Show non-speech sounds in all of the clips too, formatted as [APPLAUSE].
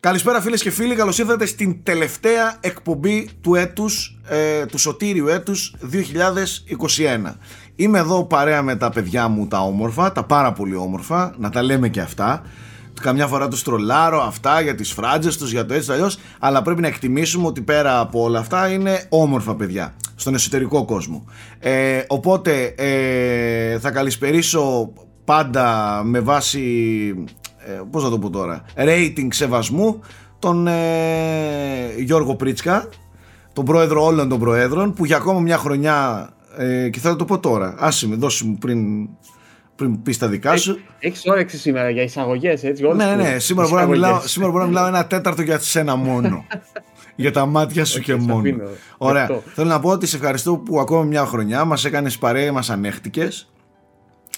Καλησπέρα φίλες και φίλοι, καλώς ήρθατε στην τελευταία εκπομπή του έτους, ε, του σωτήριου έτους 2021. Είμαι εδώ παρέα με τα παιδιά μου τα όμορφα, τα πάρα πολύ όμορφα, να τα λέμε και αυτά. Καμιά φορά τους τρολάρω αυτά για τις φράτζες τους, για το έτσι αλλιώς, αλλά πρέπει να εκτιμήσουμε ότι πέρα από όλα αυτά είναι όμορφα παιδιά στον εσωτερικό κόσμο. Ε, οπότε ε, θα καλησπερίσω πάντα με βάση ε, πώς να το πω τώρα, rating σεβασμού τον ε, Γιώργο Πρίτσκα, τον πρόεδρο όλων των προέδρων, που για ακόμα μια χρονιά, ε, και θα το πω τώρα, άσε με, δώσε μου πριν, πριν πεις τα δικά σου. Έχεις όρεξη σήμερα για εισαγωγές, έτσι. Όλες ναι, ναι, σήμερα μπορώ, να [LAUGHS] μιλάω, σήμερα μπορώ να μιλάω ένα τέταρτο για σένα μόνο. [LAUGHS] για τα μάτια σου και μόνο. Ωραία. Θέλω να πω ότι σε ευχαριστώ που ακόμα μια χρονιά μας έκανες παρέα, μας ανέχτηκες.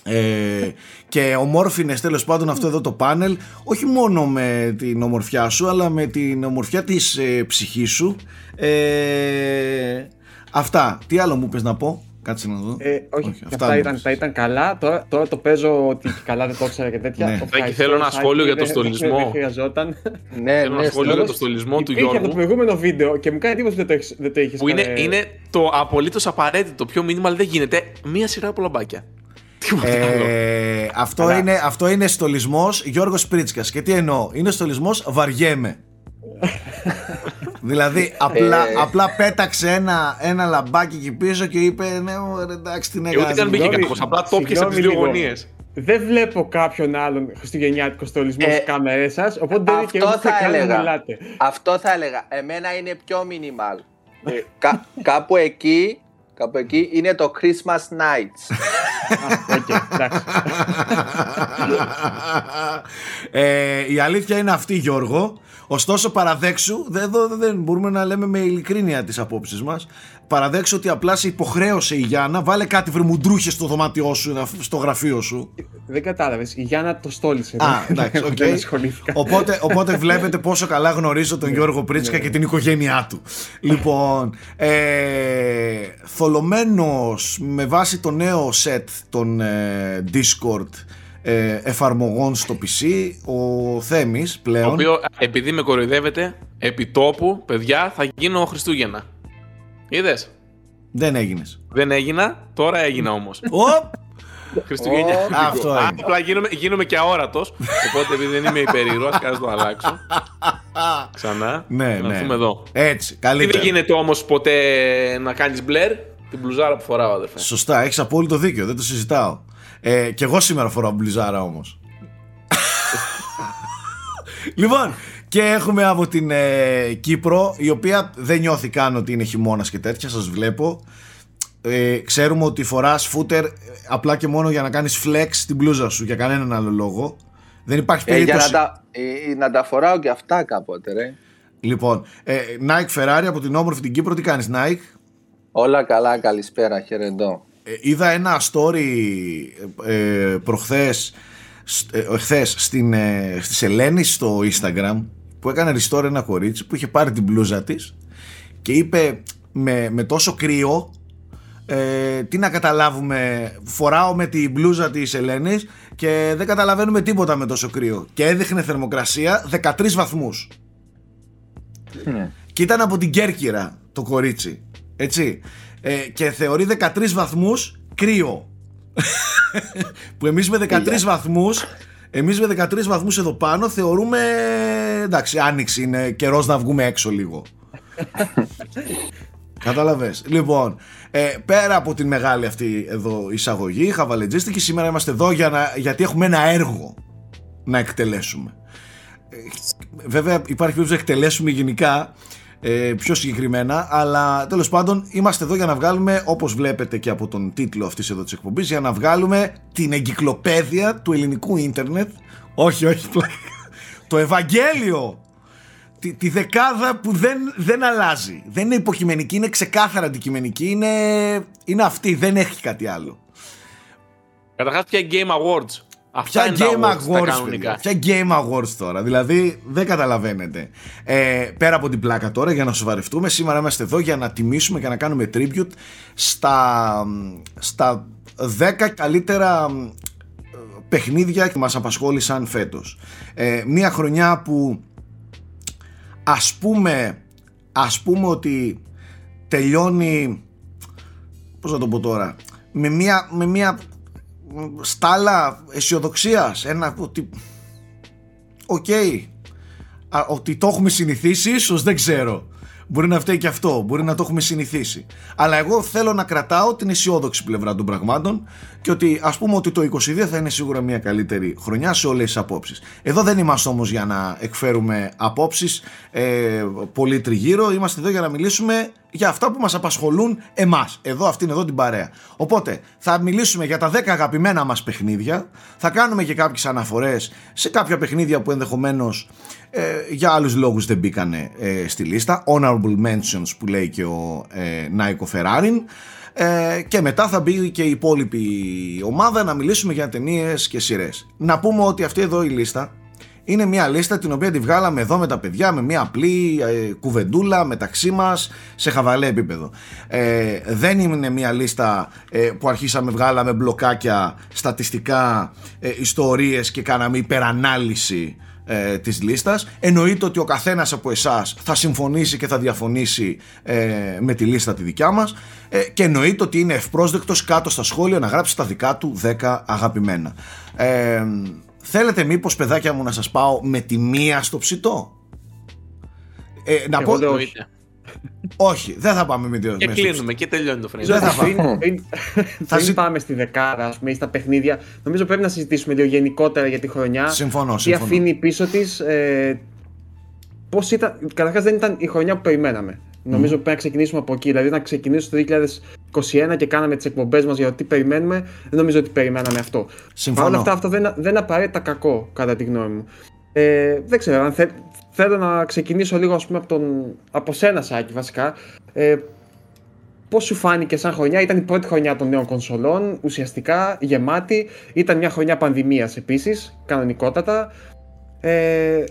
Ε, και ομόρφινες τέλος πάντων αυτό εδώ το πάνελ όχι μόνο με την ομορφιά σου αλλά με την ομορφιά της ε, ψυχής σου ε, αυτά τι άλλο μου πες να πω; Κάτσε να δω. Ε, όχι, όχι αυτά, ήταν, τα ήταν καλά. Τώρα, τώρα το παίζω ότι καλά δεν το ήξερα και τέτοια. Ναι. Άκη, θέλω ένα σχόλιο για το στολισμό. Δεν χρειαζόταν. Ναι, θέλω ένα ναι, σχόλιο για το στολισμό του Γιώργου. Είχε το προηγούμενο βίντεο και μου κάνει εντύπωση ότι δεν το έχει Που είναι, είναι το απολύτως απαραίτητο. Πιο minimal δεν γίνεται. Μία σειρά από λαμπάκια. Ε, αυτό, είναι, αυτό είναι στολισμός Γιώργος Πρίτσκας Και τι εννοώ, είναι στολισμός βαριέμαι. δηλαδή απλά, ε. απλά πέταξε ένα, ένα λαμπάκι εκεί πίσω και είπε ναι εντάξει την έκανε. Ούτε καν μπήκε κακός, απλά το πιέσε από τις δύο γωνίες. Δεν βλέπω κάποιον άλλον χριστουγεννιάτικο στολισμός ε, στις κάμερές σας, οπότε δεν και θα έλεγα. Αυτό θα έλεγα. Εμένα είναι πιο minimal. Ε, κα, κάπου εκεί Κάπου εκεί είναι το Christmas Nights. ε, η αλήθεια είναι αυτή Γιώργο Ωστόσο παραδέξου δεν, δεν μπορούμε να λέμε με ειλικρίνεια τις απόψεις μας. Παραδέξου ότι απλά σε υποχρέωσε η Γιάννα Βάλε κάτι βρεμουντρούχες στο δωμάτιό σου Στο γραφείο σου. Δεν κατάλαβες Η Γιάννα το στόλισε. Α εντάξει okay. οπότε, οπότε βλέπετε πόσο καλά γνωρίζω τον ναι, Γιώργο Πρίτσκα ναι. Και την οικογένειά του. Λοιπόν ε, Θολωμένος με βάση το νέο set Των ε, Discord ε, εφαρμογών στο PC ο Θέμης πλέον ο οποίος επειδή με κοροϊδεύετε επί τόπου παιδιά θα γίνω Χριστούγεννα είδες; Δεν έγινες δεν έγινα τώρα έγινα όμως Χριστούγεννα. Αυτό είναι. Απλά γίνομαι, γίνομαι και αόρατος Οπότε επειδή δεν είμαι υπερήρωα, κάτω το αλλάξω. [LAUGHS] Ξανά. Ναι, να ναι. έρθουμε εδώ. Έτσι. Καλύτερα. Τι δεν γίνεται όμως ποτέ να κάνεις μπλερ; Την μπλουζάρα που φοράω, αδερφέ. Σωστά, έχεις απόλυτο δίκιο. Δεν το συζητάω. Ε, και εγώ σήμερα φοράω μπλουζάρα όμως. Λοιπόν και έχουμε από την ε, Κύπρο η οποία δεν νιώθει καν ότι είναι χειμώνας και τέτοια σας βλέπω. Ε, ξέρουμε ότι φοράς φούτερ ε, απλά και μόνο για να κάνεις flex την μπλούζα σου για κανέναν άλλο λόγο. Δεν υπάρχει περίπτωση ε, για να, τα, ε, να τα φοράω και αυτά κάποτε ρε. Λοιπόν, ε, Nike Ferrari από την όμορφη την Κύπρο, τι κάνεις Nike; Όλα καλά, καλησπέρα, χαιρετώ ε, είδα ένα story ε, προχθές ε, χθες στην, ε, στη Σελένη στο Instagram που έκανε restore ένα κορίτσι που είχε πάρει την μπλούζα της και είπε με, με τόσο κρύο ε, τι να καταλάβουμε φοράω με την μπλούζα της Ελένης και δεν καταλαβαίνουμε τίποτα με τόσο κρύο και έδειχνε θερμοκρασία 13 βαθμούς. Mm. και ήταν από την Κέρκυρα το κορίτσι έτσι ε, και θεωρεί 13 βαθμούς κρύο. [LAUGHS] που εμείς με 13 βαθμούς εμείς με 13 βαθμούς εδώ πάνω θεωρούμε εντάξει άνοιξη είναι καιρός να βγούμε έξω λίγο. [LAUGHS] Κατάλαβες. Λοιπόν, ε, πέρα από την μεγάλη αυτή εδώ εισαγωγή, χαβαλετζίστικη, σήμερα είμαστε εδώ για να, γιατί έχουμε ένα έργο να εκτελέσουμε. Ε, βέβαια υπάρχει περίπτωση να εκτελέσουμε γενικά ε, πιο συγκεκριμένα, αλλά τέλος πάντων είμαστε εδώ για να βγάλουμε, όπως βλέπετε και από τον τίτλο αυτής εδώ της εκπομπής, για να βγάλουμε την εγκυκλοπαίδεια του ελληνικού ίντερνετ, όχι, όχι, [LAUGHS] το Ευαγγέλιο, τη, τη δεκάδα που δεν, δεν αλλάζει, δεν είναι υποκειμενική, είναι ξεκάθαρα αντικειμενική, είναι, είναι αυτή, δεν έχει κάτι άλλο. Καταρχάς πια Game Awards; Ποια Game Awards, ποια Game Awards τώρα, δηλαδή δεν καταλαβαίνετε. Ε, πέρα από την πλάκα τώρα, για να σοβαρευτούμε, σήμερα είμαστε εδώ για να τιμήσουμε και να κάνουμε tribute στα, στα 10 καλύτερα παιχνίδια που μας απασχόλησαν φέτος. Ε, μια χρονιά που ας πούμε ας πούμε ότι τελειώνει πώς να το πω τώρα με μια, με μια στάλα αισιοδοξίας. ένα ότι οκ ότι το έχουμε συνηθίσει ίσως δεν ξέρω Μπορεί να φταίει και αυτό, μπορεί να το έχουμε συνηθίσει. Αλλά εγώ θέλω να κρατάω την αισιόδοξη πλευρά των πραγμάτων και ότι ας πούμε ότι το 22 θα είναι σίγουρα μια καλύτερη χρονιά σε όλες τις απόψεις. Εδώ δεν είμαστε όμως για να εκφέρουμε απόψεις ε, πολύ τριγύρω. Είμαστε εδώ για να μιλήσουμε για αυτά που μας απασχολούν εμάς, εδώ αυτήν εδώ την παρέα. Οπότε θα μιλήσουμε για τα 10 αγαπημένα μας παιχνίδια, θα κάνουμε και κάποιες αναφορές σε κάποια παιχνίδια που ενδεχομένως ε, για άλλους λόγους δεν μπήκανε ε, στη λίστα, honorable mentions που λέει και ο ε, Νάικο Φεράριν, ε, και μετά θα μπει και η υπόλοιπη ομάδα να μιλήσουμε για ταινίες και σειρές. Να πούμε ότι αυτή εδώ η λίστα είναι μια λίστα την οποία τη βγάλαμε εδώ με τα παιδιά με μια απλή ε, κουβεντούλα μεταξύ μας σε χαβαλέ επίπεδο. Ε, δεν είναι μια λίστα ε, που αρχίσαμε βγάλαμε μπλοκάκια, στατιστικά, ε, ιστορίες και κάναμε υπερανάλυση ε, της λίστας. Εννοείται ότι ο καθένας από εσάς θα συμφωνήσει και θα διαφωνήσει ε, με τη λίστα τη δικιά μας. Ε, και εννοείται ότι είναι ευπρόσδεκτος κάτω στα σχόλια να γράψει τα δικά του 10 αγαπημένα. Ε, θέλετε μήπως παιδάκια μου να σας πάω με τη μία στο ψητό; Ε, να πω, όχι. όχι, δεν θα πάμε με δύο. Και κλείνουμε και τελειώνει το frame. Δεν θα πάμε. θα πάμε στη δεκάδα, ας πούμε, ή στα παιχνίδια. Νομίζω πρέπει να συζητήσουμε λίγο γενικότερα για τη χρονιά. Συμφωνώ. Τι αφήνει πίσω της. Ε, Πώς ήταν. Καταρχάς δεν ήταν η χρονιά που περιμέναμε. Νομίζω πρέπει να ξεκινήσουμε από εκεί. Δηλαδή, να ξεκινήσουμε το 2021 και κάναμε τις εκπομπές μας για το τι περιμένουμε, δεν νομίζω ότι περιμέναμε αυτό. Συμφωνώ. Παρ' όλα αυτά, αυτό δεν, δεν είναι απαραίτητα κακό, κατά τη γνώμη μου. Ε, δεν ξέρω, αν θε, θέλω να ξεκινήσω λίγο ας πούμε, από, τον, από σένα, Σάκη, βασικά. Ε, Πώς σου φάνηκε σαν χρονιά, ήταν η πρώτη χρονιά των νέων κονσολών, ουσιαστικά γεμάτη. Ήταν μια χρονιά πανδημίας επίσης, κανονικότατα. Ε,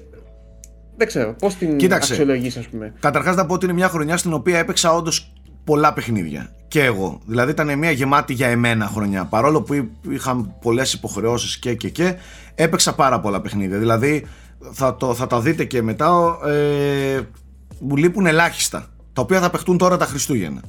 δεν ξέρω, πώς την αξιολογείς, ας πούμε. Καταρχάς, να πω ότι είναι μια χρονιά στην οποία έπαιξα όντως πολλά παιχνίδια. Και εγώ. Δηλαδή ήταν μια γεμάτη για εμένα χρονιά. Παρόλο που είχα πολλές υποχρεώσεις και και και, έπαιξα πάρα πολλά παιχνίδια. Δηλαδή θα, το, θα τα δείτε και μετά. Ε, μου λείπουν ελάχιστα. Τα οποία θα παιχτούν τώρα τα Χριστούγεννα.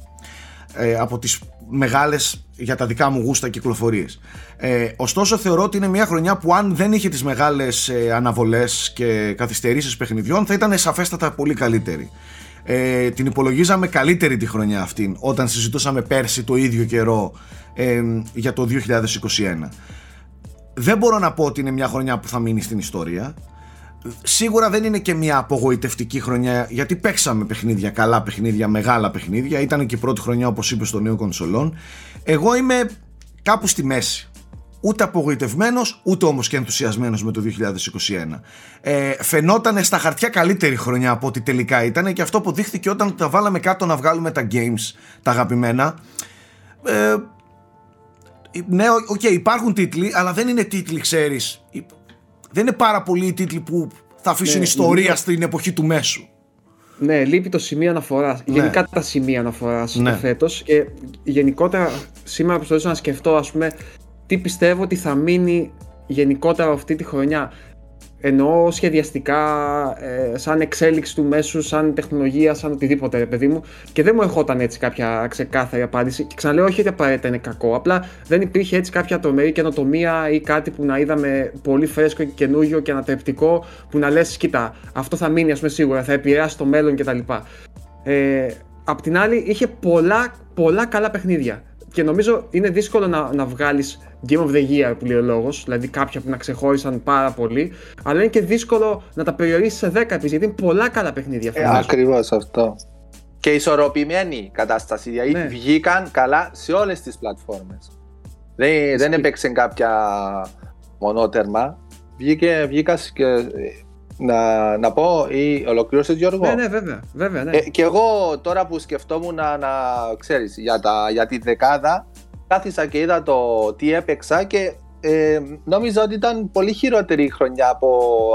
Ε, από τις μεγάλες για τα δικά μου γούστα κυκλοφορίες. Ε, ωστόσο θεωρώ ότι είναι μια χρονιά που αν δεν είχε τις μεγάλες ε, αναβολές και καθυστερήσεις παιχνιδιών θα ήταν σαφέστατα πολύ καλύτερη. Ε, την υπολογίζαμε καλύτερη τη χρονιά αυτή όταν συζητούσαμε πέρσι το ίδιο καιρό ε, για το 2021. Δεν μπορώ να πω ότι είναι μια χρονιά που θα μείνει στην ιστορία. Σίγουρα δεν είναι και μια απογοητευτική χρονιά γιατί παίξαμε παιχνίδια, καλά παιχνίδια, μεγάλα παιχνίδια. Ήταν και η πρώτη χρονιά όπως είπες των νέων κονσολών. Εγώ είμαι κάπου στη μέση. Ούτε απογοητευμένος, ούτε όμως και ενθουσιασμένος με το 2021. Ε, φαινόταν στα χαρτιά καλύτερη χρονιά από ό,τι τελικά ήταν και αυτό αποδείχθηκε όταν τα βάλαμε κάτω να βγάλουμε τα games, τα αγαπημένα. Ε, ναι, ok, okay, υπάρχουν τίτλοι, αλλά δεν είναι τίτλοι, ξέρεις. Δεν είναι πάρα πολλοί οι τίτλοι που θα αφήσουν ναι, ιστορία στην εποχή του μέσου. Ναι, λείπει το σημείο αναφοράς. Ναι. Γενικά τα σημεία αναφοράς ναι. φέτος. Και γενικότερα σήμερα προσπαθούσα να σκεφτώ, ας πούμε, τι πιστεύω ότι θα μείνει γενικότερα αυτή τη χρονιά. Εννοώ σχεδιαστικά, ε, σαν εξέλιξη του μέσου, σαν τεχνολογία, σαν οτιδήποτε, ρε παιδί μου. Και δεν μου ερχόταν έτσι κάποια ξεκάθαρη απάντηση. Και ξαναλέω, όχι ότι απαραίτητα είναι κακό. Απλά δεν υπήρχε έτσι κάποια τρομερή καινοτομία ή κάτι που να είδαμε πολύ φρέσκο και καινούριο και ανατρεπτικό που να λες: Κοίτα, αυτό θα μείνει, ας πούμε, σίγουρα, θα επηρεάσει το μέλλον κτλ. Ε, απ' την άλλη, είχε πολλά, πολλά καλά παιχνίδια. Και νομίζω είναι δύσκολο να, να βγάλεις Game of the Year που λέει ο λόγος, δηλαδή κάποια που να ξεχώρισαν πάρα πολύ, αλλά είναι και δύσκολο να τα περιορίσεις σε 10 επίση, γιατί είναι πολλά καλά παιχνίδια Ε, Ακριβώς αυτό. Και ισορροπημένη κατάσταση, δηλαδή ναι. βγήκαν καλά σε όλες τις πλατφόρμες. Δεν, δεν έπαιξε κάποια μονότερμα. Βγήκε, βγήκα και να, να πω ή ολοκλήρωσες Γιώργο; Ναι, ναι, βέβαια. βέβαια ναι. Ε, και εγώ τώρα που σκεφτόμουν να, να ξέρεις για, τα, για τη δεκάδα κάθισα και είδα το τι έπαιξα και ε, νόμιζα ότι ήταν πολύ χειρότερη χρονιά από,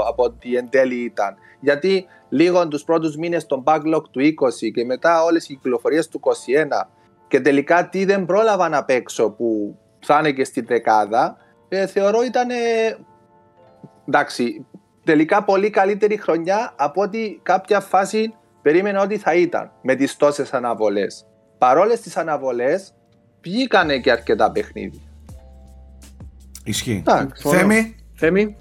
από ό,τι εν τέλει ήταν. Γιατί λίγο τους πρώτους μήνες των backlog του 20 και μετά όλες οι κυκλοφορίες του 21 και τελικά τι δεν πρόλαβα να παίξω που θα είναι και στη δεκάδα, ε, θεωρώ ήταν εντάξει, τελικά πολύ καλύτερη χρονιά από ότι κάποια φάση περίμενα ότι θα ήταν με τις τόσες αναβολές. Παρόλες τις αναβολές βγήκανε και αρκετά παιχνίδια. Ισχύει. Θέμη; Θέμη;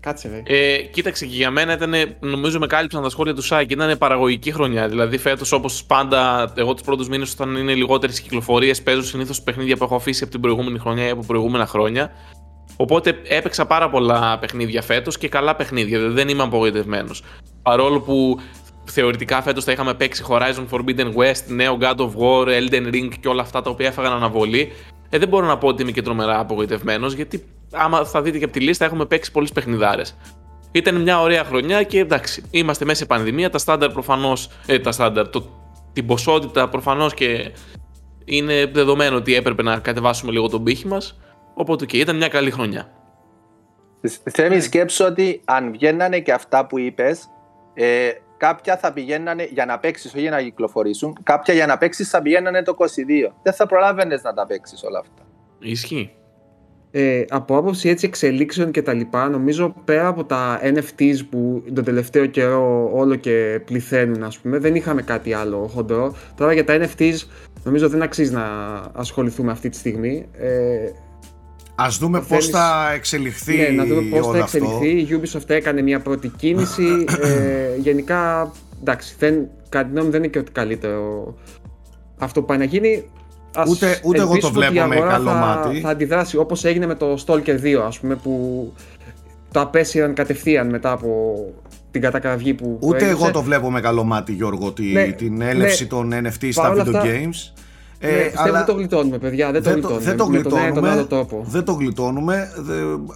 Κάτσε, βέ. Ε, κοίταξε και για μένα ήταν, νομίζω με κάλυψαν τα σχόλια του Σάκη, ήταν παραγωγική χρονιά. Δηλαδή φέτος, όπως πάντα, εγώ τους πρώτους μήνες, όταν είναι λιγότερες κυκλοφορίες, παίζω συνήθως παιχνίδια που έχω αφήσει από την προηγούμενη χρονιά ή από προηγούμενα χρόνια. Οπότε έπαιξα πάρα πολλά παιχνίδια φέτος και καλά παιχνίδια. Δηλαδή δεν είμαι απογοητευμένος. Παρόλο που θεωρητικά φέτος θα είχαμε παίξει Horizon Forbidden West, νέο God of War, Elden Ring και όλα αυτά τα οποία έφαγαν αναβολή. Ε, δεν μπορώ να πω ότι είμαι και τρομερά απογοητευμένος, γιατί άμα θα δείτε και από τη λίστα, έχουμε παίξει πολλές παιχνιδάρες. Ήταν μια ωραία χρονιά και εντάξει, είμαστε μέσα σε πανδημία. Τα στάνταρ προφανώς. Ε, τα στάνταρ, το, την ποσότητα προφανώς και είναι δεδομένο ότι έπρεπε να κατεβάσουμε λίγο τον πύχη μας. Οπότε και ήταν μια καλή χρονιά. Θέμη, σκέψω ότι αν βγαίνανε και αυτά που είπες, ε, κάποια θα πηγαίνανε για να παίξεις, όχι για να κυκλοφορήσουν. Κάποια για να παίξεις θα πηγαίνανε το 22. Δεν θα προλάβαινες να τα παίξεις όλα αυτά. Ισχύει. Ε, από άποψη έτσι εξελίξεων και τα λοιπά, νομίζω πέρα από τα NFTs που τον τελευταίο καιρό όλο και πληθαίνουν, ας πούμε, δεν είχαμε κάτι άλλο χοντρό. Τώρα για τα NFTs νομίζω δεν αξίζει να ασχοληθούμε αυτή τη στιγμή. Ε, Ας δούμε πώς θα εξελιχθεί Ναι, να δούμε πώς θα εξελιχθεί. Η Ubisoft έκανε μια πρώτη κίνηση. [LAUGHS] ε, γενικά, εντάξει, δεν, κατά τη δεν είναι και ότι καλύτερο αυτό που πάει να γίνει. Ας ούτε ούτε εγώ το βλέπω με καλό θα, μάτι. Θα αντιδράσει όπως έγινε με το Stalker 2, ας πούμε, που το απέσυραν κατευθείαν μετά από την κατακραυγή που Ούτε εγώ το βλέπω με καλό μάτι, Γιώργο, τη, ναι, την έλευση ναι, των NFT στα video αυτά, games. Ε, ναι, αλλά... δεν το γλιτώνουμε, παιδιά. Δεν, δεν το γλιτώνουμε. Δεν το γλιτώνουμε. τον δεν το γλιτώνουμε.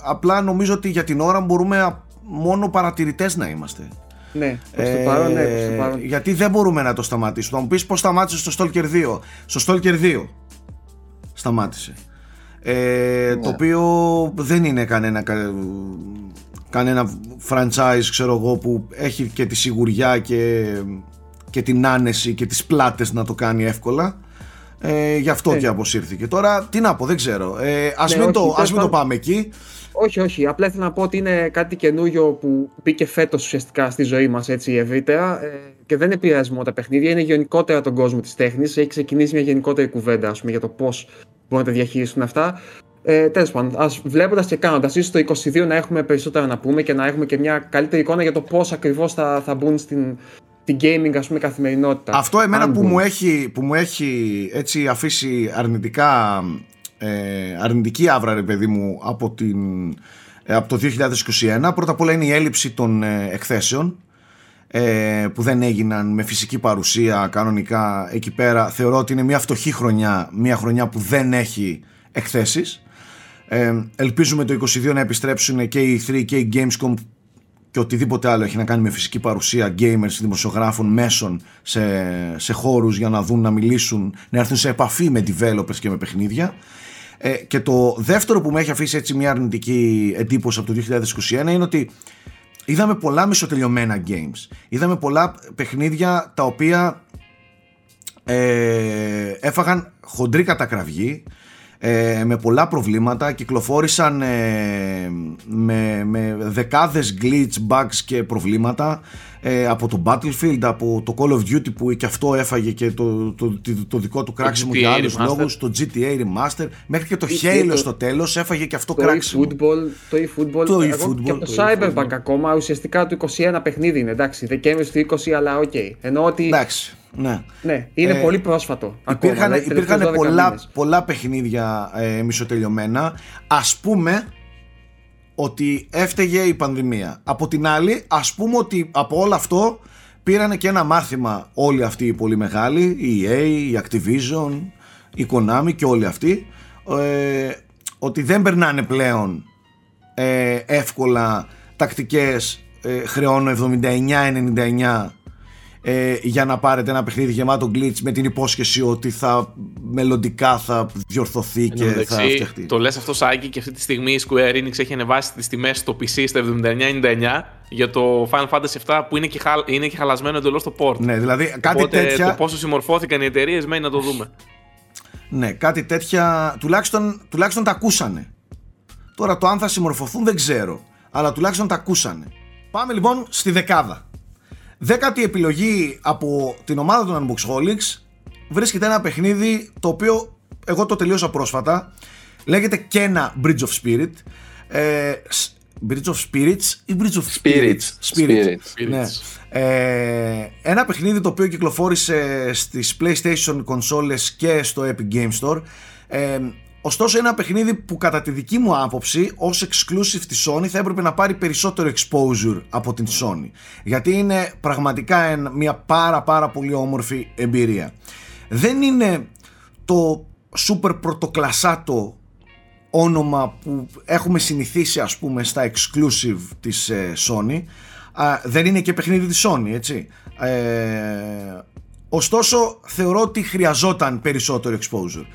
απλά νομίζω ότι για την ώρα μπορούμε μόνο παρατηρητές να είμαστε. Ναι, προς το παρόν, ναι, προς το παρόν. Γιατί δεν μπορούμε να το σταματήσουμε. Θα μου πεις πώς σταμάτησε στο Stalker 2. Στο Stalker 2 σταμάτησε. Ε, Το οποίο δεν είναι κανένα, κανένα franchise ξέρω εγώ που έχει και τη σιγουριά και, και την άνεση και τις πλάτες να το κάνει εύκολα ε, γι' αυτό ε. και αποσύρθηκε. Τώρα τι να πω, δεν ξέρω. Ε, ας, ναι, μην, το, ας μην το πάμε εκεί. Όχι, όχι. Απλά ήθελα να πω ότι είναι κάτι καινούριο που μπήκε φέτος ουσιαστικά στη ζωή μας έτσι ευρύτερα ε, και δεν επηρεάζει μόνο τα παιχνίδια. Είναι γενικότερα τον κόσμο της τέχνης. Έχει ξεκινήσει μια γενικότερη κουβέντα ας πούμε, για το πώς μπορούν να τα διαχειριστούν αυτά. Ε, Τέλος πάντων, βλέποντας και κάνοντας, ίσως το 22 να έχουμε περισσότερα να πούμε και να έχουμε και μια καλύτερη εικόνα για το πώς ακριβώς θα, θα μπουν στην, την gaming ας πούμε καθημερινότητα. Αυτό εμένα που μου, έχει, που μου έχει έτσι αφήσει αρνητικά ε, αρνητική άβρα ρε παιδί μου από, την, ε, από το 2021 πρώτα απ' όλα είναι η έλλειψη των ε, εκθέσεων ε, που δεν έγιναν με φυσική παρουσία κανονικά εκεί πέρα. Θεωρώ ότι είναι μια φτωχή χρονιά μια χρονιά που δεν έχει εκθέσεις. Ε, ελπίζουμε το 22 να επιστρέψουν και οι 3 και η Gamescom και οτιδήποτε άλλο έχει να κάνει με φυσική παρουσία gamers, δημοσιογράφων, μέσων σε, σε χώρους για να δουν, να μιλήσουν, να έρθουν σε επαφή με developers και με παιχνίδια. Ε, και το δεύτερο που με έχει αφήσει έτσι μια αρνητική εντύπωση από το 2021 είναι ότι είδαμε πολλά μισοτελειωμένα games. Είδαμε πολλά παιχνίδια τα οποία ε, έφαγαν χοντρή κατακραυγή ε, με πολλά προβλήματα. Κυκλοφόρησαν ε, με, με δεκάδες glitch, bugs και προβλήματα ε, από το Battlefield, από το Call of Duty που και αυτό έφαγε και το, το, το, δικό του κράξιμο για άλλους Remaster. λόγους, το GTA Remaster μέχρι και το Halo στο τέλος έφαγε και αυτό το κράξιμο. E-football, το e-football, το e-football, και το, το Cyberpunk e ακόμα ουσιαστικά του 21 παιχνίδι είναι εντάξει, Δεκέμβρη του 20 αλλά ok. Okay. Ενώ ότι εντάξει. Ναι. ναι, είναι ε, πολύ πρόσφατο. Υπήρχαν, ακόμα, υπήρχαν πολλά, πολλά παιχνίδια ε, μισοτελειωμένα. Ας πούμε ότι έφταιγε η πανδημία. Από την άλλη, ας πούμε ότι από όλο αυτό πήρανε και ένα μάθημα όλοι αυτοί οι πολύ μεγάλοι, η EA, η Activision, η Konami και όλοι αυτοί, ε, ότι δεν περνάνε πλέον ε, εύκολα τακτικές ε, χρεώνω 79-99 ε, για να πάρετε ένα παιχνίδι γεμάτο glitch με την υπόσχεση ότι θα μελλοντικά θα διορθωθεί και θα φτιαχτεί. Το λες αυτό Σάκη και αυτή τη στιγμή η Square Enix έχει ανεβάσει τις τιμές στο PC στα 79-99 για το Final Fantasy 7 που είναι και, χα... είναι και χαλασμένο εντελώς στο port. Ναι, δηλαδή κάτι Οπότε, τέτοια... το πόσο συμμορφώθηκαν οι εταιρείες μένει να το δούμε. Ναι, κάτι τέτοια τουλάχιστον, τουλάχιστον τα ακούσανε. Τώρα το αν θα συμμορφωθούν δεν ξέρω. αλλά τουλάχιστον τα ακούσανε. Πάμε λοιπόν στη δεκάδα. Δέκατη επιλογή από την ομάδα των Unboxholics βρίσκεται ένα παιχνίδι το οποίο εγώ το τελείωσα πρόσφατα. Λέγεται Kena Bridge of Spirit. Ε, Bridge of Spirits ή Bridge of Spirits. Spirits; Ναι. Ε, ένα παιχνίδι το οποίο κυκλοφόρησε στις PlayStation κονσόλες και στο Epic Game Store. Ε, ωστόσο ένα παιχνίδι που κατά τη δική μου άποψη ως exclusive της Sony θα έπρεπε να πάρει περισσότερο exposure από την Sony. Γιατί είναι πραγματικά μια πάρα πάρα πολύ όμορφη εμπειρία. Δεν είναι το super πρωτοκλασάτο όνομα που έχουμε συνηθίσει ας πούμε στα exclusive της ε, Sony. Δεν είναι και παιχνίδι της Sony έτσι. Ε, ωστόσο θεωρώ ότι χρειαζόταν περισσότερο exposure.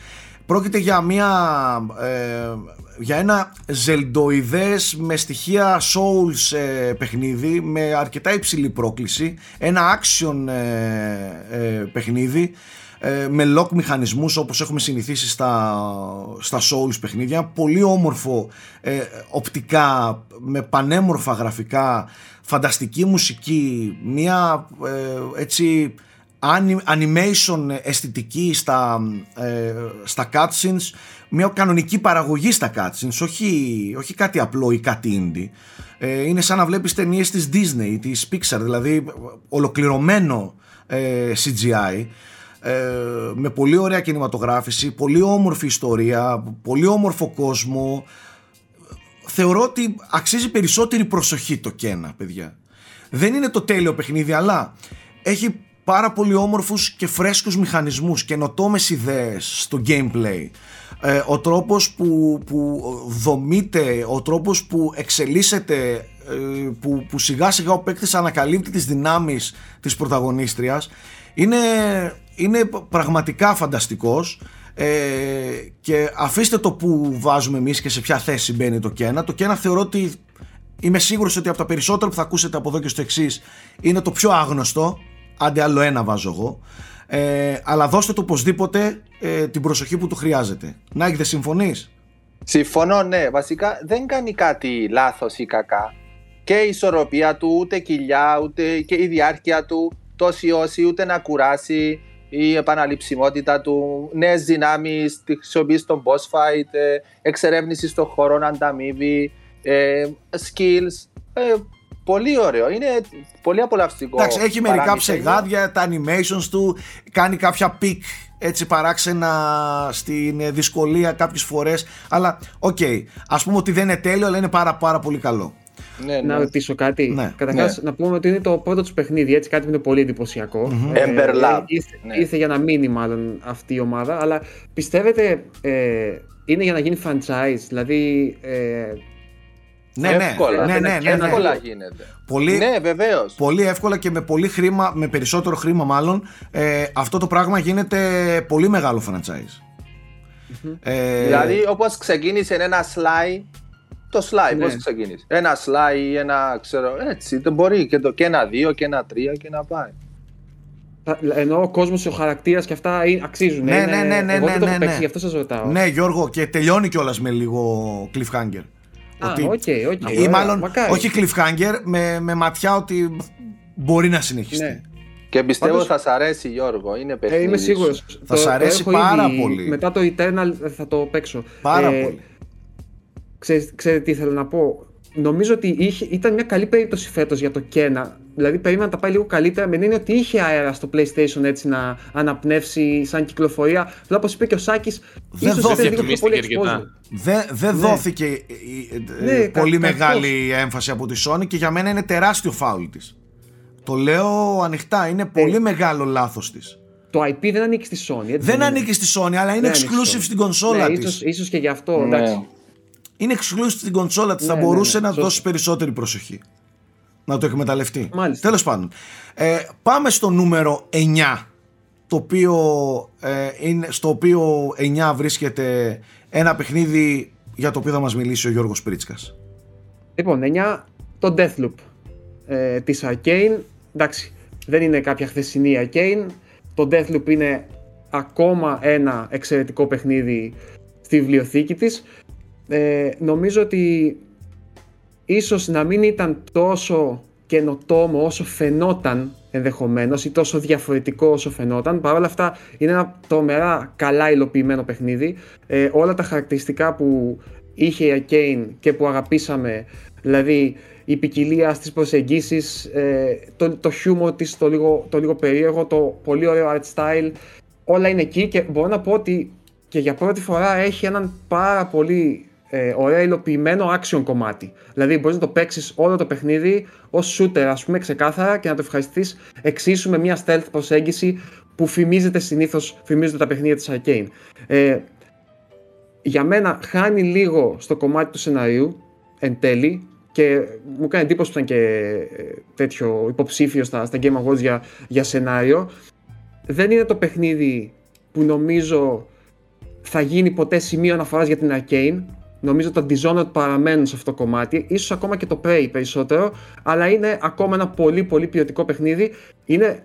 Πρόκειται για μια ε, για ένα ζελντοειδές με στοιχεία souls ε, παιχνίδι με αρκετά υψηλή πρόκληση ένα action παιχνίδι ε, με lock μηχανισμούς όπως έχουμε συνηθίσει στα, στα Souls παιχνίδια. Πολύ όμορφο ε, οπτικά με πανέμορφα γραφικά φανταστική μουσική μια ε, έτσι animation αισθητική στα, ε, στα cutscenes μια κανονική παραγωγή στα cutscenes όχι, όχι κάτι απλό ή κάτι indie. Είναι σαν να βλέπεις ταινίες της Disney της Pixar δηλαδή ολοκληρωμένο CGI ε, με πολύ ωραία κινηματογράφηση, πολύ όμορφη ιστορία, πολύ όμορφο κόσμο. Θεωρώ ότι αξίζει περισσότερη προσοχή το Κένα, παιδιά. Δεν είναι το τέλειο παιχνίδι, αλλά έχει πάρα πολύ όμορφους και φρέσκους μηχανισμούς, καινοτόμες ιδέες στο gameplay. Ε, ο τρόπος που, που δομείται, ο τρόπος που εξελίσσεται, ε, που, που σιγά σιγά ο παίκτης ανακαλύπτει τις δυνάμεις της πρωταγωνίστριας, είναι είναι πραγματικά φανταστικός ε, και αφήστε το που βάζουμε εμείς και σε ποια θέση μπαίνει το Κένα. Το Κένα θεωρώ ότι είμαι σίγουρος ότι από τα περισσότερα που θα ακούσετε από εδώ και στο εξής είναι το πιο άγνωστο, άντε άλλο ένα βάζω εγώ, ε, αλλά δώστε το οπωσδήποτε ε, την προσοχή που του χρειάζεται. Να έχετε συμφωνείς; Συμφωνώ, ναι. Βασικά δεν κάνει κάτι λάθος ή κακά. Και η ισορροπία του, ούτε κοιλιά, ούτε και η διάρκεια του, τόση όση, ούτε να κουράσει η επαναληψιμότητα του, νέες δυνάμεις, τη χρησιμοποίηση στον boss fight, ε, εξερεύνηση στον χώρο, ανταμείβει, ε, skills. Ε, πολύ ωραίο. Είναι πολύ απολαυστικό. Εντάξει, έχει μερικά ψεγάδια, τα animations του, κάνει κάποια peak έτσι παράξενα στην δυσκολία κάποιες φορές αλλά ok, okay, ας πούμε ότι δεν είναι τέλειο αλλά είναι πάρα πάρα πολύ καλό ναι, να ναι. ρωτήσω κάτι. Ναι. Καταρχάς, ναι. να πούμε ότι είναι το πρώτο τους παιχνίδι, έτσι κάτι που είναι πολύ εντυπωσιακό. Mm-hmm. Ε, ήρθε, ναι. ήρθε, για να μείνει μάλλον αυτή η ομάδα, αλλά πιστεύετε ε, είναι για να γίνει franchise, δηλαδή. Ε, ναι, ναι, εύκολα, ναι, ναι, ναι, ναι, εύκολα γίνεται. Πολύ, ναι, βεβαίως. Πολύ εύκολα και με πολύ χρήμα, με περισσότερο χρήμα μάλλον, ε, αυτό το πράγμα γίνεται πολύ μεγάλο franchise. Mm-hmm. Ε, δηλαδή όπως ξεκίνησε ένα Sly το Sly, ναι. πώς ξεκίνησε. Ένα Sly ή ένα, ξέρω, έτσι. Δεν μπορεί και, το, και ένα δύο και ένα τρία και να πάει. Ενώ ο κόσμος, ο χαρακτήρας και αυτά αξίζουν. Ναι, ναι, ναι, ναι. Εγώ ναι, ναι, ναι, γι' αυτό σας ρωτάω. Ναι, Γιώργο, και τελειώνει κιόλας με λίγο cliffhanger. Α, ότι, okay, okay, ή μάλλον, όχι cliffhanger, με, με ματιά ότι μπορεί να συνεχιστεί. Ναι. Και πιστεύω Πάντως... θα σ' αρέσει Γιώργο, είναι παιχνίδι. Ε, είμαι σίγουρος. Θα σ' αρέσει πάρα πολύ. Μετά το Eternal θα το παίξω. Πάρα ε, πολύ. Ξέρετε, τι ήθελα να πω. Νομίζω ότι είχε, ήταν μια καλή περίπτωση φέτος για το Κένα. Δηλαδή, περίμενα να τα πάει λίγο καλύτερα. Με είναι ότι είχε αέρα στο PlayStation έτσι να αναπνεύσει σαν κυκλοφορία. Δηλαδή, όπως είπε και ο Σάκης, δεν δόθηκε λίγο πολύ Δεν δε ναι. δόθηκε ναι, πολύ μεγάλη έμφαση από τη Sony και για μένα είναι τεράστιο φάουλ της. Το λέω ανοιχτά. Είναι πολύ ναι. μεγάλο λάθος της. Το IP δεν ανήκει στη Sony. Έτσι δεν, ανήκει στη Sony, αλλά είναι exclusive στην κονσόλα ναι, της. Ίσως, και γι' αυτό. Εντάξει είναι exclusive στην κονσόλα της, θα ναι, ναι, μπορούσε ναι, να δώσει περισσότερη προσοχή. Να το εκμεταλλευτεί. Μάλιστα. Τέλος πάντων. Ε, πάμε στο νούμερο 9. Το οποίο, ε, είναι, στο οποίο 9 βρίσκεται ένα παιχνίδι για το οποίο θα μας μιλήσει ο Γιώργος Πρίτσκας. Λοιπόν, 9 το Deathloop ε, της Arcane. Εντάξει, δεν είναι κάποια χθεσινή Arcane. Το Deathloop είναι ακόμα ένα εξαιρετικό παιχνίδι στη βιβλιοθήκη της. Ε, νομίζω ότι ίσως να μην ήταν τόσο καινοτόμο όσο φαινόταν ενδεχομένως ή τόσο διαφορετικό όσο φαινόταν. Παρ' όλα αυτά είναι ένα τρομερά καλά υλοποιημένο παιχνίδι. Ε, όλα τα χαρακτηριστικά που είχε η Arcane και που αγαπήσαμε, δηλαδή η ποικιλία στις προσεγγίσεις, ε, το, το χιούμορ της, το λίγο, το λίγο περίεργο, το πολύ ωραίο art style, όλα είναι εκεί και μπορώ να πω ότι και για πρώτη φορά έχει έναν πάρα πολύ ε, ωραία υλοποιημένο action κομμάτι. Δηλαδή μπορείς να το παίξεις όλο το παιχνίδι ως shooter, ας πούμε, ξεκάθαρα και να το ευχαριστηθεί εξίσου με μια stealth προσέγγιση που φημίζεται συνήθως, φημίζονται τα παιχνίδια της Arcane. Ε, για μένα χάνει λίγο στο κομμάτι του σενάριου εν τέλει και μου κάνει εντύπωση που ήταν και ε, τέτοιο υποψήφιο στα, στα Game Awards για, για σενάριο. Δεν είναι το παιχνίδι που νομίζω θα γίνει ποτέ σημείο αναφοράς για την Arcane. Νομίζω ότι τα Dishonored παραμένουν σε αυτό το κομμάτι, ίσως ακόμα και το Prey περισσότερο, αλλά είναι ακόμα ένα πολύ πολύ ποιοτικό παιχνίδι. Είναι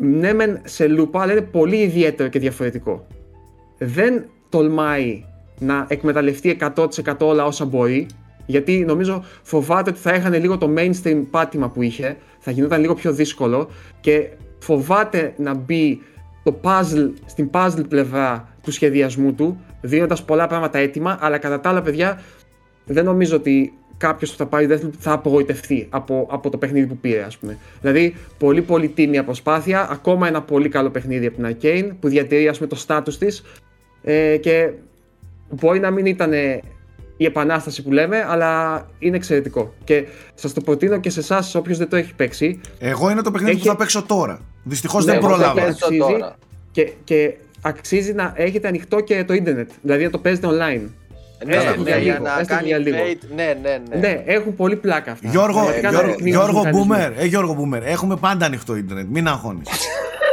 ναι μεν σε λούπα, αλλά είναι πολύ ιδιαίτερο και διαφορετικό. Δεν τολμάει να εκμεταλλευτεί 100% όλα όσα μπορεί, γιατί νομίζω φοβάται ότι θα έχανε λίγο το mainstream πάτημα που είχε, θα γινόταν λίγο πιο δύσκολο και φοβάται να μπει το puzzle, στην puzzle πλευρά του σχεδιασμού του, δίνοντας πολλά πράγματα έτοιμα, αλλά κατά τα άλλα, παιδιά, δεν νομίζω ότι κάποιος που θα πάρει δεύτερο θα απογοητευτεί από, από το παιχνίδι που πήρε, ας πούμε. Δηλαδή, πολύ πολύ τίμια προσπάθεια, ακόμα ένα πολύ καλό παιχνίδι από την Arcane που διατηρεί ας πούμε, το status της ε, και μπορεί να μην ήταν η επανάσταση που λέμε, αλλά είναι εξαιρετικό. Και σας το προτείνω και σε εσάς, όποιο δεν το έχει παίξει. Εγώ είναι το παιχνίδι που θα παίξω τώρα. Δυστυχώς ναι, δεν πρόλαβα. Και, και αξίζει να έχετε ανοιχτό και το ίντερνετ. Δηλαδή να το παίζετε online. Ναι, ναι, για να κάνει ναι, ναι, ναι. Ναι, έχουν πολύ πλάκα αυτά. Γιώργο, ε, Γιώργο, Γιώργο Μπούμερ, ε, Γιώργο Μπούμερ, έχουμε πάντα ανοιχτό ίντερνετ, μην αγχώνεις.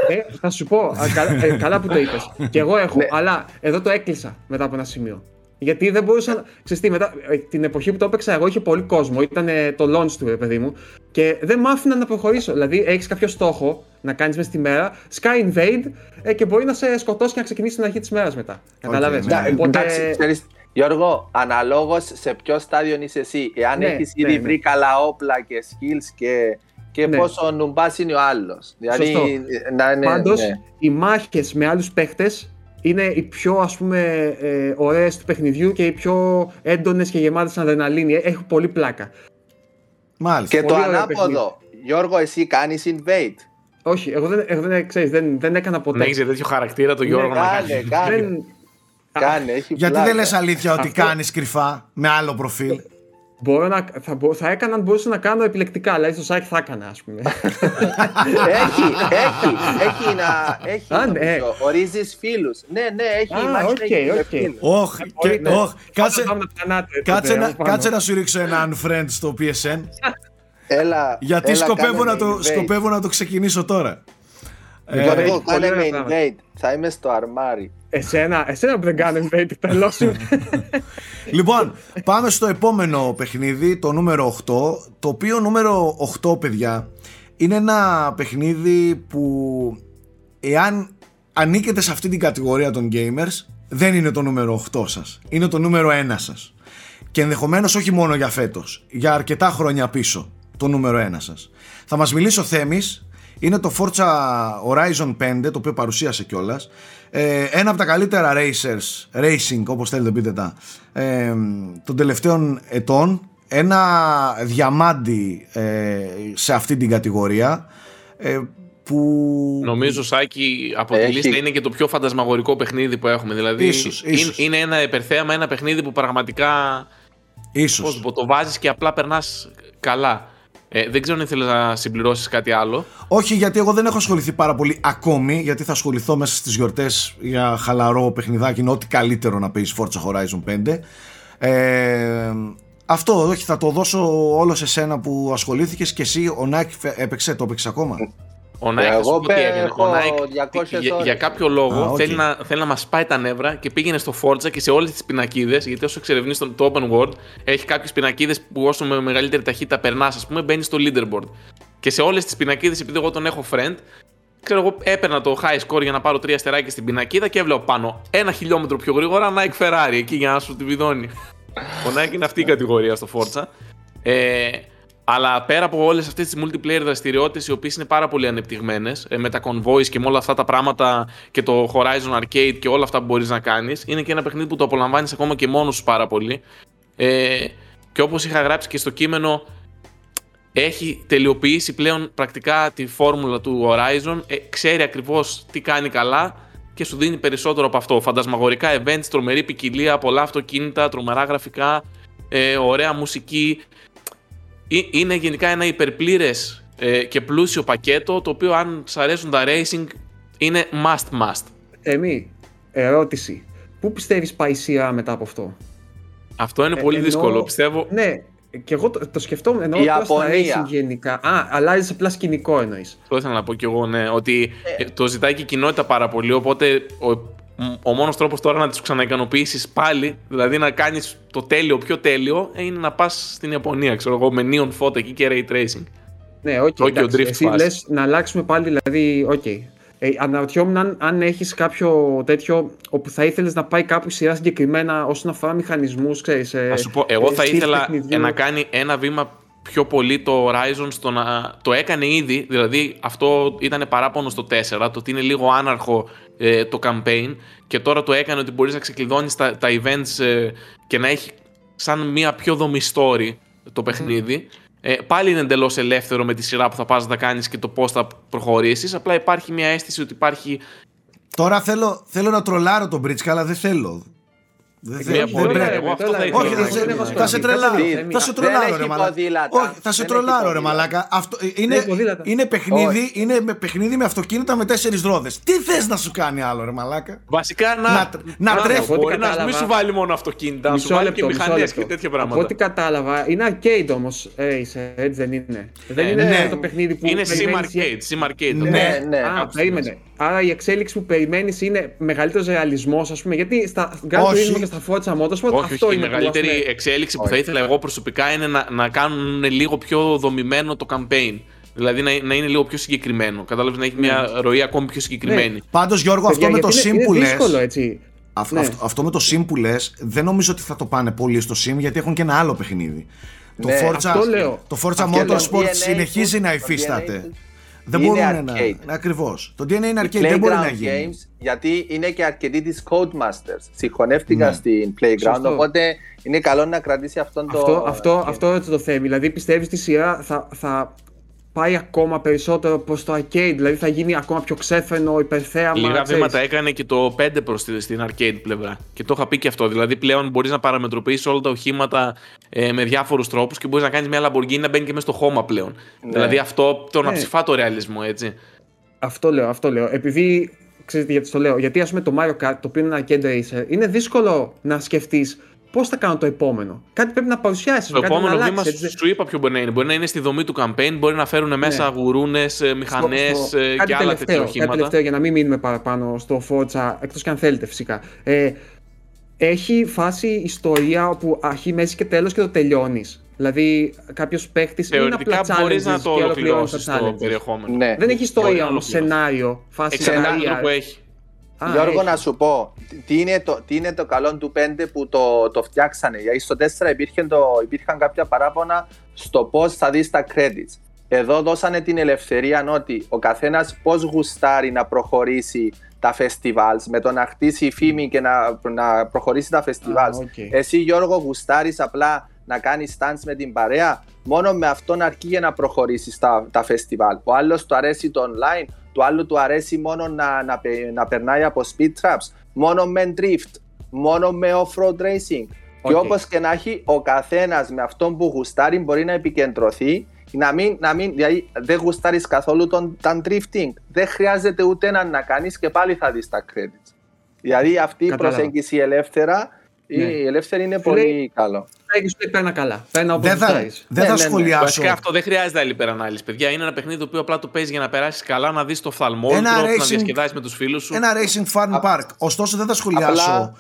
Ε, θα σου πω, καλά, ε, καλά που το είπες. [LAUGHS] και εγώ έχω, ναι. αλλά εδώ το έκλεισα μετά από ένα σημείο. Γιατί δεν μπορούσα. Ξέρεις τι, μετά, ε, την εποχή που το έπαιξα, εγώ είχε πολύ κόσμο. Ήταν το launch του, παιδί μου. Και δεν μ' άφηναν να προχωρήσω. Δηλαδή, έχεις κάποιο στόχο να κάνεις μέσα στη μέρα, Sky Invade ε, και μπορεί να σε σκοτώσει και να ξεκινήσει την αρχή της μέρας μετά. Κατάλαβε. Okay, Οπότε... Γιώργο, αναλόγως σε ποιο στάδιο είσαι εσύ. Εάν ναι, έχεις ήδη ναι, βρει ναι. καλά όπλα και skills και, και ναι. πόσο νουμπάς είναι ο άλλος. Δηλαδή, να είναι. Πάντως, ναι. οι μάχες με άλλους παίχτες είναι οι πιο ας πούμε ε, ωραίες του παιχνιδιού και οι πιο έντονες και γεμάτες αδρεναλίνη. Έχουν πολύ πλάκα. Μάλιστα. Και πολύ το ανάποδο. Γιώργο, εσύ κάνεις invade. Όχι, εγώ δεν, εγώ δεν, ξέρεις, δεν, δεν έκανα ποτέ. Δεν έχεις τέτοιο χαρακτήρα το Γιώργο ναι, να κάνει. Κάνε, δεν... κάνε, έχει Γιατί δεν λες αλήθεια ότι Αυτό... κάνεις κρυφά με άλλο προφίλ; Μπορώ να, θα, θα έκανα αν μπορούσα να κάνω επιλεκτικά, δηλαδή στο site θα έκανα, ας πούμε. [LAUGHS] έχει, έχει, έχει να. Έχει, α, ναι. Ορίζεις φίλους. Ναι, ναι, έχει. Α, οκ, οκ. Όχι, κάτσε, κάτσε, να, κάτσε να σου ρίξω ένα unfriend στο PSN. Έλα, Γιατί έλα, σκοπεύω, να το, σκοπεύω να το ξεκινήσω τώρα. Γιώργο, κάνε με invade. Θα είμαι στο αρμάρι. Εσένα, εσένα που δεν κάνω invade, τρελό σου. [LAUGHS] λοιπόν, πάμε στο επόμενο παιχνίδι, το νούμερο 8. Το οποίο νούμερο 8, παιδιά, είναι ένα παιχνίδι που εάν ανήκετε σε αυτή την κατηγορία των gamers, δεν είναι το νούμερο 8 σας. Είναι το νούμερο 1 σας. Και ενδεχομένως όχι μόνο για φέτος, για αρκετά χρόνια πίσω το νούμερο 1 σας. Θα μας μιλήσει ο Θέμης, είναι το Forza Horizon 5 το οποίο παρουσίασε κιόλας. Ε, ένα από τα καλύτερα racers, racing όπως θέλετε πείτε τα, ε, των τελευταίων ετών. Ένα διαμάντι ε, σε αυτή την κατηγορία. Ε, που... Νομίζω, Σάκη, από τη λίστα είναι και το πιο φαντασμαγορικό παιχνίδι που έχουμε. Δηλαδή, ίσως, ίσως. Είναι, είναι ένα υπερθέαμα, ένα παιχνίδι που πραγματικά. Ίσως. Πώς, το βάζεις και απλά περνάς καλά. Ε, δεν ξέρω αν ήθελες να συμπληρώσεις κάτι άλλο. Όχι, γιατί εγώ δεν έχω ασχοληθεί πάρα πολύ ακόμη. Γιατί θα ασχοληθώ μέσα στις γιορτές για χαλαρό παιχνιδάκι. Είναι ό,τι καλύτερο να παίζει Forza Horizon 5. Ε, αυτό, όχι, θα το δώσω όλο σε σένα που ασχολήθηκες και εσύ. Ο Νάικ έπαιξε, το έπαιξες ακόμα; Ο Νάικ, εγώ ο Νάικ για, για, κάποιο λόγο Α, okay. θέλει, να, θέλει να μας πάει τα νεύρα και πήγαινε στο Forza και σε όλες τις πινακίδες. Γιατί όσο εξερευνείς το, το open world, έχει κάποιες πινακίδες που όσο με μεγαλύτερη ταχύτητα περνάς, ας πούμε, μπαίνεις στο leaderboard. Και σε όλες τις πινακίδες, επειδή εγώ τον έχω friend, ξέρω εγώ, έπαιρνα το high score για να πάρω τρία αστεράκια στην πινακίδα και έβλεπα πάνω ένα χιλιόμετρο πιο γρήγορα Nike Ferrari εκεί για να σου τη βιδώνει. [LAUGHS] ο Nike είναι αυτή η κατηγορία στο Forza. Ε, αλλά πέρα από όλες αυτές τις multiplayer δραστηριότητες, οι οποίες είναι πάρα πολύ ανεπτυγμένες, ε, με τα convoys και με όλα αυτά τα πράγματα και το Horizon Arcade και όλα αυτά που μπορείς να κάνεις, είναι και ένα παιχνίδι που το απολαμβάνεις ακόμα και μόνος σου πάρα πολύ. Ε, και όπως είχα γράψει και στο κείμενο, έχει τελειοποιήσει πλέον πρακτικά τη φόρμουλα του Horizon, ε, ξέρει ακριβώς τι κάνει καλά και σου δίνει περισσότερο από αυτό. Φαντασμαγορικά events, τρομερή ποικιλία, πολλά αυτοκίνητα, τρομερά γραφικά, ε, ωραία μουσική. Είναι γενικά ένα υπερπλήρες ε, και πλούσιο πακέτο το οποίο αν σ' αρέσουν τα racing είναι must must. Εμεί, ερώτηση. Πού πιστεύεις πάει η σειρά μετά από αυτό; Αυτό είναι ε, πολύ δύσκολο, πιστεύω. Ναι, και εγώ το, το σκεφτόμουν ενώ το racing γενικά. Α, αλλάζει απλά σκηνικό εννοείς. Το ήθελα να πω κι εγώ, ναι. Ότι ε. το ζητάει και η κοινότητα πάρα πολύ. Οπότε ο, ο μόνος τρόπος τώρα να του ξαναικανοποιήσεις πάλι, δηλαδή να κάνεις το τέλειο πιο τέλειο, είναι να πας στην Ιαπωνία, ξέρω εγώ, με neon φώτα εκεί και ray tracing. Ναι, όχι, okay, okay, Εσύ λες να αλλάξουμε πάλι, δηλαδή, οκ, okay, ε, αναρωτιόμουν αν, αν έχεις κάποιο τέτοιο όπου θα ήθελες να πάει κάπου σειρά συγκεκριμένα όσον αφορά μηχανισμούς, ξέρεις. Ε, σου πω, εγώ ε, θα ήθελα να κάνει ένα βήμα πιο πολύ το Horizon στο να. Το έκανε ήδη, δηλαδή αυτό ήταν παράπονο στο 4, το ότι είναι λίγο άναρχο ε, το campaign και τώρα το έκανε ότι μπορείς να ξεκλειδώνεις τα, τα events ε, και να έχει σαν μια πιο δομή story το παιχνίδι. Ε, πάλι είναι εντελώς ελεύθερο με τη σειρά που θα πας να κάνεις και το πώς θα προχωρήσεις. Απλά υπάρχει μια αίσθηση ότι υπάρχει. Τώρα θέλω, θέλω να τρολάρω τον Μπρίτσκα, αλλά δεν θέλω. Δεν πρέπει. Εγώ αυτό θα ήθελα. θα σε τρελάρω. Θα σε τρολάρω, ρε μαλάκα. Όχι, θα σε τρολάρω, ρε μαλάκα. Είναι, είναι, παιχνίδι, είναι με παιχνίδι με αυτοκίνητα με τέσσερις ρόδες. Τι θες να σου κάνει άλλο, ρε μαλάκα; Βασικά να, να, τρέχει. Να μην σου βάλει μόνο αυτοκίνητα, να σου βάλει και μηχανές και τέτοια πράγματα. Από ό,τι κατάλαβα, είναι arcade όμως. Έτσι δεν είναι. Δεν είναι ναι. το παιχνίδι που. Είναι sim arcade. Sim arcade. Ναι, ναι. περίμενε. Άρα η εξέλιξη που περιμένεις είναι μεγαλύτερος ρεαλισμός, ας πούμε. Γιατί στα Grand Turismo και στα Forza Motorsport όχι, αυτό όχι, είναι η μεγαλύτερη εξέλιξη που θα ήθελα εγώ προσωπικά είναι να, να κάνουν λίγο πιο δομημένο το campaign. Δηλαδή να, να είναι λίγο πιο συγκεκριμένο. Κατάλαβες να έχει μια ναι. ροή ακόμη πιο συγκεκριμένη. Ναι. Πάντως, Γιώργο, αυτό με το sim που λε. Αυτό, ναι. αυτό, αυτό με το sim που λες, δεν νομίζω ότι θα το πάνε πολύ στο sim γιατί έχουν και ένα άλλο παιχνίδι. Ναι, το Forza, το Forza Motorsport συνεχίζει να υφίσταται. Δεν μπορούν να. Ακριβώς. Το DNA είναι arcade, δεν μπορεί να γίνει. Games, γιατί είναι και αρκετοί της Codemasters. Συγχωνεύτηκαν ναι. στην Playground, Σωστό. οπότε είναι καλό να κρατήσει αυτόν το. Αυτό, αυτό, αυτό το θέμα. Δηλαδή πιστεύεις τη σειρά θα, θα πάει ακόμα περισσότερο προς το arcade, δηλαδή θα γίνει ακόμα πιο ξέφρενο, υπερθέαμα. Λίγα βήματα έκανε και το 5 προς στην arcade πλευρά. Και το είχα πει και αυτό. Δηλαδή πλέον μπορείς να παραμετροποιήσει όλα τα οχήματα ε, με διάφορους τρόπους και μπορείς να κάνεις μια Lamborghini να μπαίνει και μέσα στο χώμα πλέον. Ναι. Δηλαδή αυτό το να ναι. ψηφά το ρεαλισμό, έτσι. Αυτό λέω, αυτό λέω. Επειδή ξέρετε γιατί το λέω. Γιατί ας πούμε το Mario Kart, το οποίο είναι ένα arcade racer, είναι δύσκολο να σκεφτείς πώς θα κάνω το επόμενο; Κάτι πρέπει να παρουσιάσεις. Το επόμενο βήμα σου είπα ποιο μπορεί να είναι. Μπορεί να είναι στη δομή του campaign, μπορεί να φέρουν μέσα ναι. γουρούνε, μηχανές ε, και άλλα τέτοια οχήματα. Κάτι τελευταίο για να μην μείνουμε παραπάνω στο Forza, εκτός και αν θέλετε φυσικά. Ε, έχει φάση ιστορία όπου αρχή, μέση και τέλος και το τελειώνεις. Δηλαδή, κάποιος παίχτη είναι απλά μπορείς να το ολοκληρώσεις το περιεχόμενο. Ναι. Δεν έχει ιστορία όμως, σενάριο, φάση σενάριο που έχει. Α, Γιώργο, να σου πω, τι είναι, το, τι είναι το καλό του 5 που το, το φτιάξανε. Γιατί στο 4 υπήρχε το, υπήρχαν κάποια παράπονα στο πώς θα δεις τα credits. Εδώ δώσανε την ελευθερία ότι ο καθένας πώς γουστάρει να προχωρήσει τα festivals, με το να χτίσει φήμη και να, να προχωρήσει τα festivals. okay. Εσύ Γιώργο γουστάρεις απλά να κάνεις stands με την παρέα, μόνο με αυτόν αρκεί για να προχωρήσεις τα, τα festival. Ο άλλος του αρέσει το online, του άλλου του αρέσει μόνο να, να, να περνάει από speed traps, μόνο με drift, μόνο με off-road racing. Okay. Και όπως και να έχει, ο καθένας με αυτόν που γουστάρει μπορεί να επικεντρωθεί να μην, να μην, δηλαδή δεν γουστάρεις καθόλου τον, τον drifting. Δεν χρειάζεται ούτε ένα να κάνεις και πάλι θα δεις τα credits. Δηλαδή αυτή η προσέγγιση ελεύθερα ναι. Η ελεύθερη είναι πολύ καλό. Θα παίρνα καλά. Παίρνα δεν θα, δεν ναι, θα ναι, ναι. σχολιάσω. Βασικά αυτό δεν χρειάζεται άλλη υπερανάλυση. Παιδιά, είναι ένα παιχνίδι το οποίο απλά το παίζεις για να περάσεις καλά, να δεις το φθαλμό, να διασκεδάσεις με τους φίλους σου. Ένα racing fun park. Ωστόσο δεν θα σχολιάσω. Απλά,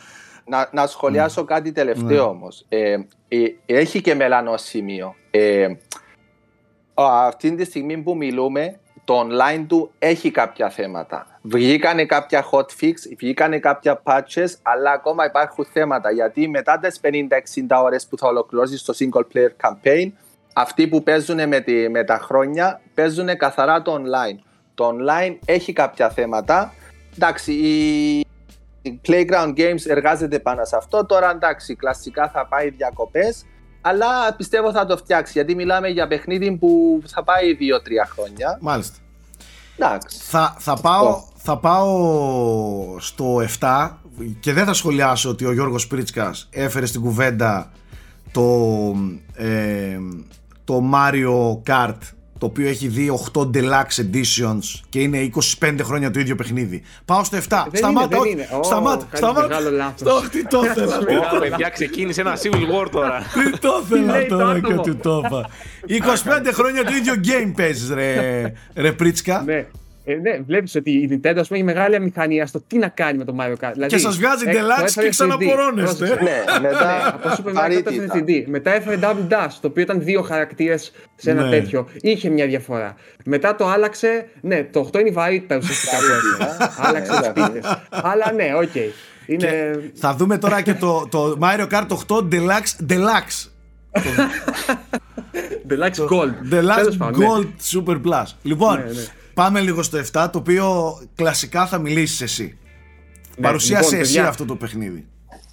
να, να σχολιάσω mm. κάτι τελευταίο mm. όμως. Ε, ε, έχει και μελανό σημείο. Ε, αυτή τη στιγμή που μιλούμε, το online του έχει κάποια θέματα. Βγήκανε κάποια hot fix, βγήκανε κάποια patches, αλλά ακόμα υπάρχουν θέματα. Γιατί μετά τις 50-60 ώρες που θα ολοκληρώσεις το single player campaign, αυτοί που παίζουν με, τη, με τα χρόνια παίζουν καθαρά το online. Το online έχει κάποια θέματα. Εντάξει, η, Playground Games εργάζεται πάνω σε αυτό. Τώρα εντάξει, κλασικά θα πάει διακοπές αλλά πιστεύω θα το φτιάξει γιατί μιλάμε για παιχνίδι που θα πάει 2-3 χρόνια. Μάλιστα. Εντάξει. Θα, θα, πάω, θα πάω στο 7 και δεν θα σχολιάσω ότι ο Γιώργος Πρίτσκας έφερε στην κουβέντα το, ε, το Mario Kart το οποίο έχει δει 8 deluxe editions και είναι 25 χρόνια το ίδιο παιχνίδι. Πάω στο 7. Δεν σταμάτα, είναι, όχι. δεν είναι. Σταμάτα, Ω, σταμάτα. κάνεις μεγάλο λάθος. Το, τι το ήθελα. τι το- Παιδιά, ξεκίνησε ένα Civil War τώρα. [LAUGHS] Τι το ήθελα λέει το τώρα και άτομο. του το είπα. 25 χρόνια το ίδιο game παίζεις ρε, ρε Πρίτσκα. Ναι. Ε, ναι, βλέπεις ότι η Nintendo ας πούμε, έχει μεγάλη αμηχανία στο τι να κάνει με το Mario Kart. Δηλαδή, Και σας βγάζει ε, το deluxe έφερε και 3D. ξαναπορώνεστε. Πρόσεξε. Ναι, μετά Ναι, από Super Mario Kart έφερε βαρύτητα. 3D. Μετά έφερε Double Dash, το οποίο ήταν δύο χαρακτήρες σε ένα Ναι. τέτοιο. Είχε μια διαφορά. Μετά το άλλαξε. Ναι, το 8 είναι η βαρύτητα ουσιαστικά που έφερε. Άλλαξε τις πίτε. Αλλά ναι, οκ. Είναι. Θα δούμε τώρα και το, το Mario Kart 8 Deluxe Deluxe. [LAUGHS] Deluxe Gold. Τέλος Deluxe πάντων, ναι. Gold Super Plus. Λοιπόν, Ναι, ναι. Πάμε λίγο στο 7, το οποίο κλασικά θα μιλήσεις εσύ. Παρουσίασε λοιπόν, εσύ παιδιά, αυτό το παιχνίδι.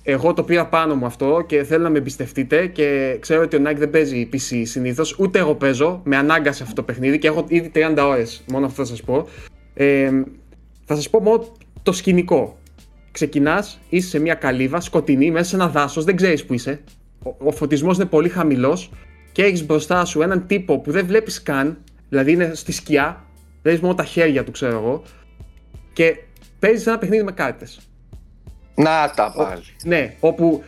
Εγώ το πήρα πάνω μου αυτό και θέλω να με εμπιστευτείτε και ξέρω ότι ο Nike δεν παίζει PC συνήθως. Ούτε εγώ παίζω. Με ανάγκασε αυτό το παιχνίδι και έχω ήδη 30 ώρες. Μόνο αυτό θα σας πω. Ε, θα σας πω μόνο το σκηνικό. Ξεκινάς, είσαι σε μια καλύβα σκοτεινή μέσα σε ένα δάσος, δεν ξέρεις που είσαι. Ο, ο φωτισμός είναι πολύ χαμηλός και έχεις μπροστά σου έναν τύπο που δεν βλέπεις καν, δηλαδή είναι στη σκιά, βλέπει μόνο τα χέρια του, ξέρω εγώ, και παίζεις ένα παιχνίδι με κάρτες. Να τα πάλι. Ναι, όπου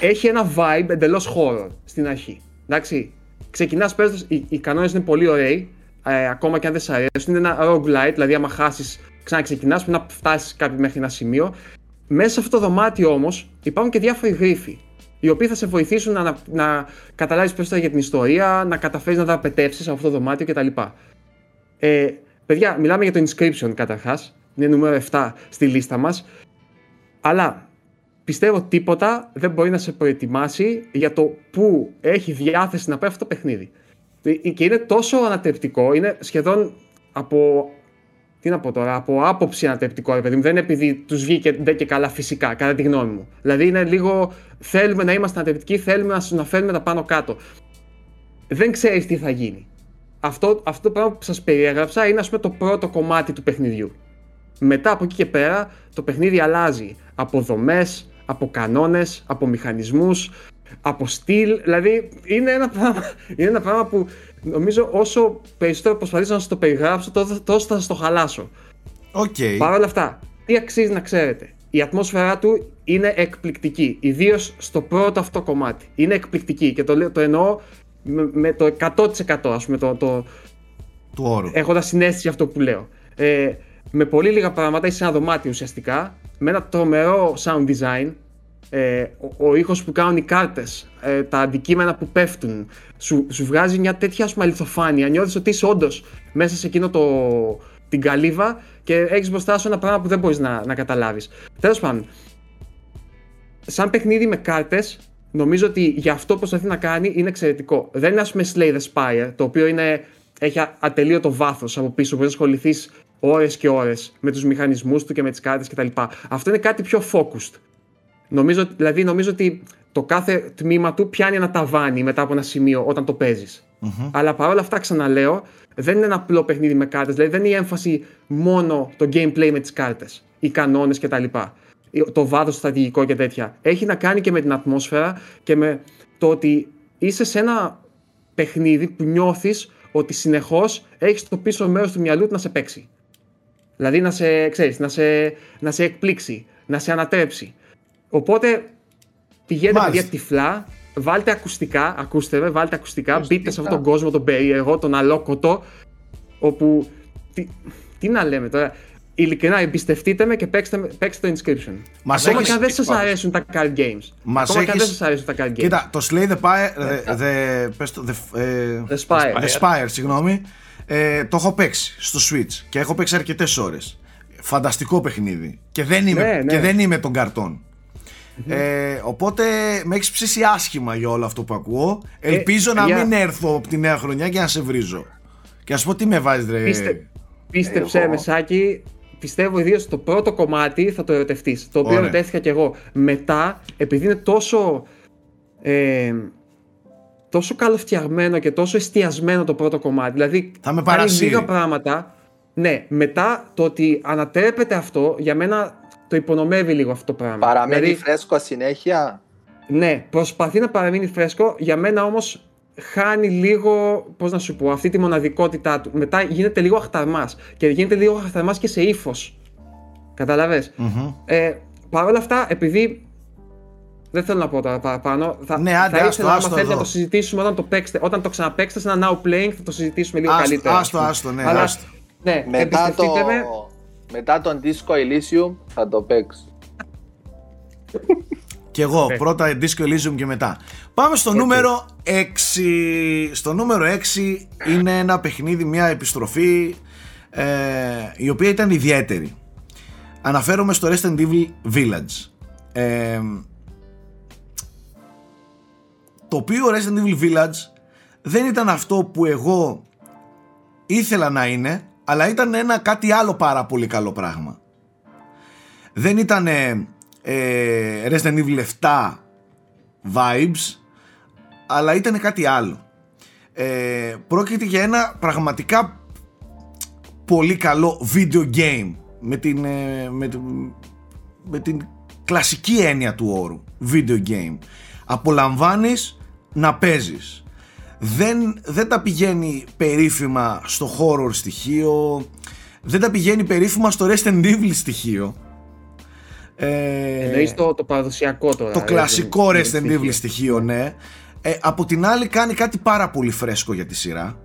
έχει ένα vibe εντελώς horror στην αρχή. Εντάξει. Ξεκινάς παίζοντας. Οι, οι κανόνες είναι πολύ ωραίοι. Ε, ακόμα και αν δεν σε αρέσουν. Είναι ένα roguelite, δηλαδή άμα χάσεις, ξαναξεκινάς. Πρέπει να φτάσεις κάποιο μέχρι ένα σημείο. Μέσα σε αυτό το δωμάτιο όμως υπάρχουν και διάφοροι γρίφοι. Οι οποίοι θα σε βοηθήσουν να, να, να καταλάβεις περισσότερα για την ιστορία, να καταφέρεις να τα απαιτεύσει από αυτό το δωμάτιο κτλ. Ε, παιδιά, μιλάμε για το inscription καταρχάς. Είναι νούμερο 7 στη λίστα μας. Αλλά πιστεύω τίποτα δεν μπορεί να σε προετοιμάσει για το πού έχει διάθεση να πάει αυτό το παιχνίδι. Και είναι τόσο ανατρεπτικό, είναι σχεδόν από. Τι να πω τώρα, από άποψη ανατρεπτικό, ρε παιδί μου. Δεν είναι επειδή τους βγήκε δεν και καλά φυσικά, κατά τη γνώμη μου. Δηλαδή είναι λίγο. Θέλουμε να είμαστε ανατρεπτικοί, θέλουμε να, να φέρνουμε τα πάνω κάτω. Δεν ξέρεις τι θα γίνει. Αυτό, αυτό το πράγμα που σας περιέγραψα είναι, ας πούμε, το πρώτο κομμάτι του παιχνιδιού. Μετά από εκεί και πέρα το παιχνίδι αλλάζει από δομές, από κανόνες, από μηχανισμούς, από στυλ. Δηλαδή είναι ένα πράγμα, [LAUGHS] είναι ένα πράγμα που νομίζω όσο περισσότερο προσπαθήσω να σας το περιγράψω τόσο, τόσο θα σας το χαλάσω. Οκ. Παρ' όλα αυτά, τι αξίζει να ξέρετε; Η ατμόσφαιρά του είναι εκπληκτική, ιδίως στο πρώτο αυτό κομμάτι. Είναι εκπληκτική και το, λέω- το εννοώ με, με το 100% ας πούμε το, το, Του όρου. έχοντας συναίσθηση αυτό που λέω. Ε, με πολύ λίγα πράγματα είσαι σε ένα δωμάτιο ουσιαστικά, με ένα τρομερό sound design. Ε, ο, ο ήχος που κάνουν οι κάρτες, ε, τα αντικείμενα που πέφτουν, σου, σου βγάζει μια τέτοια ας πούμε, αληθοφάνεια. Νιώθεις ότι είσαι όντως μέσα σε εκείνο το, την καλύβα και έχεις μπροστά σου ένα πράγμα που δεν μπορείς να, να καταλάβεις. Τέλος πάντων, σαν παιχνίδι με κάρτες, νομίζω ότι για αυτό που προσπαθεί να κάνει είναι εξαιρετικό. Δεν είναι, ας πούμε, Slay the Spire, το οποίο είναι, έχει α- ατελείωτο βάθος από πίσω. Μπορεί να ασχοληθείς ώρες και ώρες με τους μηχανισμούς του και με τις κάρτες κτλ. Αυτό είναι κάτι πιο focused. Νομίζω, δηλαδή, νομίζω ότι το κάθε τμήμα του πιάνει ένα ταβάνι μετά από ένα σημείο όταν το παίζεις. Αλλά παρόλα αυτά, ξαναλέω, δεν είναι ένα απλό παιχνίδι με κάρτες. Δηλαδή, δεν είναι η έμφαση μόνο το gameplay με τις κάρτες, οι κανόνες κτλ. Το βάθος στρατηγικό και τέτοια. Έχει να κάνει και με την ατμόσφαιρα και με το ότι είσαι σε ένα παιχνίδι που νιώθεις ότι συνεχώς έχεις το πίσω μέρος του μυαλού του να σε παίξει. Δηλαδή να σε, ξέρεις, να σε, να σε εκπλήξει, να σε ανατρέψει. Οπότε πηγαίνετε Μάλιστα. παιδιά τυφλά, βάλτε ακουστικά, ακούστε με, βάλτε ακουστικά, μπείτε σε αυτόν τον κόσμο τον περίεργο, τον αλόκοτο, όπου, τι, τι να λέμε τώρα, ειλικρινά εμπιστευτείτε με και παίξτε, με- παίξτε το inscription. Μας Ακόμα έχεις- και αν δεν σας αρέσουν τα card games. Μας Ακόμα και αν δεν έχεις- σας αρέσουν τα card games. Κοίτα, το Slay the Spire, the, the, πες το, the, ε, The Spire. The Spire, συγγνώμη. Ε, το έχω παίξει στο Switch και έχω παίξει αρκετές ώρες. Φανταστικό παιχνίδι. Και δεν είμαι, Ναι, ναι. και δεν είμαι των καρτών. Ε, οπότε με έχεις ψήσει άσχημα για όλο αυτό που ακούω. Ε, Ελπίζω να μην έρθω από τη νέα χρονιά και να σε βρίζω. Και ας πω τι με βάζεις, ρε. Πίστε, πίστεψε, Εγώ. Μεσάκη, πιστεύω ιδίως το πρώτο κομμάτι θα το ερωτευτείς. Το οποίο ερωτεύτηκα κι εγώ. Μετά, επειδή είναι τόσο. Ε, τόσο καλοφτιαγμένο και τόσο εστιασμένο το πρώτο κομμάτι. Δηλαδή, θα με παρασύρει. λίγα πράγματα. Ναι, μετά το ότι ανατρέπεται αυτό, για μένα το υπονομεύει λίγο αυτό το πράγμα. Παραμένει δηλαδή, φρέσκο συνέχεια. Ναι, προσπαθεί να παραμείνει φρέσκο. Για μένα όμως χάνει λίγο, πώς να σου πω, αυτή τη μοναδικότητά του. Μετά γίνεται λίγο αχταρμά. Και γίνεται λίγο αχταρμά και σε ύφος. Καταλαβέ. Mm-hmm. Ε, Παρ' όλα αυτά, επειδή. Δεν θέλω να πω τώρα παραπάνω. Θα, ναι, άντε, θα ήθελα, άμα θέλετε, να το συζητήσουμε όταν το, παίξετε, όταν το ξαναπαίξετε σε ένα now playing, θα το συζητήσουμε λίγο άστο, καλύτερα. Άστο, άστο, ναι. Αλλά, άστο. ναι μετά, το, με... μετά τον Disco Elysium θα το παίξω. [LAUGHS] Και εγώ, ναι. πρώτα Disco Elysium και μετά. Πάμε στο νούμερο 6. Στο νούμερο 6 είναι ένα παιχνίδι, μια επιστροφή ε, η οποία ήταν ιδιαίτερη. Αναφέρομαι στο Resident Evil Village. Ε, το οποίο Resident Evil Village δεν ήταν αυτό που εγώ ήθελα να είναι, αλλά ήταν ένα κάτι άλλο πάρα πολύ καλό πράγμα. Δεν ήταν ε, Resident Evil 7 vibes αλλά ήταν κάτι άλλο. Ε, πρόκειται για ένα πραγματικά πολύ καλό video game με την, ε, με, με την κλασική έννοια του όρου video game. Απολαμβάνεις να παίζεις. Δεν, δεν τα πηγαίνει περίφημα στο horror στοιχείο δεν τα πηγαίνει περίφημα στο Resident Evil στοιχείο ε, Εννοείς το, το παραδοσιακό τώρα. Το κλασικό Resident Evil στοιχείο, ναι. Ε, από την άλλη κάνει κάτι πάρα πολύ φρέσκο για τη σειρά.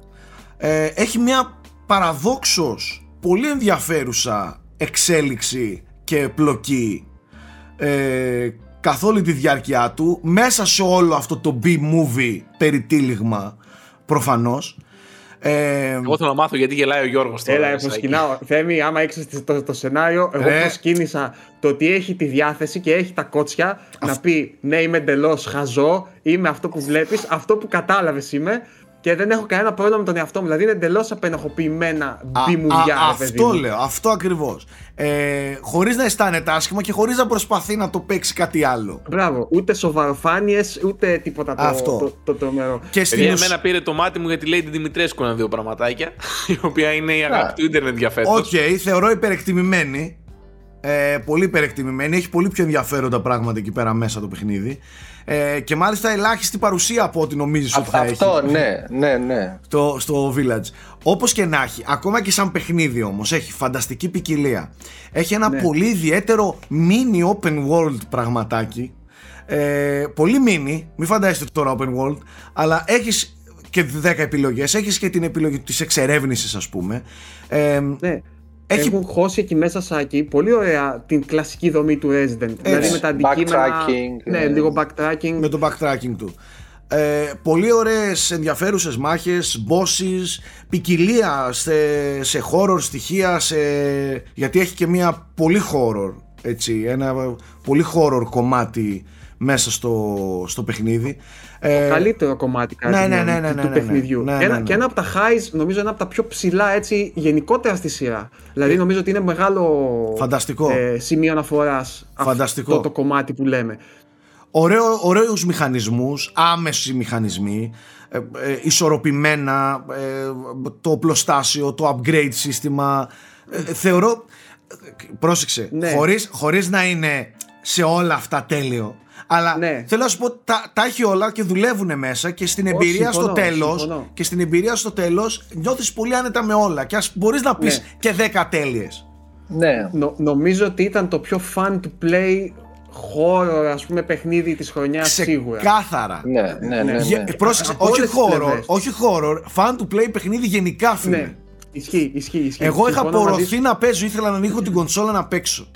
Ε, έχει μια παραδόξως πολύ ενδιαφέρουσα εξέλιξη και πλοκή ε, καθ' όλη τη διάρκεια του μέσα σε όλο αυτό το B-movie περιτύλιγμα προφανώς ε, εγώ θέλω να μάθω γιατί γελάει ο Γιώργος τώρα. Έλα, προσκυνάω. Θέμη, άμα έξω το, το, σενάριο, εγώ ε. προσκύνησα το ότι έχει τη διάθεση και έχει τα κότσια να πει Ναι, είμαι εντελώς χαζό, είμαι αυτό που βλέπεις, αυτό που κατάλαβες είμαι και δεν έχω κανένα πρόβλημα με τον εαυτό μου. Δηλαδή είναι εντελώς απενοχοποιημένα μπιμουδιά. Αυτό λέω, αυτό ακριβώς. Ε, χωρίς να αισθάνεται άσχημα και χωρίς να προσπαθεί να το παίξει κάτι άλλο. Μπράβο. Ούτε σοβαροφάνειες, ούτε τίποτα το, αυτό. το, το, τρομερό. Και στην ουσ... εμένα πήρε το μάτι μου γιατί λέει την Δημητρέσκου ένα δύο πραγματάκια. [LAUGHS] η οποία είναι η αγάπη του Ιντερνετ για φέτος. Οκ, okay, θεωρώ υπερεκτιμημένη. Ε, πολύ υπερεκτιμημένη. Έχει πολύ πιο ενδιαφέροντα πράγματα εκεί πέρα μέσα το παιχνίδι. Ε, και μάλιστα ελάχιστη παρουσία από ό,τι νομίζεις ότι θα έχει. Αυτό, ναι, ναι, ναι. Στο, στο Village. Όπως και να έχει, ακόμα και σαν παιχνίδι όμως, έχει φανταστική ποικιλία. Έχει ένα ναι. πολύ ιδιαίτερο mini open world πραγματάκι. Ε, πολύ mini, μην φαντάζεστε τώρα open world, αλλά έχεις και 10 επιλογές, έχεις και την επιλογή της εξερεύνησης ας πούμε. Ε, ναι. Έχει... Έχουν χώσει εκεί μέσα σάκι πολύ ωραία την κλασική δομή του Resident. Δηλαδή με τα αντικείμενα. Ναι, ναι, λίγο backtracking. Με το backtracking του. Ε, πολύ ωραίες ενδιαφέρουσες μάχες, bosses, ποικιλία σε, σε horror στοιχεία, σε, γιατί έχει και μια πολύ horror, έτσι, ένα πολύ horror κομμάτι μέσα στο, στο παιχνίδι. Το ε, καλύτερο κομμάτι κάτι ναι, ναι, ναι, του παιχνιδιού. Και ένα από τα highs, νομίζω ένα από τα πιο ψηλά έτσι γενικότερα στη σειρά. Δηλαδή νομίζω ότι είναι μεγάλο Φανταστικό. Ε, σημείο αναφοράς αυτό το κομμάτι που λέμε. Ωραίο, ωραίους μηχανισμούς, άμεσοι μηχανισμοί, ε, ε, ισορροπημένα, ε, το οπλοστάσιο, το upgrade σύστημα. θεωρώ, πρόσεξε, ναι. χωρίς, χωρίς να είναι σε όλα αυτά τέλειο, αλλά ναι. θέλω να σου πω, τα, τα έχει όλα και δουλεύουν μέσα και στην εμπειρία στο τέλος. Και στην εμπειρία στο τέλος νιώθεις πολύ άνετα με όλα. Και ας μπορείς να πεις ναι. και 10 τέλειες. Ναι. νομίζω ότι ήταν το πιο fun to play χώρο, ας πούμε, παιχνίδι της χρονιάς σίγουρα. Κάθαρα. Ναι, ναι, ναι. ναι. Πρόσεξε, όχι horror, όχι horror, fun to play παιχνίδι γενικά, φίλε. Ναι. Ισχύει, ισχύει, ισχύει. Εγώ είχα απορροθεί να παίζω, ήθελα να ανοίγω την κονσόλα να παίξω.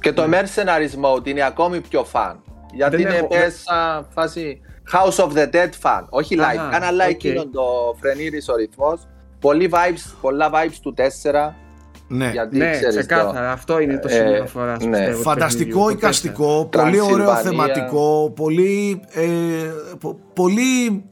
Και το mercenaries mode είναι ακόμη πιο fun. Γιατί δεν είναι έχω... μέσα φάση House of the Dead fan. Όχι like. Κάνα like okay. το φρενήρης ο ρυθμός. Πολλοί vibes, πολλά vibes του 4. Ναι, Γιατί, ναι ξεκάθαρα. Αυτό είναι το ε, σημείο αναφοράς. Ναι. Φανταστικό εικαστικό, πολύ ωραίο θεματικό, πολύ. Ε, πολύ.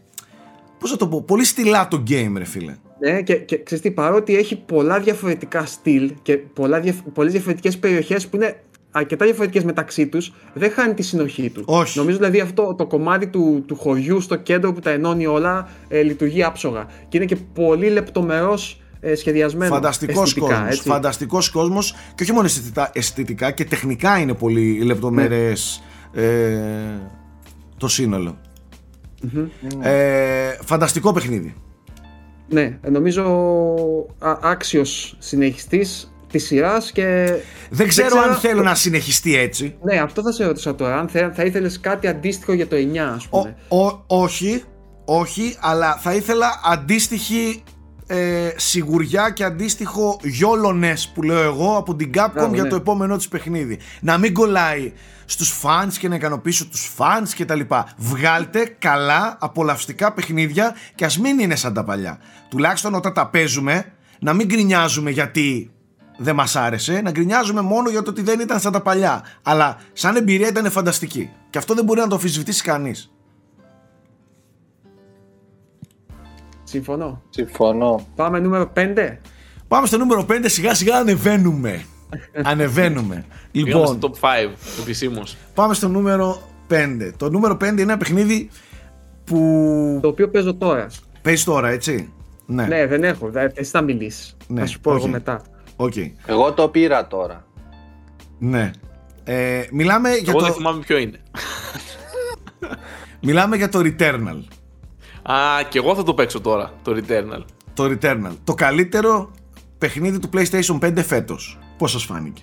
Πώς θα το πω, πολύ στυλά το game, ρε φίλε. Ναι, και, και ξέρεις τι, παρότι έχει πολλά διαφορετικά στυλ και πολλά, πολλές διαφορετικές περιοχές που είναι αρκετά διαφορετικές μεταξύ τους, δεν χάνει τη συνοχή του. Όχι. Νομίζω δηλαδή αυτό το κομμάτι του, του χωριού στο κέντρο που τα ενώνει όλα ε, λειτουργεί άψογα. Και είναι και πολύ λεπτομερός ε, σχεδιασμένος. Φανταστικός κόσμος. Φανταστικός κόσμος και όχι μόνο αισθητικά, και τεχνικά είναι πολύ λεπτομέρειε ναι. ε, το συνολο Ε, φανταστικό παιχνίδι. Ναι, νομίζω άξιος συνεχιστής της σειράς και. Δεν ξέρω, αν θέλω να συνεχιστεί έτσι. Ναι, αυτό θα σε ρωτήσω τώρα. Αν θα, θα ήθελες κάτι αντίστοιχο για το 9, ας πούμε. Ο, όχι, όχι, αλλά θα ήθελα αντίστοιχη ε, σιγουριά και αντίστοιχο γιόλονες που λέω εγώ από την Capcom για ναι. το επόμενό της παιχνίδι. Να μην κολλάει στους fans και να ικανοποιήσω τους fans και τα λοιπά. Βγάλτε καλά απολαυστικά παιχνίδια και ας μην είναι σαν τα παλιά. Τουλάχιστον όταν τα παίζουμε να μην γκρινιάζουμε γιατί δεν μας άρεσε, να γκρινιάζουμε μόνο για το ότι δεν ήταν σαν τα παλιά. Αλλά σαν εμπειρία ήταν φανταστική. Και αυτό δεν μπορεί να το αμφισβητήσει κανείς. Συμφωνώ. Συμφωνώ. Πάμε νούμερο 5. Πάμε στο νούμερο 5, σιγά σιγά ανεβαίνουμε. [LAUGHS] ανεβαίνουμε. λοιπόν, στο top 5 επισήμω. Πάμε στο νούμερο 5. Το νούμερο 5 είναι ένα παιχνίδι που. Το οποίο παίζω τώρα. Παίζεις τώρα, έτσι; Ναι, ναι δεν έχω. Εσύ θα μιλήσεις. Ναι, θα σου πω okay. εγώ μετά. Okay. Εγώ το πήρα τώρα. Ναι. Ε, μιλάμε εγώ για το... δεν θυμάμαι ποιο είναι. μιλάμε για το Returnal. Α, και εγώ θα το παίξω τώρα, το Returnal. Το Returnal. Το καλύτερο παιχνίδι του PlayStation 5 φέτος. Πώς σας φάνηκε;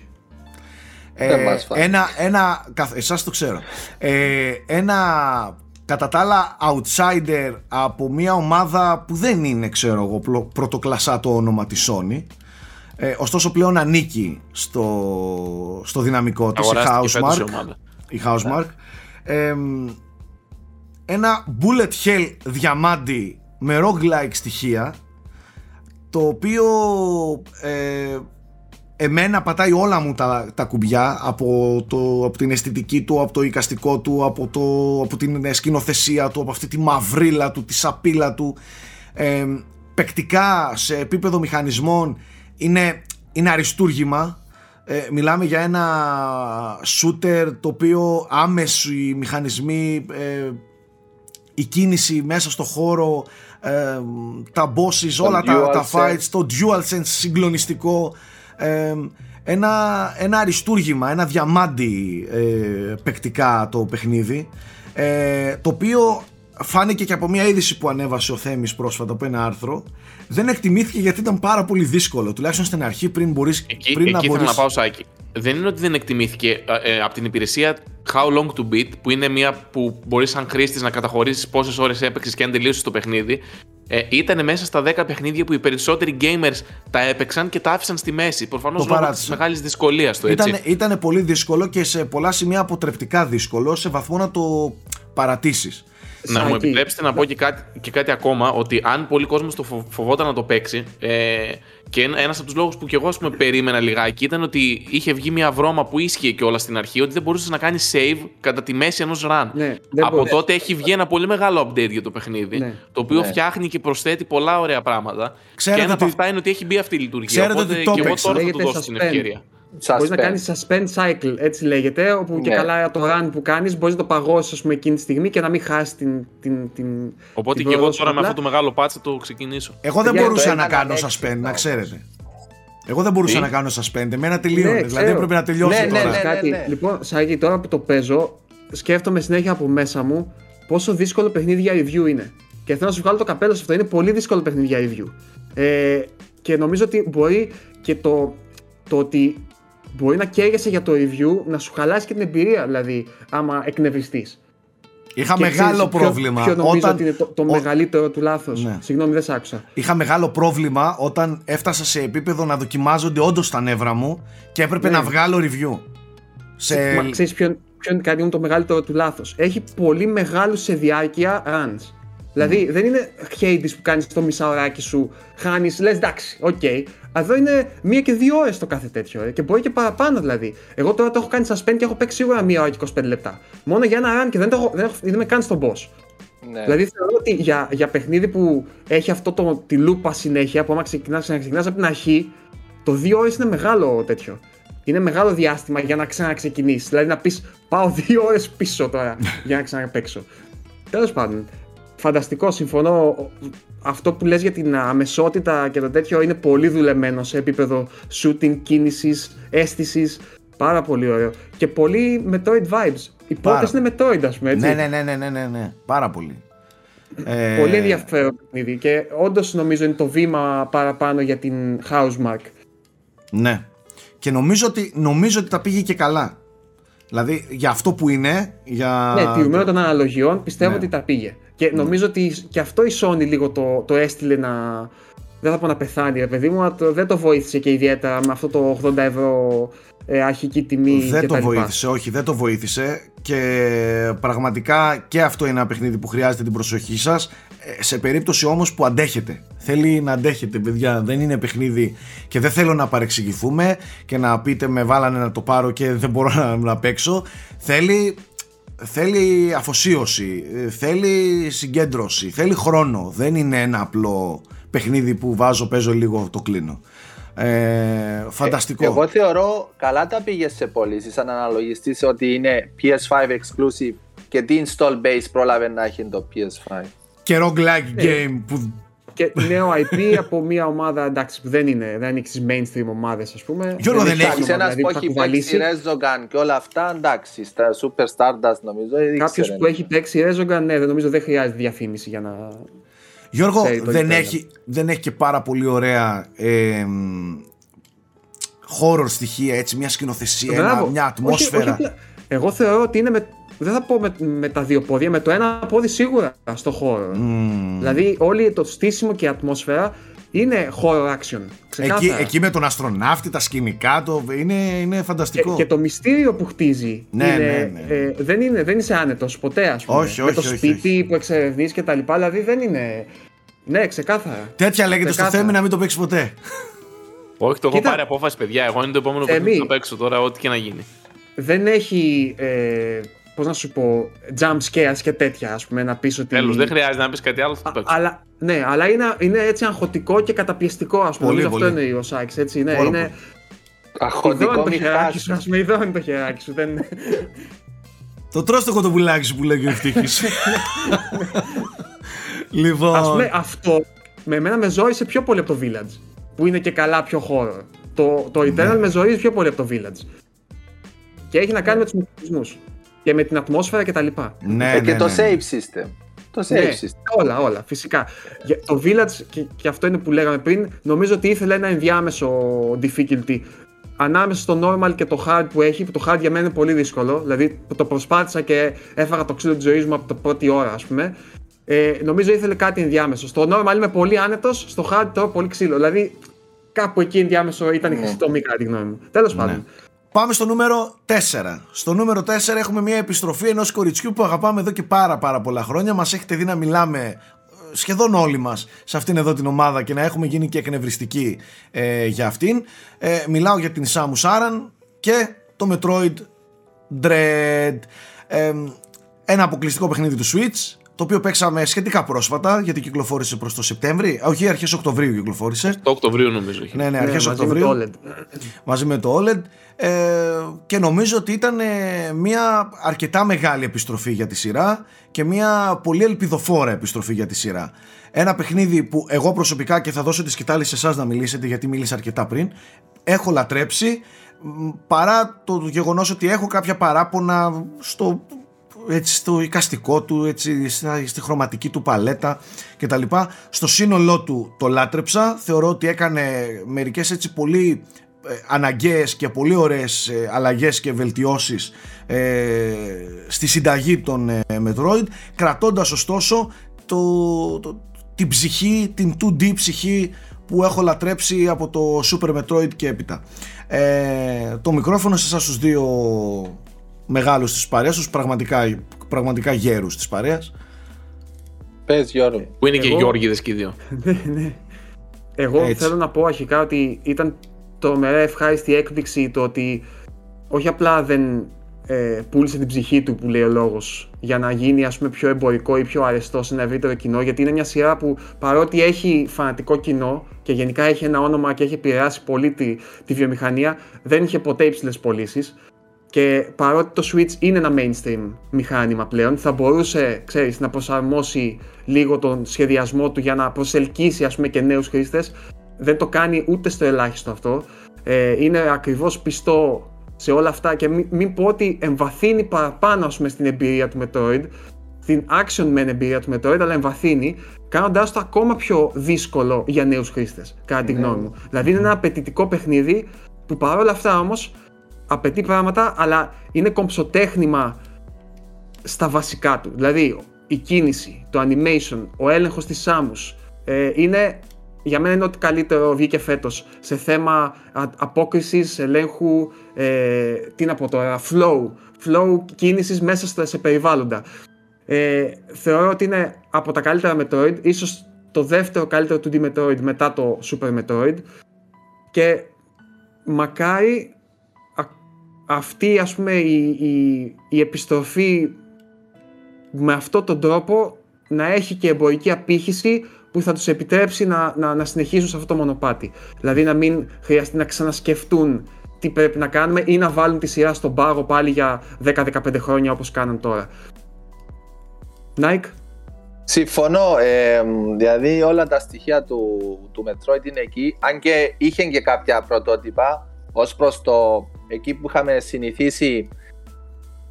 Ε, ένα, ένα, εσάς το ξέρω. Ε, ένα κατά τα άλλα outsider από μια ομάδα που δεν είναι ξέρω εγώ πρωτοκλασσά το όνομα της Sony ε, ωστόσο πλέον ανήκει στο, στο δυναμικό της η Housemark, η Housemark. Ε, ένα bullet hell διαμάντι με roguelike στοιχεία το οποίο ε, εμένα πατάει όλα μου τα, τα κουμπιά από, το, από την αισθητική του, από το εικαστικό του, από, το, από την σκηνοθεσία του, από αυτή τη μαυρίλα του, τη σαπίλα του. Ε, παικτικά σε επίπεδο μηχανισμών είναι, είναι αριστούργημα. Ε, μιλάμε για ένα shooter το οποίο άμεσοι μηχανισμοί ε, η κίνηση μέσα στο χώρο, ε, τα bosses, όλα τα, τα fights, το DualSense συγκλονιστικό, ε, ένα, ένα αριστούργημα, ένα διαμάντι ε, παικτικά το παιχνίδι, ε, το οποίο φάνηκε και από μια είδηση που ανέβασε ο Θέμης πρόσφατα από ένα άρθρο, δεν εκτιμήθηκε γιατί ήταν πάρα πολύ δύσκολο, τουλάχιστον στην αρχή πριν μπορείς... Εκεί, πριν εκεί να μπορείς... να πάω Σάκη δεν είναι ότι δεν εκτιμήθηκε ε, από την υπηρεσία How Long to Beat, που είναι μια που μπορείς σαν χρήστης να καταχωρήσεις πόσες ώρες έπαιξες και αν τελείωσες το παιχνίδι. Ε, ήταν μέσα στα 10 παιχνίδια που οι περισσότεροι gamers τα έπαιξαν και τα άφησαν στη μέση. Προφανώς λόγω της μεγάλης δυσκολίας του. Ήταν, ήταν πολύ δύσκολο και σε πολλά σημεία αποτρεπτικά δύσκολο, σε βαθμό να το παρατήσεις. Να μου επιτρέψετε να πω και κάτι, και κάτι ακόμα, ότι αν πολλοί κόσμος το φοβόταν να το παίξει, ε, και ένας από τους λόγους που και εγώ ας πούμε, περίμενα λιγάκι ήταν ότι είχε βγει μια βρώμα που ίσχυε και όλα στην αρχή, ότι δεν μπορούσες να κάνεις save κατά τη μέση ενός run. Ναι, από τότε έχει βγει ένα πολύ μεγάλο update για το παιχνίδι, ναι. το οποίο ναι. φτιάχνει και προσθέτει πολλά ωραία πράγματα. Ξέρετε και ένα ότι... από αυτά είναι ότι έχει μπει αυτή η λειτουργία. Ξέρετε οπότε και εγώ τώρα θα του δώσω την ευκαιρία. Μπορείς να κάνεις suspend cycle, έτσι λέγεται, όπου ναι. και καλά το run που κάνεις μπορείς να το παγώσεις πούμε, εκείνη τη στιγμή και να μην χάσεις την. την, την Οπότε την και εγώ τώρα με αυτό το μεγάλο patch θα το ξεκινήσω. Εγώ δεν μπορούσα να κάνω suspend, να ξέρετε. Εγώ δεν μπορούσα να κάνω suspend, εμένα τελείωνε. Ναι, δηλαδή έπρεπε να τελειώσει ναι, τώρα. Ναι, ναι, Κάτι. Λοιπόν, Σάκη, τώρα που το παίζω, σκέφτομαι συνέχεια από μέσα μου πόσο δύσκολο παιχνίδι για review είναι. Και θέλω να σου βγάλω το καπέλο σε αυτό. Είναι πολύ δύσκολο παιχνίδι για review. Ε, και νομίζω ότι μπορεί και το, το ότι μπορεί να καίγεσαι για το review να σου χαλάσει και την εμπειρία, δηλαδή, άμα εκνευριστείς. Είχα μεγάλο πρόβλημα. Ποιο νομίζω όταν... ότι είναι το, το μεγαλύτερο του λάθος. Ναι. Συγγνώμη, δεν σ' άκουσα. Είχα μεγάλο πρόβλημα όταν έφτασα σε επίπεδο να δοκιμάζονται όντως τα νεύρα μου και έπρεπε ναι. να βγάλω review. Σε... Μα ξέρεις ποιο, ποιο είναι κάτι το μεγαλύτερο του λάθος. Έχει πολύ μεγάλου σε διάρκεια runs. Δηλαδή δεν είναι Hades που κάνεις το μισάωράκι σου, χάνεις, λες εντάξει, οκ. Okay. Εδώ είναι μία και δύο ώρες το κάθε τέτοιο. Ε, και μπορεί και παραπάνω δηλαδή. Εγώ τώρα το έχω κάνει suspend και έχω παίξει σίγουρα μία ώρα και 25 λεπτά. Μόνο για ένα run και δεν, το έχω, δεν, έχω, δεν είμαι καν στον boss. Ναι. Δηλαδή θεωρώ ότι για, για παιχνίδι που έχει αυτό το, τη λούπα συνέχεια, που άμα ξεκινάς, ξαναξεκινά από την αρχή, το δύο ώρες είναι μεγάλο τέτοιο. Είναι μεγάλο διάστημα για να ξαναξεκινήσεις. Δηλαδή να πεις πάω δύο ώρες πίσω τώρα για να ξαναπέξω. [LAUGHS] Τέλος πάντων, φανταστικό, συμφωνώ. Αυτό που λες για την αμεσότητα και το τέτοιο είναι πολύ δουλεμένο σε επίπεδο shooting, κίνησης, αίσθησης. Πάρα πολύ ωραίο. Και πολύ Metroid vibes. Οι πόρτες είναι Metroid, ας πούμε, έτσι. Ναι, ναι, ναι, ναι, ναι, ναι, ναι. πάρα πολύ. Ε... Πολύ ενδιαφέρον παιχνίδι και όντως νομίζω είναι το βήμα παραπάνω για την Housemark. Ναι. Και νομίζω ότι, νομίζω ότι τα πήγε και καλά. Δηλαδή για αυτό που είναι. Για... Ναι, τηρουμένο των αναλογιών πιστεύω ναι. ότι τα πήγε. Και ναι. νομίζω ότι και αυτό η Sony λίγο το, το έστειλε να. Δεν θα πω να πεθάνει, ρε παιδί μου, αλλά δεν το βοήθησε και ιδιαίτερα με αυτό το 80 ευρώ ε, αρχική τιμή. Δεν και το βοήθησε, όχι, δεν το βοήθησε. Και πραγματικά και αυτό είναι ένα παιχνίδι που χρειάζεται την προσοχή σας. Ε, σε περίπτωση όμως που αντέχετε. Θέλει να αντέχετε, παιδιά. Δεν είναι παιχνίδι και δεν θέλω να παρεξηγηθούμε και να πείτε με βάλανε να το πάρω και δεν μπορώ να, να παίξω. Θέλει θέλει αφοσίωση, θέλει συγκέντρωση, θέλει χρόνο. Δεν είναι ένα απλό παιχνίδι που βάζω, παίζω λίγο, το κλείνω. Ε, φανταστικό. Ε, εγώ θεωρώ καλά τα πήγες σε πωλήσεις σαν αναλογιστής ότι είναι PS5 exclusive και τι install base πρόλαβε να έχει το PS5. Και roguelike ε, game που και νέο IP από μια ομάδα εντάξει, που δεν είναι, δεν είναι στις mainstream ομάδες, ας πούμε. Γιώργο δεν, δεν έχει. Ένα δηλαδή, που έχει παίξει Rezogan και όλα αυτά, εντάξει, στα Super Stardust νομίζω. Κάποιος που έχει παίξει Rezogan, ναι, δεν νομίζω δεν χρειάζεται διαφήμιση για να. Γιώργο, δεν έχει, δεν έχει και πάρα πολύ ωραία ε, horror στοιχεία, έτσι, μια σκηνοθεσία, μια ατμόσφαιρα. Όχι, όχι, εγώ θεωρώ ότι είναι με, δεν θα πω με, με, τα δύο πόδια, με το ένα πόδι σίγουρα στο χώρο. Mm. Δηλαδή, όλη το στήσιμο και η ατμόσφαιρα είναι horror action. Εκεί, εκεί με τον αστροναύτη, τα σκηνικά το είναι, είναι φανταστικό. Και, και το μυστήριο που χτίζει. Ναι, είναι, ναι, ναι. Ε, δεν, είναι, δεν είσαι άνετος ποτέ, ας πούμε. Όχι, όχι, με το σπίτι όχι, που εξερευνείς και τα λοιπά. Δηλαδή δεν είναι. Ναι, ξεκάθαρα. Τέτοια λέγεται ξεκάθαρα. στο θέμα να μην το παίξεις ποτέ. Όχι, το έχω πάρει απόφαση, παιδιά. Εγώ είναι το επόμενο που θα παίξω τώρα, ό,τι και να γίνει. Δεν έχει ε, πώς να σου πω, jump scares και τέτοια, ας πούμε, να πεις ότι. Τέλος, δεν χρειάζεται να πεις κάτι άλλο, θα το παίξω. Αλλά, ναι, αλλά είναι, είναι έτσι αγχωτικό και καταπιεστικό, ας πούμε. Πολύ, αυτό είναι ο Σάκη, έτσι. Ναι, είναι. Αγχωτικό το χεράκι σου, ας πούμε, εδώ είναι το χεράκι σου. Δεν... το τρως το κοτοπουλάκι σου που λέγει ο Ευτύχης. λοιπόν... Ας πούμε αυτό με εμένα με ζόρισε πιο πολύ από το Village. Που είναι και καλά πιο χώρο. Το, το Eternal ναι. με ζορίζει πιο πολύ από το Village. Και έχει να κάνει με τους μηχανισμού και με την ατμόσφαιρα κτλ. Ναι, ε, και ναι, το ναι. save system. Το save ναι, system. Όλα, όλα, φυσικά. Το Village, και, και αυτό είναι που λέγαμε πριν, νομίζω ότι ήθελε ένα ενδιάμεσο difficulty ανάμεσα στο normal και το hard που έχει, που το hard για μένα είναι πολύ δύσκολο. Δηλαδή το προσπάθησα και έφαγα το ξύλο της ζωής μου από την πρώτη ώρα, ας πούμε. Ε, νομίζω ήθελε κάτι ενδιάμεσο. Στο normal είμαι πολύ άνετος, στο hard τρώω πολύ ξύλο. Δηλαδή κάπου εκεί ενδιάμεσο ήταν η χρυσή τομή, κατά τη γνώμη μου. Τέλος ναι. Πάντων. Πάμε στο νούμερο 4. Στο νούμερο 4 έχουμε μια επιστροφή ενός κοριτσιού που αγαπάμε εδώ και πάρα πάρα πολλά χρόνια. Μας έχετε δει να μιλάμε ε, σχεδόν όλοι μας σε αυτήν εδώ την ομάδα και να έχουμε γίνει και εκνευριστικοί ε, για αυτήν. Ε, μιλάω για την Samus Aran και το Metroid Dread. Ε, ένα αποκλειστικό παιχνίδι του Switch το οποίο παίξαμε σχετικά πρόσφατα γιατί κυκλοφόρησε προς το Σεπτέμβρη όχι αρχές Οκτωβρίου κυκλοφόρησε το Οκτωβρίου νομίζω ναι ναι αρχές ναι, Οκτωβρίου μαζί με το OLED, μαζί με το OLED ε, και νομίζω ότι ήταν ε, μια αρκετά μεγάλη επιστροφή για τη σειρά και μια πολύ ελπιδοφόρα επιστροφή για τη σειρά ένα παιχνίδι που εγώ προσωπικά και θα δώσω τη σκητάλη σε εσάς να μιλήσετε γιατί μίλησα αρκετά πριν έχω λατρέψει παρά το γεγονός ότι έχω κάποια παράπονα στο έτσι στο εικαστικό του, έτσι στη χρωματική του παλέτα κτλ. Στο σύνολό του το λάτρεψα, θεωρώ ότι έκανε μερικές έτσι πολύ ε, αναγκαίες και πολύ ωραίες ε, αλλαγές και βελτιώσεις ε, στη συνταγή των ε, Metroid κρατώντας ωστόσο το, το, την ψυχή, την 2D ψυχή που έχω λατρέψει από το Super Metroid και έπειτα. Ε, το μικρόφωνο σε εσάς τους δύο μεγάλους της παρέας τους, πραγματικά, πραγματικά γέρους της παρέας. Πες Γιώργο. Που είναι και οι Γιώργηδες και οι δύο. [LAUGHS] ναι, ναι. Εγώ Έτσι. θέλω να πω αρχικά ότι ήταν τρομερά ευχάριστη έκπληξη το ότι όχι απλά δεν ε, πούλησε την ψυχή του που λέει ο λόγος για να γίνει ας πούμε πιο εμπορικό ή πιο αρεστό σε ένα ευρύτερο κοινό γιατί είναι μια σειρά που παρότι έχει φανατικό κοινό και γενικά έχει ένα όνομα και έχει επηρεάσει πολύ τη, τη βιομηχανία δεν είχε ποτέ υψηλές πωλήσεις. Και παρότι το Switch είναι ένα mainstream μηχάνημα πλέον, θα μπορούσε, ξέρεις, να προσαρμόσει λίγο τον σχεδιασμό του για να προσελκύσει, ας πούμε, και νέους χρήστες. Δεν το κάνει ούτε στο ελάχιστο αυτό. Ε, είναι ακριβώς πιστό σε όλα αυτά και μην, μην πω ότι εμβαθύνει παραπάνω, ας πούμε, στην εμπειρία του Metroid, στην action men εμπειρία του Metroid, αλλά εμβαθύνει, κάνοντάς το ακόμα πιο δύσκολο για νέους χρήστες, κατά τη γνώμη μου. Δηλαδή είναι ένα απαιτητικό παιχνίδι που παρόλα αυτά όμως απαιτεί πράγματα, αλλά είναι κομψοτέχνημα στα βασικά του. Δηλαδή, η κίνηση, το animation, ο έλεγχος της Samus, ε, είναι, για μένα είναι ό,τι καλύτερο βγήκε φέτος. Σε θέμα α, απόκρισης, ελέγχου, ε, τι να πω τώρα, flow, flow κίνησης μέσα στα, σε περιβάλλοντα. Ε, θεωρώ ότι είναι από τα καλύτερα Metroid, ίσως το δεύτερο καλύτερο 2D Metroid μετά το Super Metroid. Και μακάρι αυτή ας πούμε η, η, η επιστροφή με αυτόν τον τρόπο να έχει και εμπορική απήχηση που θα τους επιτρέψει να, να, να συνεχίσουν σε αυτό το μονοπάτι. Δηλαδή να μην χρειαστεί να ξανασκεφτούν τι πρέπει να κάνουμε ή να βάλουν τη σειρά στον πάγο πάλι για 10-15 χρόνια όπως κάναν τώρα. Nike. Συμφωνώ. Ε, δηλαδή όλα τα στοιχεία του, του Metroid είναι εκεί. Αν και είχε και κάποια πρωτότυπα ως προς το εκεί που είχαμε συνηθίσει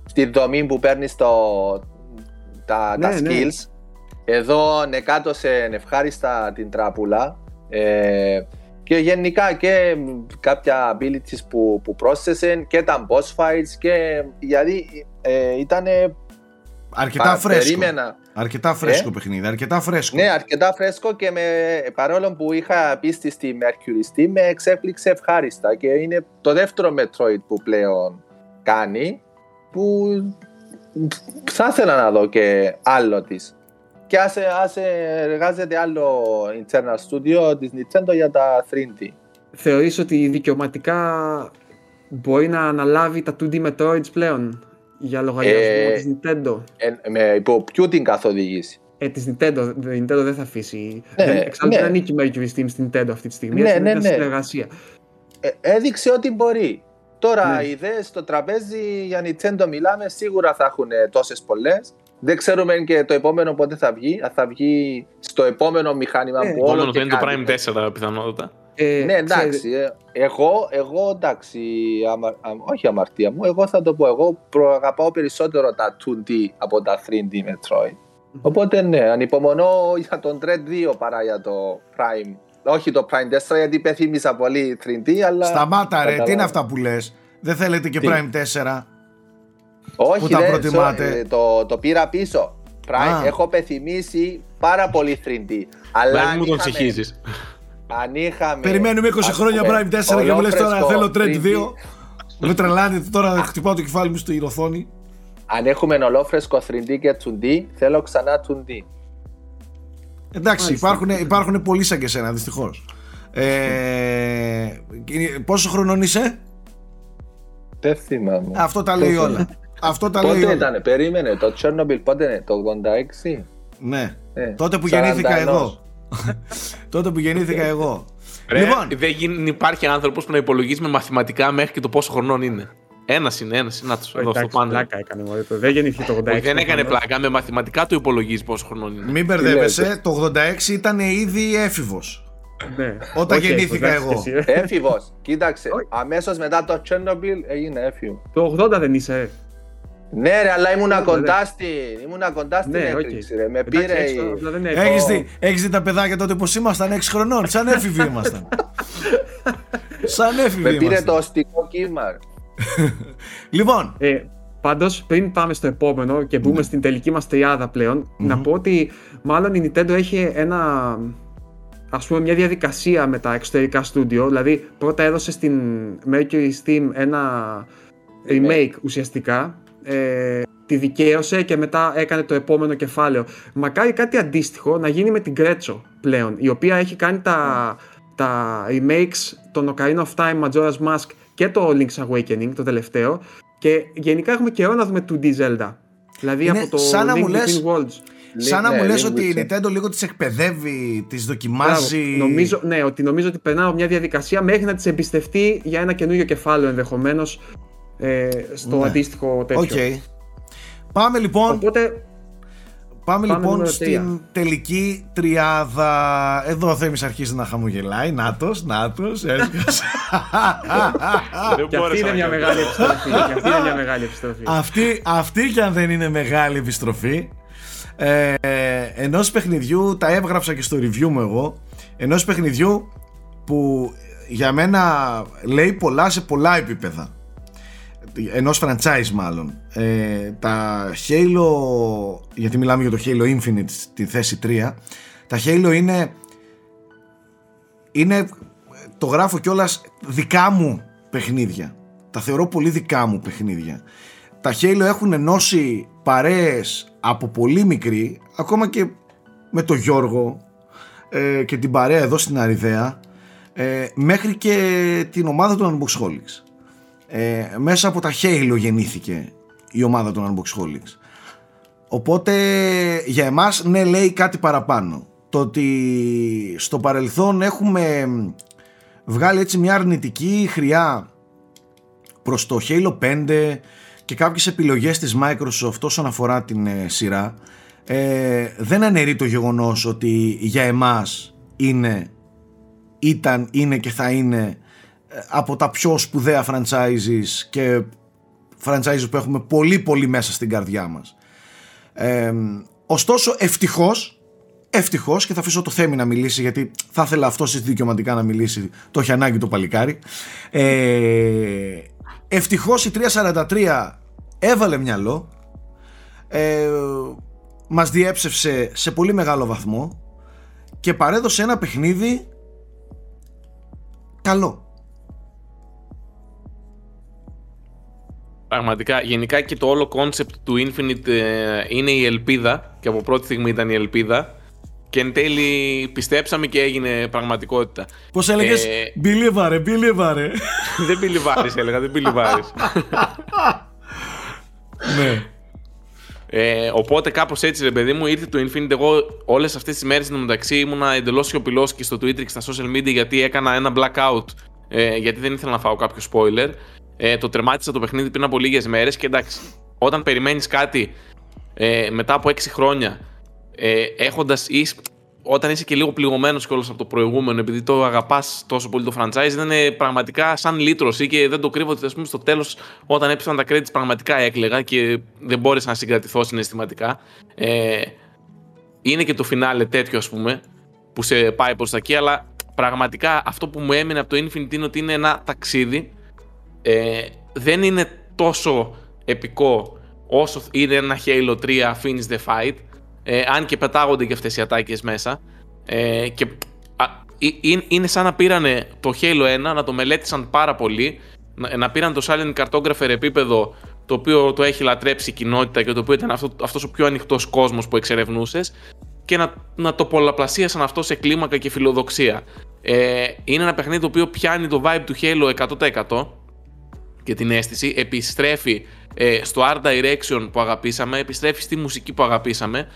στη δομή που παίρνεις τα, Ναι, τα ναι. Skills. Εδώ νεκάτωσε ευχάριστα την τράπουλα. Ε, και γενικά και κάποια abilities που, που πρόσθεσαν και τα boss fights και δηλαδή ε, ήταν Αρκετά φρέσκο. περίμενα Αρκετά φρέσκο Ε; παιχνίδι, αρκετά φρέσκο. Ναι, αρκετά φρέσκο και με, παρόλο που είχα πίστη στη Mercury Steam, με εξέπληξε ευχάριστα και είναι το δεύτερο Metroid που πλέον κάνει που θα ήθελα να δω και άλλο της. Και άσε, άσε εργάζεται άλλο internal studio της Nintendo για τα 3D. Θεωρείς ότι δικαιωματικά μπορεί να αναλάβει τα 2D Metroids πλέον για λογαριασμό Ε, της Nintendo; Ε, με υπό ποιου την καθοδήγηση. Ε, της Nintendo, η Nintendo δεν θα αφήσει. Ναι, δεν, εξάλλου ναι. δεν ανήκει η Mercury Steam στην Nintendo αυτή τη στιγμή. Ναι, έτσι, ναι, είναι μια ναι. συνεργασία. Ε, έδειξε ότι μπορεί. Τώρα Ναι. οι ιδέες στο τραπέζι για Nintendo μιλάμε σίγουρα θα έχουν τόσες πολλές. Δεν ξέρουμε και το επόμενο πότε θα βγει. Αν θα βγει στο επόμενο μηχάνημα Ναι. που όλο Επόμενο και θα είναι το κάνει. Prime 4 πιθανότατα. Ε, Ναι, εντάξει. ε, Εγώ, εγώ εντάξει, αμα, α, όχι αμαρτία μου, εγώ θα το πω. Εγώ προαγαπάω περισσότερο τα 2D από τα 3D Metroid. Οπότε ναι, ανυπομονώ για τον Dread 2 παρά για το Prime. Όχι το Prime 4 γιατί υπεθύμησα πολύ 3D, αλλά... Σταμάτα ρε, τι είναι καταλάβω. αυτά που λες; Δεν θέλετε και Τι; Prime 4. Όχι, Πού τα ρε, προτιμάτε; σο- ε, το, το πήρα πίσω. Prime, Α. έχω πεθυμίσει πάρα πολύ 3D. Αλλά Δεν αν μου τον είχαμε- ψυχίζεις. Αν είχαμε. Περιμένουμε 20 ας χρόνια πούμε, Prime 4 και μου λες τώρα ολόφρεσκο θέλω Trend 3D. 2. Με τρελάνετε τώρα χτυπάω το κεφάλι μου στην οθόνη. Αν έχουμε ολόφρεσκο 3D και 2D, θέλω ξανά 2D. Εντάξει, Μάλιστα. υπάρχουν, υπάρχουν πολλοί σαν και σένα, δυστυχώς. Ε, και- πόσο χρονών είσαι, Δεν θυμάμαι. Αυτό τα λέει Πόσο όλα. [LAUGHS] Αυτό τα λέει Πότε όλα. ήταν, περίμενε, το Chernobyl πότε είναι, το 86. Ναι. Ε, Τότε που 41. γεννήθηκα εγώ. [LAUGHS] Τότε που γεννήθηκα εγώ. Ρε, Λοιπόν, δεν γίνει- υπάρχει άνθρωπος που να υπολογίζει με μαθηματικά μέχρι και το πόσο χρονών είναι. Ένας είναι, ένας είναι. Να του εδώ στο Εντάξει, πάνελ. πλάκα έκανε. μωρέ, το- Δεν γεννήθηκε το 86. Όχι, δεν έκανε προφανώς. πλάκα. Με μαθηματικά του υπολογίζει πόσο χρονών είναι. μην μπερδεύεσαι, το 86 ήταν ήδη έφηβος. Ναι. Όταν Όχι, γεννήθηκα εντάξει, εγώ. εσύ, ε. Έφηβος, κοίταξε. Όχι. Αμέσως μετά το Chernobyl έγινε έφηβο. Το 80 δεν είσαι. Ε. Ναι, ρε, αλλά ήμουνα Ναι, κοντά στην, ήμουνα κοντά στην Ναι, έκρηξη, οκ. ρε. Με Εντάξει, πήρε. έξω, η- απλά δεν είναι Έχεις το- δει, έχεις δει τα παιδάκια τότε πως ήμασταν 6 χρονών, σαν έφηβοι ήμασταν. [LAUGHS] σαν έφηβοι Με πήρε ήμασταν. το οστικό κύμα. ρε. [LAUGHS] Λοιπόν, Ε, Πάντως, πριν πάμε στο επόμενο και μπούμε στην τελική μας τριάδα πλέον, να πω ότι μάλλον η Nintendo έχει ένα. Ας πούμε μια διαδικασία με τα εξωτερικά στούντιο, δηλαδή πρώτα έδωσε στην Mercury Steam ένα remake ουσιαστικά, ε, τη δικαίωσε και μετά έκανε το επόμενο κεφάλαιο. Μακάρι κάτι αντίστοιχο να γίνει με την Κρέτσο πλέον, η οποία έχει κάνει τα, τα remakes των Ocarina of Time, Majora's Mask και το Link's Awakening, το τελευταίο. Και γενικά έχουμε καιρό να δούμε 2D Zelda. Δηλαδή από το σαν Link μου λες, Between Worlds. Σαν να Ναι, μου λες Link ότι η Between. Nintendo λίγο τις εκπαιδεύει, τις δοκιμάζει. Μπράβο. Νομίζω, ναι, ότι νομίζω ότι περνάω μια διαδικασία μέχρι να τις εμπιστευτεί για ένα καινούριο κεφάλαιο ενδεχομένως ε, στο Ναι. αντίστοιχο τέτοιο. Οκ. Πάμε λοιπόν, Οπότε πάμε, πάμε λοιπόν νούμερο στην τρία. τελική τριάδα. Εδώ ο Θέμης αρχίζει να χαμογελάει. Νάτος, νάτος, έσκασε. Δεν και αυτή μπόρεσα είναι να μια κάνω. μεγάλη επιστροφή. και αυτή είναι μια μεγάλη επιστροφή. αυτή, αυτή κι αν δεν είναι μεγάλη επιστροφή ε, ενός παιχνιδιού τα έβγραψα και στο review μου εγώ ενός παιχνιδιού που για μένα λέει πολλά σε πολλά επίπεδα ενός franchise μάλλον. Ε, τα Halo γιατί μιλάμε για το Halo Infinite στη θέση 3 τα Halo είναι είναι το γράφω κιόλας δικά μου παιχνίδια. Τα θεωρώ πολύ δικά μου παιχνίδια. Τα Halo έχουν ενώσει παρέες από πολύ μικρή ακόμα και με το Γιώργο ε, και την παρέα εδώ στην Αριδαία ε, μέχρι και την ομάδα των Unboxholics ε, μέσα από τα Halo γεννήθηκε η ομάδα των Unboxholics. Οπότε για εμάς ναι λέει κάτι παραπάνω. Το ότι στο παρελθόν έχουμε βγάλει έτσι μια αρνητική χρειά προς το Halo 5 και κάποιες επιλογές της Microsoft όσον αφορά την ε, σειρά ε, δεν αναιρεί το γεγονός ότι για εμάς είναι ήταν, είναι και θα είναι ε, από τα πιο σπουδαία franchises και franchises που έχουμε πολύ πολύ μέσα στην καρδιά μας. Ε, ωστόσο ευτυχώς ευτυχώς και θα αφήσω το Θέμη να μιλήσει γιατί θα ήθελα αυτός δικαιωματικά να μιλήσει το έχει ανάγκη το παλικάρι. Ε, ευτυχώς η 343 έβαλε μυαλό ε, μας διέψευσε σε πολύ μεγάλο βαθμό και παρέδωσε ένα παιχνίδι καλό Πραγματικά, γενικά και το όλο concept του Infinite ε, είναι η ελπίδα και από πρώτη στιγμή ήταν η ελπίδα. Και εν τέλει πιστέψαμε και έγινε πραγματικότητα. Πώς έλεγες; Ε, Believer ρε, believer ρε. [LAUGHS] Δεν πιλιβάρεις έλεγα, δεν πιλιβάρεις. [LAUGHS] Ναι. Ε, οπότε κάπως έτσι ρε παιδί μου ήρθε το Infinite. Εγώ όλες αυτές τις μέρες μεταξύ ήμουνα εντελώς σιωπηλός και στο Twitter και στα social media γιατί έκανα ένα blackout ε, γιατί δεν ήθελα να φάω κάποιο spoiler ε, το τερμάτισα το παιχνίδι πριν από λίγες μέρες και εντάξει όταν περιμένεις κάτι ε, μετά από 6 χρόνια ε, έχοντας ή όταν είσαι και λίγο πληγωμένος κιόλας από το προηγούμενο, επειδή το αγαπάς τόσο πολύ το franchise, ήταν ε, πραγματικά σαν λύτρωση και δεν το κρύβω ότι ας πούμε, στο τέλος, όταν έπεσαν τα credits, πραγματικά έκλαιγα και δεν μπόρεσα να συγκρατηθώ συναισθηματικά. Ε, είναι και το φινάλε τέτοιο, ας πούμε, που σε πάει προς τα εκεί, αλλά πραγματικά αυτό που μου έμεινε από το Infinite είναι ότι είναι ένα ταξίδι. Ε, δεν είναι τόσο επικό όσο είναι ένα Halo 3 Finish the Fight ε, αν και πετάγονται και αυτές οι ατάκες μέσα ε, και α, ε, ε, είναι σαν να πήρανε το Halo 1 να το μελέτησαν πάρα πολύ να, να πήραν το Silent Cartographer επίπεδο το οποίο το έχει λατρέψει η κοινότητα και το οποίο ήταν αυτό, αυτός ο πιο ανοιχτός κόσμος που εξερευνούσες και να, να το πολλαπλασίασαν αυτό σε κλίμακα και φιλοδοξία. Ε, είναι ένα παιχνίδι το οποίο πιάνει το vibe του Halo 100% και την αίσθηση, επιστρέφει ε, στο art direction που αγαπήσαμε, επιστρέφει στη μουσική που αγαπήσαμε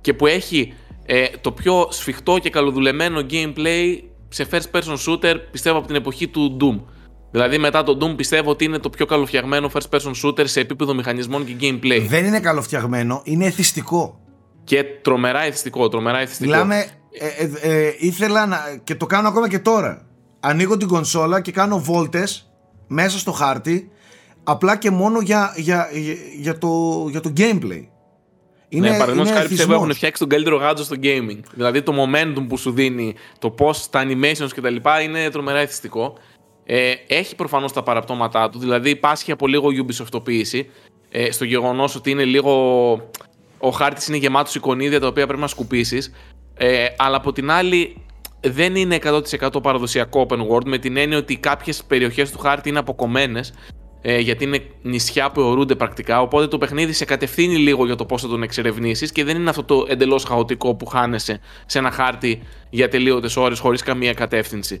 και που έχει ε, το πιο σφιχτό και καλοδουλεμένο gameplay σε first person shooter πιστεύω από την εποχή του Doom. Δηλαδή μετά το Doom πιστεύω ότι είναι το πιο καλοφτιαγμένο first person shooter σε επίπεδο μηχανισμών και gameplay. Δεν είναι καλοφτιαγμένο, είναι εθιστικό Και τρομερά εθιστικό, τρομερά εθιστικό. Μιλάμε, ε, ε, ε, ήθελα να, και το κάνω ακόμα και τώρα. Ανοίγω την κονσόλα και κάνω βόλτες μέσα στο χάρτη απλά και μόνο για, για, για, για το, για το gameplay. Είναι, ναι, παραδείγματος είναι χάρη πιστεύω εθισμός. έχουν φτιάξει τον καλύτερο γάντζο στο gaming. Δηλαδή το momentum που σου δίνει, το πώ τα animations κτλ. είναι τρομερά εθιστικό. Ε, έχει προφανώς τα παραπτώματά του, δηλαδή υπάρχει από λίγο Ubisoftoποίηση ε, στο γεγονός ότι είναι λίγο. Ο χάρτης είναι γεμάτος εικονίδια τα οποία πρέπει να σκουπίσεις. Ε, αλλά από την άλλη δεν είναι 100% παραδοσιακό open world με την έννοια ότι κάποιες περιοχές του χάρτη είναι αποκομμένες ε, γιατί είναι νησιά που αιωρούνται πρακτικά. Οπότε το παιχνίδι σε κατευθύνει λίγο για το πώς θα τον εξερευνήσεις και δεν είναι αυτό το εντελώς χαοτικό που χάνεσαι σε ένα χάρτη για τελείωτες ώρες χωρίς καμία κατεύθυνση.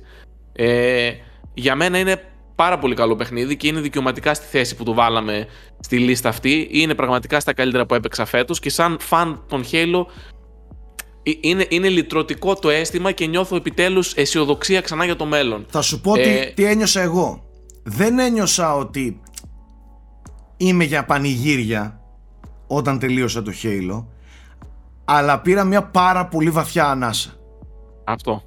Ε, για μένα είναι πάρα πολύ καλό παιχνίδι και είναι δικαιωματικά στη θέση που το βάλαμε στη λίστα αυτή. Είναι πραγματικά στα καλύτερα που έπαιξα φέτος και σαν φαν των Halo ε, είναι, είναι λυτρωτικό το αίσθημα και νιώθω επιτέλους αισιοδοξία ξανά για το μέλλον. Θα σου πω τι, ε, τι ένιωσα εγώ. Δεν ένιωσα ότι είμαι για πανηγύρια όταν τελείωσα το Halo αλλά πήρα μια πάρα πολύ βαθιά ανάσα. Αυτό.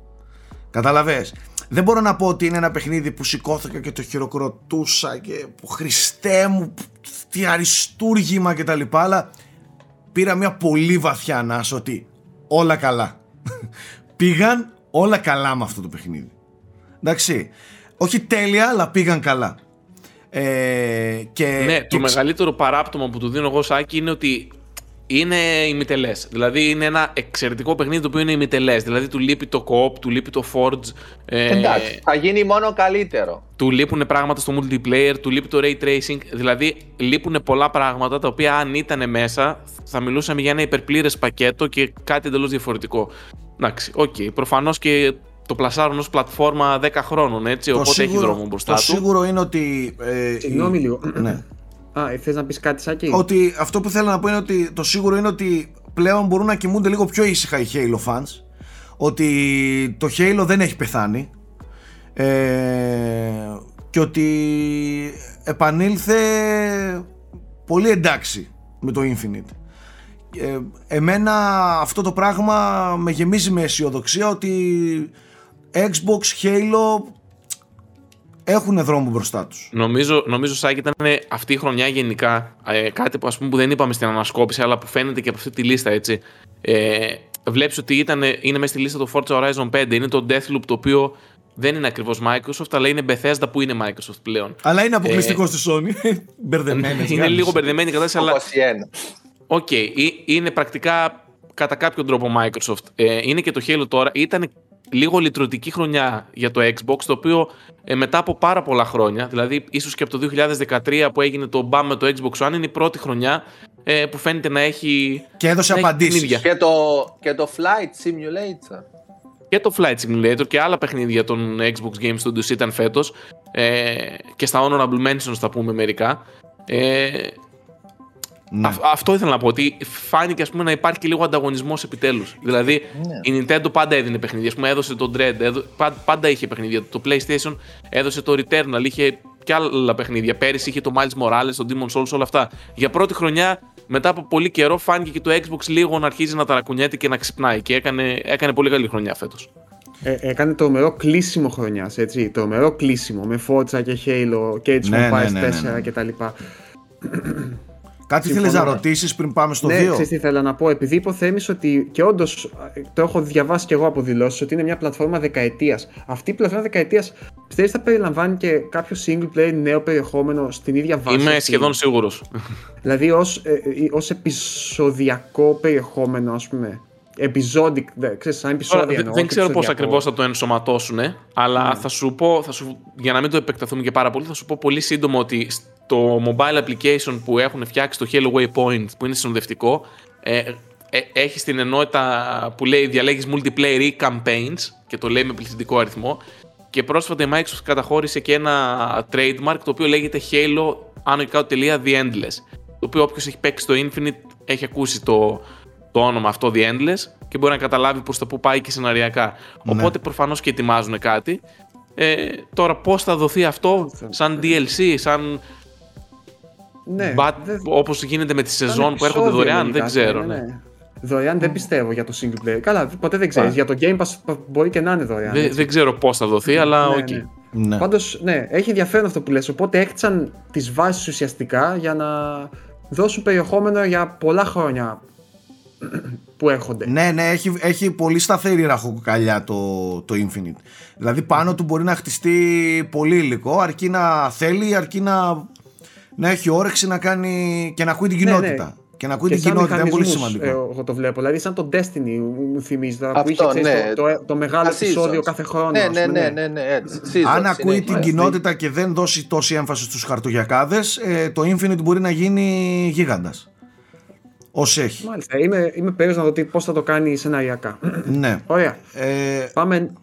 Καταλαβες. Δεν μπορώ να πω ότι είναι ένα παιχνίδι που σηκώθηκα και το χειροκροτούσα και που Χριστέ μου, τι αριστούργημα και τα λοιπά, αλλά πήρα μια πολύ βαθιά ανάσα ότι όλα καλά. πήγαν όλα καλά με αυτό το παιχνίδι. Εντάξει. Όχι τέλεια, αλλά πήγαν καλά. Ε, και, ναι, το μεγαλύτερο παράπτωμα που του δίνω εγώ Σάκη είναι ότι είναι ημιτελέ. Δηλαδή είναι ένα εξαιρετικό παιχνίδι το οποίο είναι ημιτελέ. Δηλαδή του λείπει το co-op, του λείπει το Forge. Ε, Εντάξει, θα γίνει μόνο καλύτερο. Του λείπουν πράγματα στο multiplayer, του λείπει το ray tracing. Δηλαδή λείπουν πολλά πράγματα τα οποία αν ήταν μέσα θα μιλούσαμε για ένα υπερπλήρες πακέτο και κάτι εντελώς διαφορετικό. Εντάξει, οκ. Okay. Προφανώς και το πλασάρουν ως πλατφόρμα 10 χρόνων, έτσι, το οπότε σίγουρο, έχει δρόμο μπροστά το του. Το σίγουρο είναι ότι. Ε, Συγγνώμη λίγο. Ναι. Α, θες να πεις κάτι Σάκη; Ότι αυτό που θέλω να πω είναι ότι το σίγουρο είναι ότι πλέον μπορούν να κοιμούνται λίγο πιο ήσυχα οι Halo fans. Ότι το Halo δεν έχει πεθάνει. Ε, και ότι επανήλθε πολύ εντάξει με το Infinite. Ε, εμένα αυτό το πράγμα με γεμίζει με αισιοδοξία ότι Xbox, Halo έχουν δρόμο μπροστά τους. Νομίζω, νομίζω Σάκη ήταν αυτή η χρονιά γενικά ε, κάτι που, ας πούμε, που δεν είπαμε στην ανασκόπηση, αλλά που φαίνεται και από αυτή τη λίστα έτσι. Ε, Βλέπεις ότι ήταν, είναι μέσα στη λίστα το Forza Horizon 5. Είναι το Deathloop το οποίο δεν είναι ακριβώς Microsoft, αλλά είναι Bethesda που είναι Microsoft πλέον. Αλλά είναι αποκλειστικό ε, στη Sony. [LAUGHS] Μπερδεμένη. είναι λίγο μπερδεμένη η κατάσταση, αλλά. Οκ, okay, είναι πρακτικά κατά κάποιο τρόπο Microsoft. Ε, είναι και το Halo τώρα. Ήταν λίγο λυτρωτική χρονιά για το Xbox, το οποίο ε, μετά από πάρα πολλά χρόνια, δηλαδή ίσως και από το 2013 που έγινε το μπαμ με το Xbox One, είναι η πρώτη χρονιά ε, που φαίνεται να έχει. Και έδωσε απαντήσεις. Και το, και το Flight Simulator. Και το Flight Simulator και άλλα παιχνίδια των Xbox Game Studios ήταν φέτος. Ε, και στα Honorable Mentions θα πούμε μερικά. Ε, ναι. αυτό ήθελα να πω. Ότι φάνηκε ας πούμε, να υπάρχει και λίγο ανταγωνισμός επιτέλους. Δηλαδή ναι. η Nintendo πάντα έδινε παιχνίδια. Α πούμε, έδωσε το Dread, έδω, πάντα είχε παιχνίδια. Το PlayStation έδωσε το Returnal, είχε και άλλα παιχνίδια. Πέρυσι είχε το Miles Morales, το Demon Souls, όλα αυτά. Για πρώτη χρονιά, μετά από πολύ καιρό, φάνηκε και το Xbox λίγο να αρχίζει να ταρακουνιέται και να ξυπνάει. Και έκανε, έκανε πολύ καλή χρονιά φέτος. Ε, έκανε τρομερό κλείσιμο χρονιάς, έτσι. Τρομερό κλείσιμο με Forza και Halo και Age ναι, ναι, ναι, ναι, ναι. κτλ. Κάτι θέλεις να ρωτήσεις πριν πάμε στο 2. Ναι, ξέρεις τι ήθελα να πω. Επειδή υποθέμει ότι και όντως το έχω διαβάσει και εγώ από δηλώσεις ότι είναι μια πλατφόρμα δεκαετίας. Αυτή η πλατφόρμα δεκαετίας πιστεύει θα περιλαμβάνει και κάποιο single player νέο περιεχόμενο στην ίδια βάση. Είμαι σχεδόν σίγουρος. Δηλαδή ως ως ε, επεισοδιακό περιεχόμενο, ας πούμε. Episodic, ξέρεις, σαν επεισόδια εννοώ, Δεν ξέρω πώς ακριβώς θα το ενσωματώσουν, αλλά mm. θα σου πω, θα σου, για να μην το επεκταθούμε και πάρα πολύ, θα σου πω πολύ σύντομο ότι το mobile application που έχουν φτιάξει το Hello Waypoint που είναι συνοδευτικό ε, ε, έχει την ενότητα που λέει διαλέγεις multiplayer ή campaigns και το λέει με πληθυντικό αριθμό και πρόσφατα η Microsoft καταχώρησε και ένα trademark το οποίο λέγεται Halo άνω The Endless το οποίο όποιος έχει παίξει το Infinite έχει ακούσει το, το όνομα αυτό The Endless και μπορεί να καταλάβει προς το που πάει και σεναριακά. Ναι. Οπότε προφανώς και ετοιμάζουν κάτι. Ε, τώρα πώς θα δοθεί αυτό σαν DLC, σαν ναι, But, δε... όπως γίνεται με τη σεζόν που έρχονται δωρεάν, δεν ξέρω. Ναι, ναι. ναι. Δωρεάν δεν πιστεύω για το single player. Καλά, ποτέ δεν ξέρεις. Για το Game Pass μπορεί και να είναι δωρεάν. Δεν, δεν ξέρω πώς θα δοθεί, αλλά ναι, οκ. Okay. Ναι. ναι. Πάντως, ναι, έχει ενδιαφέρον αυτό που λες. Οπότε έκτισαν τις βάσεις ουσιαστικά για να δώσουν περιεχόμενο για πολλά χρόνια που έρχονται. Ναι, ναι, έχει, έχει πολύ σταθερή ραχοκοκαλιά το, το Infinite. Δηλαδή πάνω του μπορεί να χτιστεί πολύ υλικό, αρκεί να θέλει, αρκεί να να έχει όρεξη να κάνει και να ακούει την ναι, κοινότητα. Και να ακούει την κοινότητα είναι πολύ σημαντικό. Ε, εγώ το βλέπω. Δηλαδή, σαν το Destiny μου θυμίζεις τώρα που είχε ναι. το, το, το, μεγάλο επεισόδιο κάθε χρόνο. Ναι, ναι, ναι, ναι, ναι, Αν ακούει την κοινότητα και δεν δώσει τόση έμφαση στους χαρτογιακάδες, ε, το Infinite μπορεί να γίνει γίγαντας. Ω έχει. Μάλιστα. Είμαι, είμαι περίεργος να δω πώς θα το κάνει σεναριακά. ναι. Ωραία. Ε, Πάμε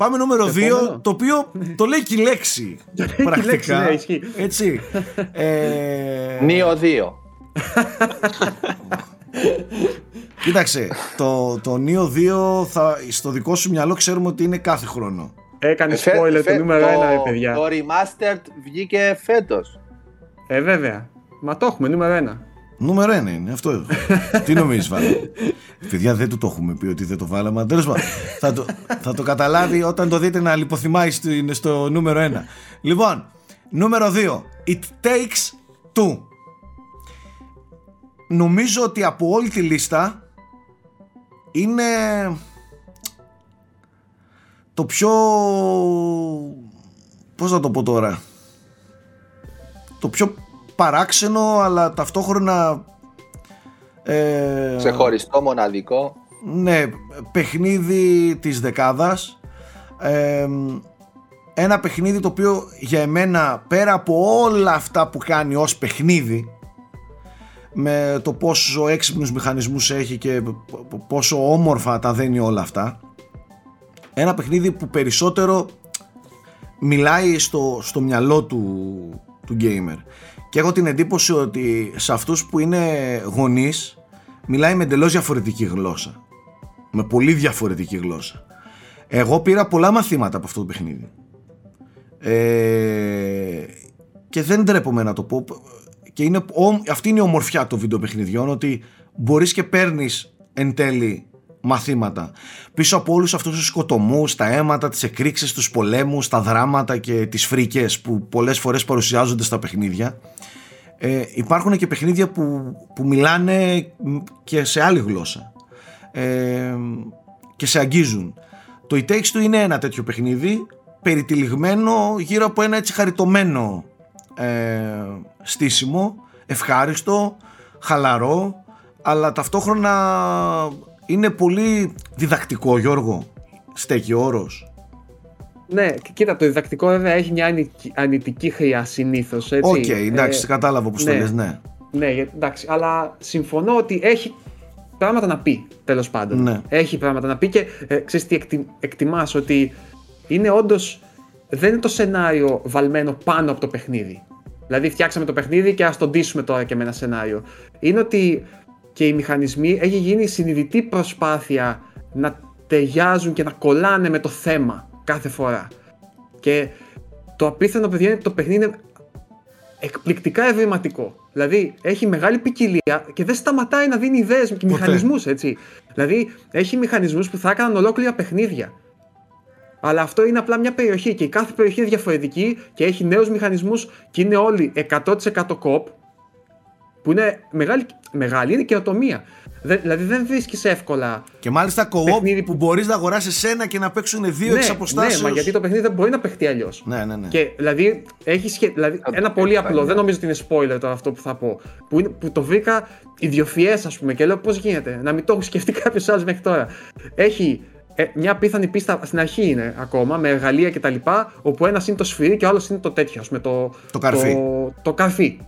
Πάμε νούμερο 2, το οποίο το λέει και η λέξη. [LAUGHS] πρακτικά. ναι, ισχύει. Έτσι. ε... Νίο 2. Κοίταξε, το, το Neo 2 θα, στο δικό σου μυαλό ξέρουμε ότι είναι κάθε χρόνο. Έκανε spoiler το νούμερο 1, παιδιά. Το Remastered βγήκε φέτος. Ε, βέβαια. Μα το έχουμε, νούμερο 1. Νούμερο 1 είναι αυτό. [LAUGHS] Τι νομίζεις, βάλε. Παιδιά, δεν του το έχουμε πει ότι δεν το βάλαμε. Τέλος πάντων, θα, το, θα το καταλάβει όταν το δείτε να λιποθυμάει στο, στο νούμερο 1. Λοιπόν, νούμερο 2. It takes two νομίζω ότι από όλη τη λίστα είναι το πιο πώς να το πω τώρα το πιο παράξενο αλλά ταυτόχρονα ε, ξεχωριστό μοναδικό. ναι παιχνίδι της δεκάδας. Ε, ένα παιχνίδι το οποίο για εμένα πέρα από όλα αυτά που κάνει ως παιχνίδι με το πόσο έξυπνους μηχανισμούς έχει και πόσο όμορφα τα δένει όλα αυτά ένα παιχνίδι που περισσότερο μιλάει στο, στο μυαλό του, του gamer και έχω την εντύπωση ότι σε αυτούς που είναι γονείς μιλάει με εντελώς διαφορετική γλώσσα. Με πολύ διαφορετική γλώσσα. Εγώ πήρα πολλά μαθήματα από αυτό το παιχνίδι. Ε, και δεν τρέπομαι να το πω. Και είναι, αυτή είναι η ομορφιά των βιντεοπαιχνιδιών ότι μπορείς και παίρνεις εν τέλει μαθήματα. Πίσω από όλους αυτούς τους σκοτωμούς, τα αίματα, τις εκρήξεις, τους πολέμους, τα δράματα και τις φρίκες που πολλές φορές παρουσιάζονται στα παιχνίδια ε, υπάρχουν και παιχνίδια που, που μιλάνε και σε άλλη γλώσσα ε, και σε αγγίζουν. Το e Takes Two είναι ένα τέτοιο παιχνίδι περιτυλιγμένο γύρω από ένα έτσι χαριτωμένο ε, στήσιμο, ευχάριστο, χαλαρό, αλλά ταυτόχρονα είναι πολύ διδακτικό Γιώργο, στέκει όρος. Ναι, κοίτα, το διδακτικό βέβαια έχει μια αρνητική χροιά συνήθως. OK, okay, εντάξει, ε, κατάλαβα που ναι, το λες, ναι. Ναι, εντάξει, αλλά συμφωνώ ότι έχει πράγματα να πει, τέλος πάντων. Ναι. Έχει πράγματα να πει και ε, ξέρεις τι εκτι, εκτιμάς, ότι είναι όντως δεν είναι το σενάριο βαλμένο πάνω από το παιχνίδι. Δηλαδή, φτιάξαμε το παιχνίδι και ας το ντύσουμε τώρα και με ένα σενάριο. Είναι ότι και οι μηχανισμοί έχει γίνει συνειδητή προσπάθεια να ταιριάζουν και να κολλάνε με το θέμα κάθε φορά. Και το απίθανο, παιδιά, είναι ότι το παιχνίδι είναι εκπληκτικά ευρηματικό. Δηλαδή, έχει μεγάλη ποικιλία και δεν σταματάει να δίνει ιδέες και μηχανισμούς, έτσι. Δηλαδή, έχει μηχανισμούς που θα έκαναν ολόκληρα παιχνίδια. Αλλά αυτό είναι απλά μια περιοχή και η κάθε περιοχή είναι διαφορετική και έχει νέους μηχανισμούς και είναι όλοι 100% κοπ. Που είναι μεγάλη, μεγάλη είναι καινοτομία. Δηλαδή δεν βρίσκεις εύκολα. Και μάλιστα κοοπ που μπορείς να αγοράσεις ένα και να παίξουν δύο ναι, εξ αποστάσεως. Ναι, μα γιατί το παιχνίδι δεν μπορεί να παιχτεί αλλιώς. Ναι, ναι, ναι. Και δηλαδή έχει σχε... δηλαδή, ένα πολύ απλό, δεν νομίζω ότι είναι spoiler τώρα αυτό που θα πω. Που, είναι, που το βρήκα ιδιοφιέ, ας πούμε, και λέω πώς γίνεται. Να μην το έχω σκεφτεί [LAUGHS] κάποιος άλλος μέχρι τώρα. Έχει ε, μια πιθανή πίστα στην αρχή είναι ακόμα με εργαλεία κτλ. Όπου ένας είναι το σφυρί και ο άλλος είναι το τέτοιο, με το, το καρφί. Το, το καρφί.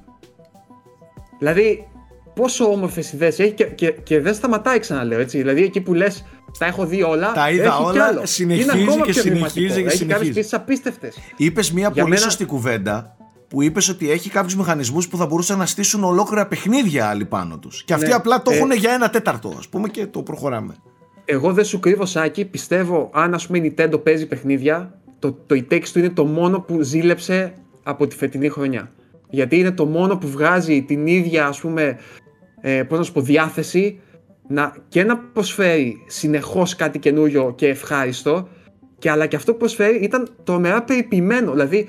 Δηλαδή, πόσο όμορφες ιδέες έχει και, και, και, δεν σταματάει, ξαναλέω έτσι. Δηλαδή, εκεί που λες, τα έχω δει όλα. Τα είδα έχει όλα. Άλλο. Συνεχίζει είναι ακόμα και συνεχίζει και έχει συνεχίζει. Έχει απίστευτες. Είπες μια πολύ μένα... σωστή κουβέντα που είπες ότι έχει κάποιους μηχανισμούς που θα μπορούσαν να στήσουν ολόκληρα παιχνίδια άλλοι πάνω τους. Και αυτοί ναι, απλά το ε... έχουν για ένα τέταρτο, ας πούμε, και το προχωράμε εγώ δεν σου κρύβω Σάκη, πιστεύω αν ας πούμε η Nintendo παίζει παιχνίδια, το, το e του είναι το μόνο που ζήλεψε από τη φετινή χρονιά. Γιατί είναι το μόνο που βγάζει την ίδια ας πούμε, ε, πώς να σου πω, διάθεση να, και να προσφέρει συνεχώς κάτι καινούριο και ευχάριστο και αλλά και αυτό που προσφέρει ήταν τρομερά περιποιημένο. Δηλαδή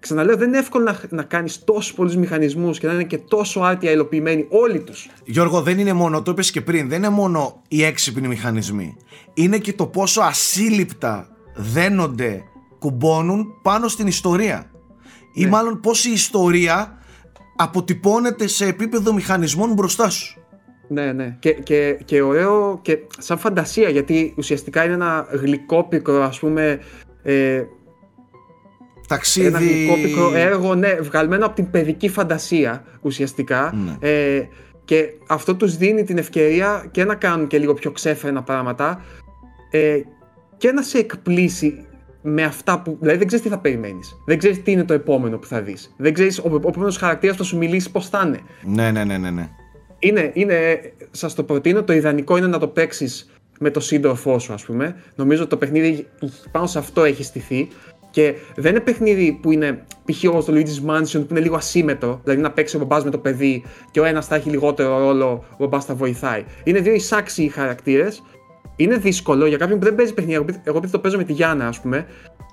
Ξαναλέω, δεν είναι εύκολο να, να κάνεις τόσους πολλούς μηχανισμούς και να είναι και τόσο άρτια υλοποιημένοι όλοι τους. Γιώργο, δεν είναι μόνο, το είπες και πριν, δεν είναι μόνο οι έξυπνοι μηχανισμοί. Είναι και το πόσο ασύλληπτα δένονται, κουμπώνουν πάνω στην ιστορία. Ή ναι. μάλλον πώς η ιστορία αποτυπώνεται σε επίπεδο μηχανισμών μπροστά σου. Ναι, ναι. Και, και, και ωραίο και σαν φαντασία γιατί ουσιαστικά είναι ένα γλυκό πικρό ας πούμε ε, Ταξίδι... Ένα γλυκό πικρό έργο, ναι, βγαλμένο από την παιδική φαντασία ουσιαστικά Ναι. ε, και αυτό τους δίνει την ευκαιρία και να κάνουν και λίγο πιο ξέφρενα πράγματα ε, και να σε εκπλήσει με αυτά που. Δηλαδή δεν ξέρεις τι θα περιμένεις. Δεν ξέρεις τι είναι το επόμενο που θα δεις. Δεν ξέρεις ο, ο επόμενος χαρακτήρας που θα σου μιλήσει πώς θα είναι. Ναι, ναι, ναι, ναι. ναι. Είναι, είναι σας το προτείνω. Το ιδανικό είναι να το παίξεις με το σύντροφό σου, ας πούμε. Νομίζω ότι το παιχνίδι πάνω σε αυτό έχει στηθεί. Και δεν είναι παιχνίδι που είναι π.χ. όπως το Luigi's Mansion που είναι λίγο ασύμετρο. Δηλαδή να παίξει ο μπαμπάς με το παιδί και ο ένας θα έχει λιγότερο ρόλο, ο μπαμπάς θα βοηθάει. Είναι δύο εισάξιοι χαρακτήρες. Είναι δύσκολο για κάποιον που δεν παίζει παιχνίδι. Εγώ, εγώ επειδή το παίζω με τη Γιάννα, ας πούμε,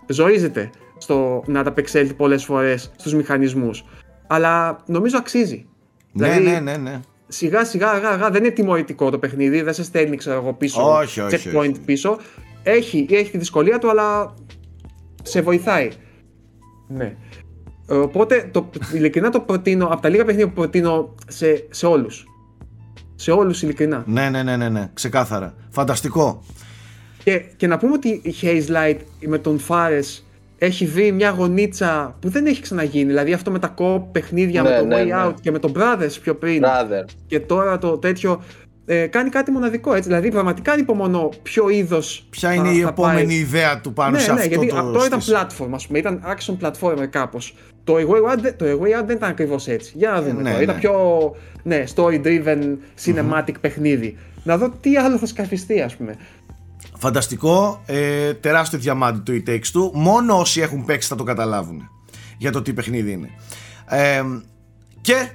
ζορίζεται στο να ανταπεξέλθει πολλές φορές στους μηχανισμούς. Αλλά νομίζω αξίζει. Ναι, Δηλαδή, ναι, ναι, ναι. Σιγά σιγά αργά, αργά δεν είναι τιμωρητικό το παιχνίδι, δεν σε στέλνει ξέρω εγώ πίσω, Όχι, όχι, checkpoint όχι. πίσω. Έχει, έχει τη δυσκολία του, αλλά σε βοηθάει. Ναι. Οπότε το, ειλικρινά το προτείνω, από τα λίγα παιχνίδια που προτείνω σε, σε όλους. Σε όλους ειλικρινά. Ναι, ναι, ναι, ναι, ναι. Ξεκάθαρα. Φανταστικό. Και, και να πούμε ότι η Haze Light με τον Fares έχει βρει μια γονίτσα που δεν έχει ξαναγίνει. Δηλαδή αυτό με τα co παιχνίδια, Ναι, με το ναι, Way ναι. Out και με το Brothers πιο πριν. Brother. Και τώρα το τέτοιο ε, κάνει κάτι μοναδικό έτσι. Δηλαδή πραγματικά ανυπομονώ ποιο είδος. Ποια είναι η επόμενη ιδέα του πάνω ναι, σε ναι, αυτό γιατί το αυτό ήταν στήσιμο; platform, ας πούμε. Ήταν action platformer κάπως. Το A Way Out, δεν- το A Way Out δεν ήταν ακριβώς έτσι. Για να δούμε ναι, τώρα. Ήταν ναι. πιο ναι, story driven cinematic παιχνίδι. Να δω τι άλλο θα σκαφιστεί, ας πούμε. Φανταστικό, ε, τεράστιο διαμάντι το e takes του. Μόνο όσοι έχουν παίξει θα το καταλάβουν για το τι παιχνίδι είναι. Ε, και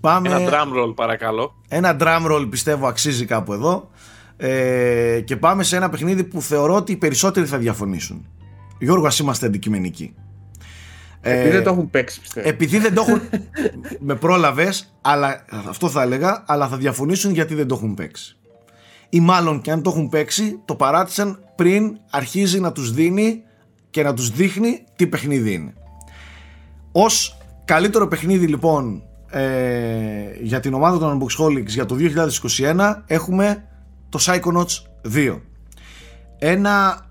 πάμε. Ένα drum roll παρακαλώ. Ένα drum roll πιστεύω αξίζει κάπου εδώ. Ε, και πάμε σε ένα παιχνίδι που θεωρώ ότι οι περισσότεροι θα διαφωνήσουν. Γιώργο, ας είμαστε αντικειμενικοί. Επειδή Ε, δεν το έχουν παίξει, πιστεύω. επειδή δεν το έχουν. [LAUGHS] με πρόλαβες, αλλά αυτό θα έλεγα, αλλά θα διαφωνήσουν γιατί δεν το έχουν παίξει. Ή μάλλον και αν το έχουν παίξει, το παράτησαν πριν αρχίζει να τους δίνει και να τους δείχνει τι παιχνίδι είναι. Ως καλύτερο παιχνίδι λοιπόν ε, για την ομάδα των Unboxholics για το 2021 έχουμε το Psychonauts 2. Ένα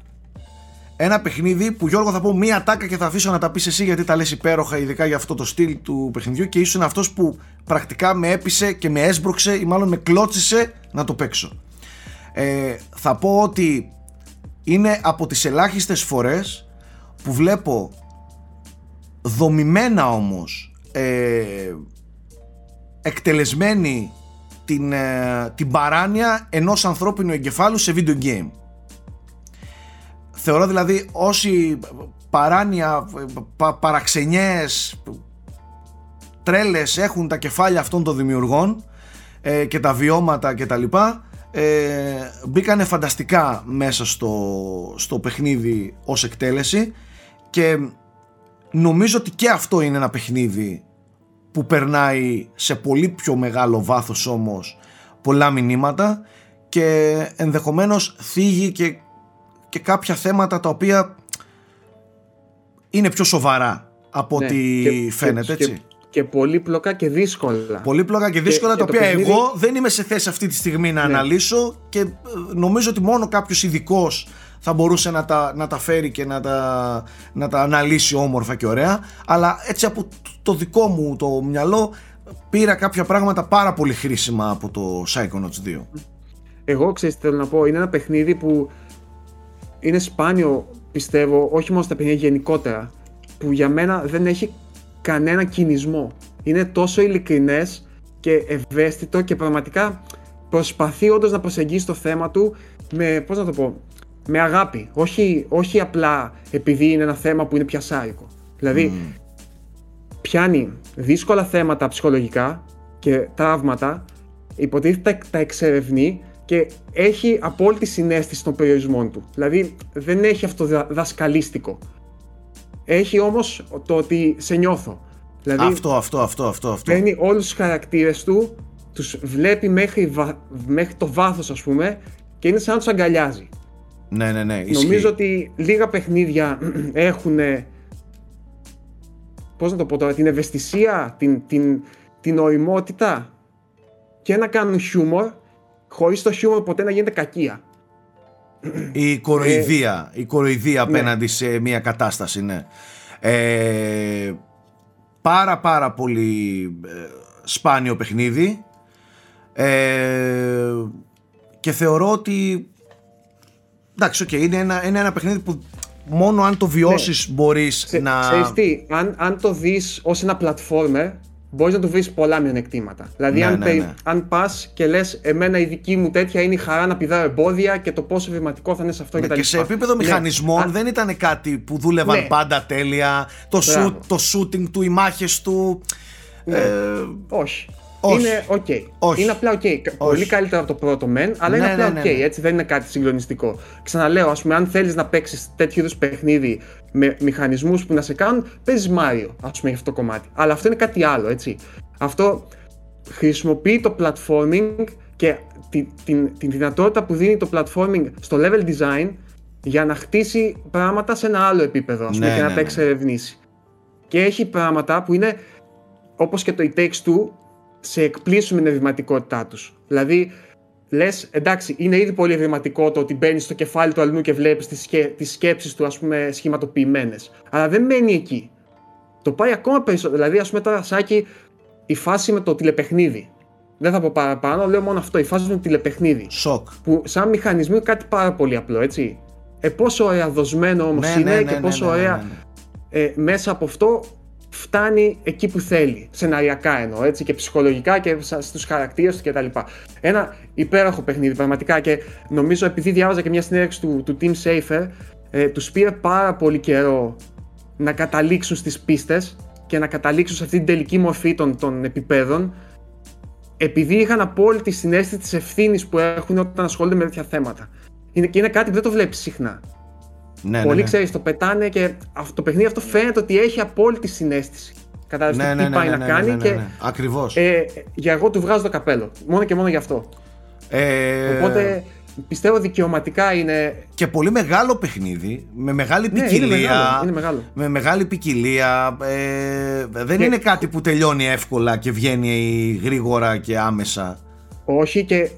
ένα παιχνίδι που Γιώργο θα πω μία τάκα και θα αφήσω να τα πεις εσύ γιατί τα λες υπέροχα ειδικά για αυτό το στυλ του παιχνιδιού και ήσουν αυτός που πρακτικά με έπεισε και με έσπρωξε ή μάλλον με κλώτσισε να το παίξω. Ε, θα πω ότι είναι από τις ελάχιστες φορές που βλέπω δομημένα όμως ε, εκτελεσμένη την, ε, την παράνοια ενός ανθρώπινου εγκεφάλου σε video game. Θεωρώ δηλαδή όσοι παράνοια, πα, παραξενιές, τρέλες έχουν τα κεφάλια αυτών των δημιουργών ε, και τα βιώματα και τα λοιπά ε, μπήκανε φανταστικά μέσα στο, στο παιχνίδι ως εκτέλεση και νομίζω ότι και αυτό είναι ένα παιχνίδι που περνάει σε πολύ πιο μεγάλο βάθος όμως πολλά μηνύματα και ενδεχομένως θίγει και, και κάποια θέματα τα οποία είναι πιο σοβαρά από Ναι, ό,τι και- φαίνεται και- έτσι. Και, και πολύπλοκα και δύσκολα. Πολύπλοκα και δύσκολα και τα το οποία παιχνίδι- εγώ δεν είμαι σε θέση αυτή τη στιγμή να Ναι. αναλύσω και ε, νομίζω ότι μόνο κάποιος ειδικός θα μπορούσε να τα, να τα φέρει και να τα, να τα αναλύσει όμορφα και ωραία αλλά έτσι από το δικό μου το μυαλό πήρα κάποια πράγματα πάρα πολύ χρήσιμα από το Psychonauts 2. Εγώ ξέρεις τι θέλω να πω, είναι ένα παιχνίδι που είναι σπάνιο πιστεύω, όχι μόνο στα παιχνίδια γενικότερα, που για μένα δεν έχει κανένα κινησμό. Είναι τόσο ειλικρινές και ευαίσθητο και πραγματικά προσπαθεί όντως να προσεγγίσει το θέμα του με, πώς να το πω, με αγάπη. Όχι, όχι απλά επειδή είναι ένα θέμα που είναι πιασάρικο. Δηλαδή, πιάνει δύσκολα θέματα ψυχολογικά και τραύματα, υποτίθεται τα, τα εξερευνεί και έχει απόλυτη συνέστηση των περιορισμών του. Δηλαδή δεν έχει αυτό δα- δασκαλίστικο. Έχει όμως το ότι σε νιώθω. Δηλαδή Αυτό, αυτό, αυτό, αυτό, αυτό. παίρνει όλους τους χαρακτήρες του, τους βλέπει μέχρι, βα- μέχρι το βάθος ας πούμε και είναι σαν να τους αγκαλιάζει. Ναι, ναι, ναι. ισχύει. Νομίζω ότι λίγα παιχνίδια [CLEARS THROAT] έχουν. Πώς να το πω τώρα, την ευαισθησία, την, την, την οριμότητα και να κάνουν χιούμορ χωρίς το χιούμορ ποτέ να γίνεται κακία. Η κοροϊδία, η κοροϊδία ναι. απέναντι σε μια κατάσταση, ναι. Ε, πάρα πάρα πολύ ε, σπάνιο παιχνίδι ε, και θεωρώ ότι εντάξει, okay, είναι, ένα, είναι ένα παιχνίδι που μόνο αν το βιώσεις ναι. μπορείς να... Ξέρεις τι, αν, αν το δεις ως ένα platformer μπορείς να του βρεις πολλά μειονεκτήματα. Δηλαδή, ναι, αν, ναι, ναι. αν πας και λες, Εμένα η δική μου τέτοια είναι η χαρά να πηδάω εμπόδια και το πόσο βηματικό θα είναι σε αυτό ναι, και τα Και σε επίπεδο ναι. μηχανισμών δεν ήταν κάτι που δούλευαν ναι. πάντα τέλεια. Το, shoot, το shooting του, οι μάχες του. Ε, Όχι. Όχι. Είναι OK. Okay. Είναι απλά OK. Okay. Πολύ καλύτερο από το πρώτο μεν, αλλά είναι απλά OK. Okay. Έτσι δεν είναι κάτι συγκλονιστικό. Ξαναλέω, ας πούμε, αν θέλεις να παίξεις τέτοιου είδους παιχνίδι με μηχανισμούς που να σε κάνουν, παίζεις Mario, ας πούμε, για αυτό το κομμάτι. Αλλά αυτό είναι κάτι άλλο, έτσι. Αυτό χρησιμοποιεί το platforming και την, την, την δυνατότητα που δίνει το platforming στο level design για να χτίσει πράγματα σε ένα άλλο επίπεδο, ας πούμε, ναι, και να ναι, τα ναι. εξερευνήσει. Και έχει πράγματα που είναι όπως και το It Takes Two, σε εκπλήσουν με την ευρηματικότητά τους. Δηλαδή, λες, εντάξει, είναι ήδη πολύ ευρηματικό το ότι μπαίνεις στο κεφάλι του αλλού και βλέπεις τις σκέ, τις σκέψεις του, ας πούμε, σχηματοποιημένες. Αλλά δεν μένει εκεί. Το πάει ακόμα περισσότερο. Δηλαδή, ας πούμε, τώρα, Σάκη, η φάση με το τηλεπαιχνίδι. Δεν θα πω παραπάνω, λέω μόνο αυτό. Η φάση με το τηλεπαιχνίδι. Σοκ. Που σαν μηχανισμό είναι κάτι πάρα πολύ απλό, έτσι. Ε, πόσο ωραία δοσμένο όμως ναι, είναι ναι, ναι, και πόσο ναι, ναι, ωραία ε, μέσα από αυτό φτάνει εκεί που θέλει, σεναριακά εννοώ, έτσι, και ψυχολογικά και στους χαρακτήρες του κτλ. Ένα υπέροχο παιχνίδι πραγματικά και νομίζω επειδή διάβαζα και μια συνέντευξη του, του Team Safer, ε, τους πήρε πάρα πολύ καιρό να καταλήξουν στις πίστες και να καταλήξουν σε αυτή την τελική μορφή των, των επιπέδων επειδή είχαν απόλυτη συνέστηση της ευθύνης που έχουν όταν ασχολούνται με τέτοια θέματα. Είναι, και είναι κάτι που δεν το βλέπεις συχνά. Ναι, Πολλοί ναι, ναι. ξέρεις, το πετάνε και αυτό, το παιχνίδι αυτό φαίνεται ότι έχει απόλυτη συνέστηση. Κατάλαβες ναι, τι ναι, πάει ναι, να κάνει. και, Ακριβώς. Ε, για εγώ του βγάζω το καπέλο. Μόνο και μόνο γι' αυτό. Ε... Οπότε πιστεύω δικαιωματικά είναι. Και πολύ μεγάλο παιχνίδι. Με μεγάλη ποικιλία. είναι, μεγάλο, είναι μεγάλο. Με μεγάλη ποικιλία. Ε, δεν είναι κάτι που τελειώνει εύκολα και βγαίνει γρήγορα και άμεσα. Όχι και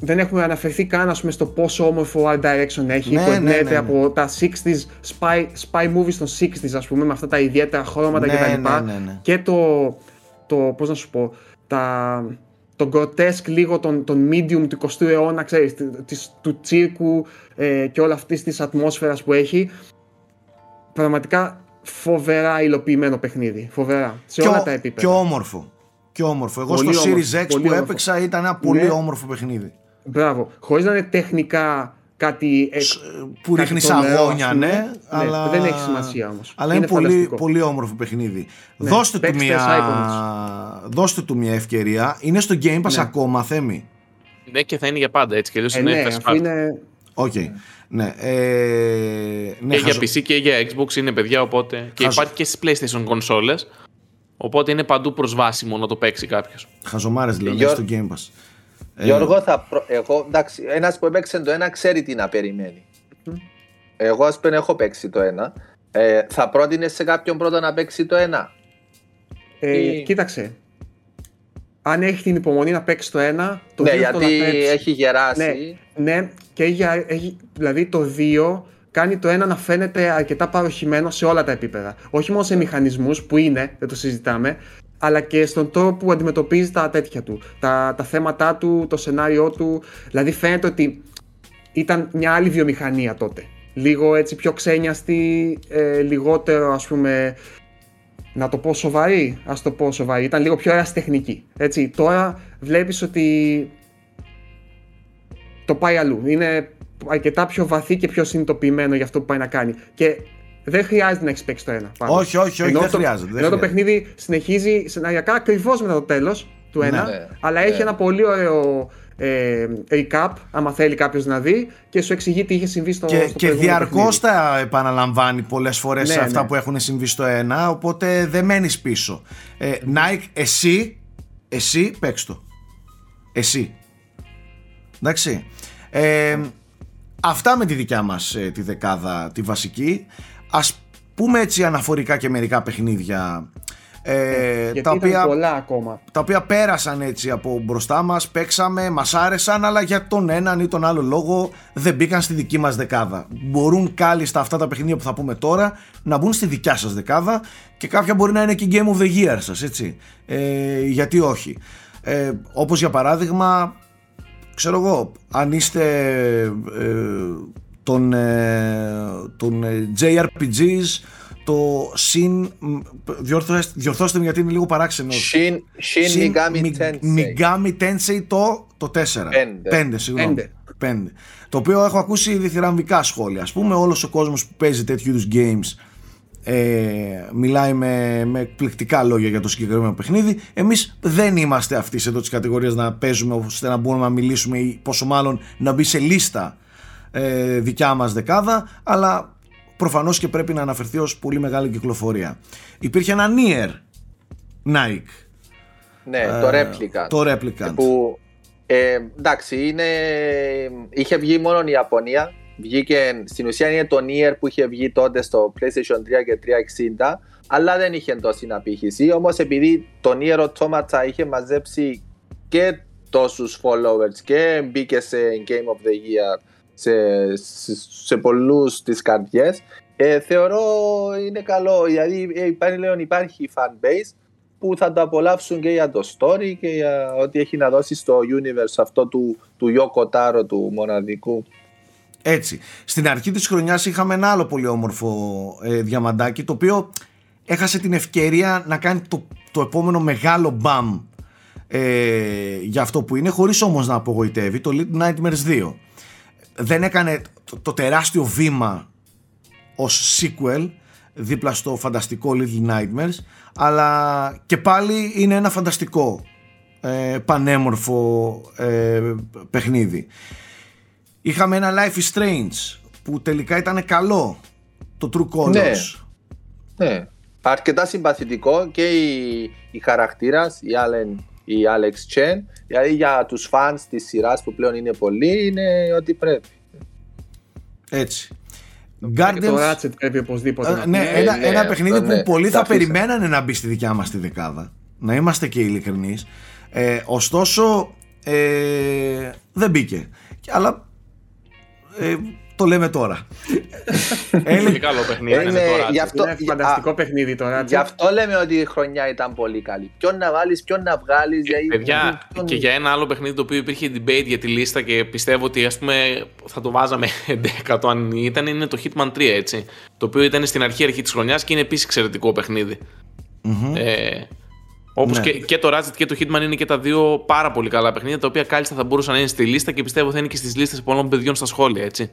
δεν έχουμε αναφερθεί καν πούμε, στο πόσο όμορφο art direction έχει ναι, που ναι, ναι, από ναι. τα 60s spy, spy movies των 60s ας πούμε με αυτά τα ιδιαίτερα χρώματα ναι, κτλ. Και το, το, πώς να σου πω, τα, το grotesque λίγο των, των medium του 20ου αιώνα, ξέρεις, της, του τσίρκου ε, και όλα αυτής της ατμόσφαιρας που έχει. Πραγματικά φοβερά υλοποιημένο παιχνίδι. Φοβερά. Σε όλα τα επίπεδα. Και όμορφο. Και όμορφο. Εγώ στο Series X που έπαιξα ήταν ένα πολύ όμορφο παιχνίδι. Μπράβο. Χωρίς να είναι τεχνικά κάτι. που ρίχνεις αγώνια, ναι, ναι, αλλά... Δεν έχει σημασία όμως. Αλλά είναι, πολύ, πολύ όμορφο παιχνίδι. Ναι. Δώστε, του μια... Δώστε του μια ευκαιρία. Είναι στο Game Pass ναι. ακόμα, Θέμη; Ναι, και θα είναι για πάντα έτσι. Και ε, είναι ναι, είναι. Okay. Ναι, ε, ναι, και χαζο... για PC και για Xbox είναι παιδιά, οπότε. Και υπάρχει και στις PlayStation consoles. Οπότε είναι παντού προσβάσιμο να το παίξει κάποιος. Χαζομάρες δηλαδή στο Game Pass. Ε, Γιώργο, θα προ... εγώ, εντάξει, ένας που έπαιξε το ένα ξέρει τι να περιμένει. Εγώ ας πούμε έχω παίξει το ένα. Ε, θα πρότεινες σε κάποιον πρώτα να παίξει το ένα; Ε, Κοίταξε. Αν έχει την υπομονή να παίξει το ένα, το ναι, γιατί έχει γεράσει. Ναι, ναι και έχει, έχει, δηλαδή το δύο κάνει το ένα να φαίνεται αρκετά παροχημένο σε όλα τα επίπεδα. Όχι μόνο σε μηχανισμούς που είναι, δεν το συζητάμε, αλλά και στον τρόπο που αντιμετωπίζει τα τέτοια του, τα, τα θέματα του, το σενάριό του. Δηλαδή φαίνεται ότι ήταν μια άλλη βιομηχανία τότε. Λίγο έτσι πιο ξένιαστη, ε, λιγότερο ας πούμε, να το πω σοβαρή, ας το πω σοβαρή, ήταν λίγο πιο αεραστεχνική. Έτσι, τώρα βλέπεις ότι το πάει αλλού. Είναι αρκετά πιο βαθύ και πιο συνειδητοποιημένο για αυτό που πάει να κάνει. Και δεν χρειάζεται να έχεις παίξει το ένα. Πάντως. Όχι, όχι, όχι, δεν χρειάζεται. Ενώ το παιχνίδι συνεχίζει σεναριακά ακριβώς μετά το τέλος του ένα, ναι, αλλά έχει ναι. ένα πολύ ωραίο ε, recap, άμα θέλει κάποιος να δει, και σου εξηγεί τι είχε συμβεί στο, και, στο Και διαρκώς τα επαναλαμβάνει πολλές φορές ναι, αυτά που έχουν συμβεί στο ένα, οπότε δεν μένεις πίσω. Ε, Nike, εσύ, εσύ παίξ το. Εσύ. Εντάξει. Ε, αυτά με τη δικιά μας ε, τη δεκάδα, τη βασική ας πούμε έτσι αναφορικά και μερικά παιχνίδια Ε, τα, οποία, πολλά ακόμα. τα οποία πέρασαν έτσι από μπροστά μας, παίξαμε, μας άρεσαν αλλά για τον έναν ή τον άλλο λόγο δεν μπήκαν στη δική μας δεκάδα. Μπορούν κάλλιστα αυτά τα παιχνίδια που θα πούμε τώρα να μπουν στη δικιά σας δεκάδα και κάποια μπορεί να είναι και Game of the Year σας έτσι. Ε, γιατί όχι. Ε, όπως για παράδειγμα ξέρω εγώ αν είστε ε, των, ε, των JRPGs το Shin. Διορθώστε, διορθώστε γιατί είναι λίγο παράξενο. Shin, Shin, Shin Megami Tensei. Megami Tensei το, το 4. 5. 5, συγγνώμη. 5. 5. Το οποίο έχω ακούσει διθυραμβικά σχόλια. Α πούμε, όλος ο κόσμος που παίζει τέτοιου είδους games ε, μιλάει με, με εκπληκτικά λόγια για το συγκεκριμένο παιχνίδι. Εμείς δεν είμαστε αυτή εδώ της κατηγορίας να παίζουμε ώστε να μπορούμε να μιλήσουμε ή πόσο μάλλον να μπει σε λίστα ε, δικιά μας δεκάδα. Αλλά προφανώς και πρέπει να αναφερθεί ως πολύ μεγάλη κυκλοφορία. Υπήρχε ένα Nier Nike. Ναι, το ε, Replicant. Το Replicant. Που, ε, εντάξει, είναι, είχε βγει μόνο η Ιαπωνία. Βγήκε, στην ουσία είναι το Nier που είχε βγει τότε στο PlayStation 3 και 360 αλλά δεν είχε τόση απήχηση. Όμως επειδή το Nier Automata είχε μαζέψει και τόσους followers και μπήκε σε Game of the Year σε, σε, σε πολλούς τις καρδιές. Ε, θεωρώ είναι καλό δηλαδή ε, υπάρχει, λέω, υπάρχει fan base που θα το απολαύσουν και για το story και για ό,τι έχει να δώσει στο universe αυτό του, του Yoko Taro του μοναδικού. Έτσι. Στην αρχή της χρονιάς είχαμε ένα άλλο πολύ όμορφο ε, διαμαντάκι το οποίο έχασε την ευκαιρία να κάνει το, το επόμενο μεγάλο μπαμ ε, για αυτό που είναι χωρίς όμως να απογοητεύει το Little Nightmares 2 δεν έκανε το, τεράστιο βήμα ως sequel δίπλα στο φανταστικό Little Nightmares αλλά και πάλι είναι ένα φανταστικό ε, πανέμορφο ε, παιχνίδι. Είχαμε ένα Life is Strange που τελικά ήταν καλό το True Colors. Ναι, ναι. αρκετά συμπαθητικό και η, η χαρακτήρας η Allen η Alex Chen. Δηλαδή για τους fans της σειράς που πλέον είναι πολλοί είναι ότι πρέπει. Έτσι. Guardians... Το Ratchet πρέπει οπωσδήποτε uh, ναι, ένα, ναι, ένα παιχνίδι ναι, που πολλοί θα περιμένανε να μπει στη δικιά μας τη δεκάδα. Να είμαστε και ειλικρινείς. ε, ωστόσο ε, δεν μπήκε. Αλλά ε, το λέμε τώρα. [LAUGHS] Είναι καλό παιχνίδι. Είναι, τώρα, αυτό, είναι φανταστικό α, παιχνίδι τώρα. Γι' αυτό λέμε ότι η χρονιά ήταν πολύ καλή. Ποιον να βάλεις, ποιον να βγάλεις. Παιδιά, ποιον... και για ένα άλλο παιχνίδι το οποίο υπήρχε debate για τη λίστα και πιστεύω ότι ας πούμε, θα το βάζαμε [LAUGHS] 11 αν ήταν, είναι το Hitman 3 έτσι. Το οποίο ήταν στην αρχή αρχή της χρονιάς και είναι επίσης εξαιρετικό παιχνίδι. Mm-hmm. Ε, Όπως ναι. και, και το Ratchet και το Hitman είναι και τα δύο πάρα πολύ καλά παιχνίδια, τα οποία κάλλιστα θα μπορούσαν να είναι στη λίστα και πιστεύω θα είναι και στις λίστες πολλών παιδιών στα σχόλια, έτσι.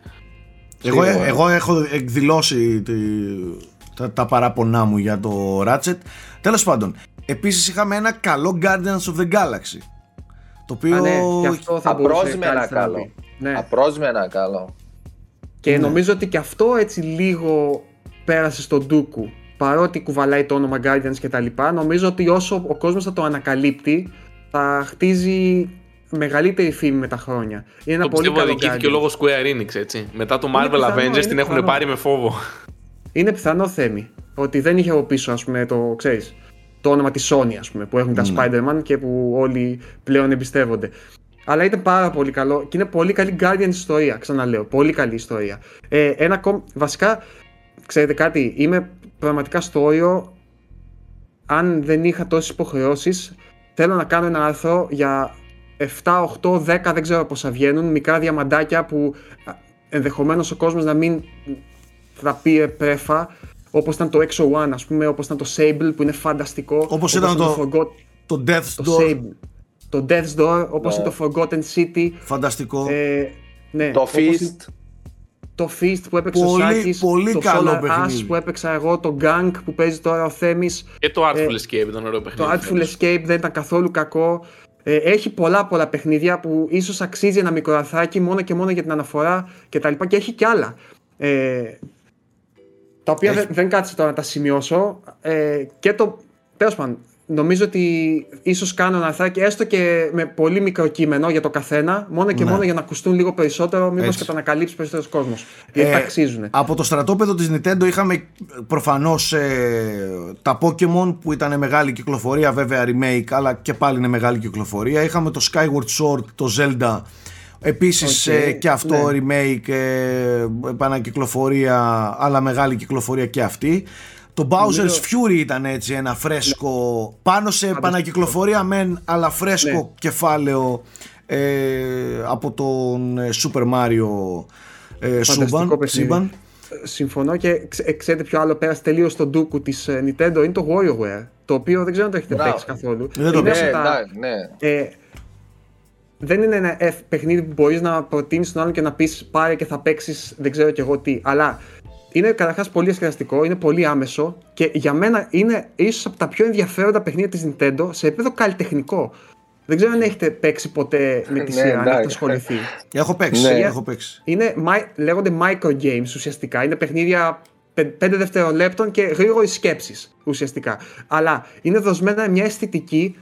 Εγώ, εγώ έχω εκδηλώσει τη, τα, τα παράπονά μου για το Ratchet. Τέλος πάντων, επίσης είχαμε ένα καλό Guardians of the Galaxy. Το οποίο... Α, ναι, και αυτό θα Απρόσμενα καλό. Ναι. Απρόσμενα καλό. Και ναι. νομίζω ότι και αυτό έτσι λίγο πέρασε στον Ντούκου. Παρότι κουβαλάει το όνομα Guardians και τα λοιπά, νομίζω ότι όσο ο κόσμος θα το ανακαλύπτει, θα χτίζει μεγαλύτερη φήμη με τα χρόνια. Είναι ένα πολύ καλό Guardians. και ο λόγος Square Enix, έτσι. Μετά το Marvel πιθανό, Avengers την έχουν πάρει με φόβο. Είναι πιθανό θέμη. Ότι δεν είχε από πίσω, ας πούμε, το, ξέρεις, το όνομα της Sony, ας πούμε, που έχουν τα mm. Spider-Man και που όλοι πλέον εμπιστεύονται. Αλλά ήταν πάρα πολύ καλό και είναι πολύ καλή Guardian ιστορίας, ξαναλέω. Πολύ καλή ιστορία. Ε, ένα βασικά, ξέρετε κάτι, είμαι πραγματικά στο όριο, αν δεν είχα τόσες υποχρεώσεις, θέλω να κάνω ένα άρθρο για 7, 8, 10, δεν ξέρω πόσα βγαίνουν, μικρά διαμαντάκια που ενδεχομένως ο κόσμος να μην θα πει πρέφα, όπως ήταν το XO1 ας πούμε, όπως ήταν το Sable που είναι φανταστικό. Όπως, ήταν το, Forgot... το Death's Door. Sable. Το Death's Door, όπως είναι το Forgotten City. Φανταστικό. Ε, ναι, το Feast το Fist που έπαιξε πολύ, ο Σάκης, πολύ το καλό Solar Ash που έπαιξα εγώ, το Gang που παίζει τώρα ο Θέμης. Και το Artful ε, Escape ήταν ωραίο παιχνίδι. Το Artful Escape δεν ήταν καθόλου κακό. Ε, έχει πολλά πολλά παιχνίδια που ίσως αξίζει ένα μικροαρθάκι μόνο και μόνο για την αναφορά και τα λοιπά και έχει κι άλλα. Ε, τα οποία δεν, δεν κάτσε τώρα να τα σημειώσω. Ε, και το, τέλος πάντων, νομίζω ότι ίσως κάνω ένα αρθράκι έστω και με πολύ μικρό κείμενο για το καθένα, μόνο και Ναι. μόνο για να ακουστούν λίγο περισσότερο, μήπως Έτσι. και το ανακαλύψει περισσότερος κόσμος. Γιατί Ε, τα αξίζουν. Από το στρατόπεδο της Nintendo είχαμε προφανώς ε, τα Pokemon που ήταν μεγάλη κυκλοφορία βέβαια remake αλλά και πάλι είναι μεγάλη κυκλοφορία. Είχαμε το Skyward Sword, το Zelda Επίσης Οκ, ε, και αυτό ναι. remake, ε, επανακυκλοφορία αλλά μεγάλη κυκλοφορία και αυτή. Το Bowser's Νομίζω- Fury ήταν έτσι ένα φρέσκο πάνω σε επανακυκλοφορία μεν αλλά φρέσκο Ναι. κεφάλαιο ε, από τον ε, Super Mario ε, Φανταστικό Suban, παιχνίδι. σύμπαν. Συμφωνώ και ξε- ε, ξέρετε ποιο άλλο πέρασε τελείως στον ντούκου της Nintendo; Είναι το WarioWare. Το οποίο δεν ξέρω αν το έχετε Μπράβο. παίξει καθόλου. Δεν το είναι παίξα. Ναι, από τα- ναι, ναι. ε, δεν είναι ένα F παιχνίδι που μπορείς να προτείνεις τον άλλον και να πεις πάρε και θα παίξεις δεν ξέρω κι εγώ τι. Αλλά είναι καταρχάς πολύ εσκεδαστικό, είναι πολύ άμεσο και για μένα είναι ίσως από τα πιο ενδιαφέροντα παιχνίδια της Nintendo σε επίπεδο καλλιτεχνικό. Δεν ξέρω αν έχετε παίξει ποτέ με τη Ναι, σειρά, αν έχετε εντάξει. ασχοληθεί. Έχω παίξει, Ναι. έχω παίξει. Είναι, mi- λέγονται micro games ουσιαστικά. Είναι παιχνίδια 5 δευτερολέπτων και γρήγορης σκέψης ουσιαστικά. Αλλά είναι δοσμένα με μια αισθητική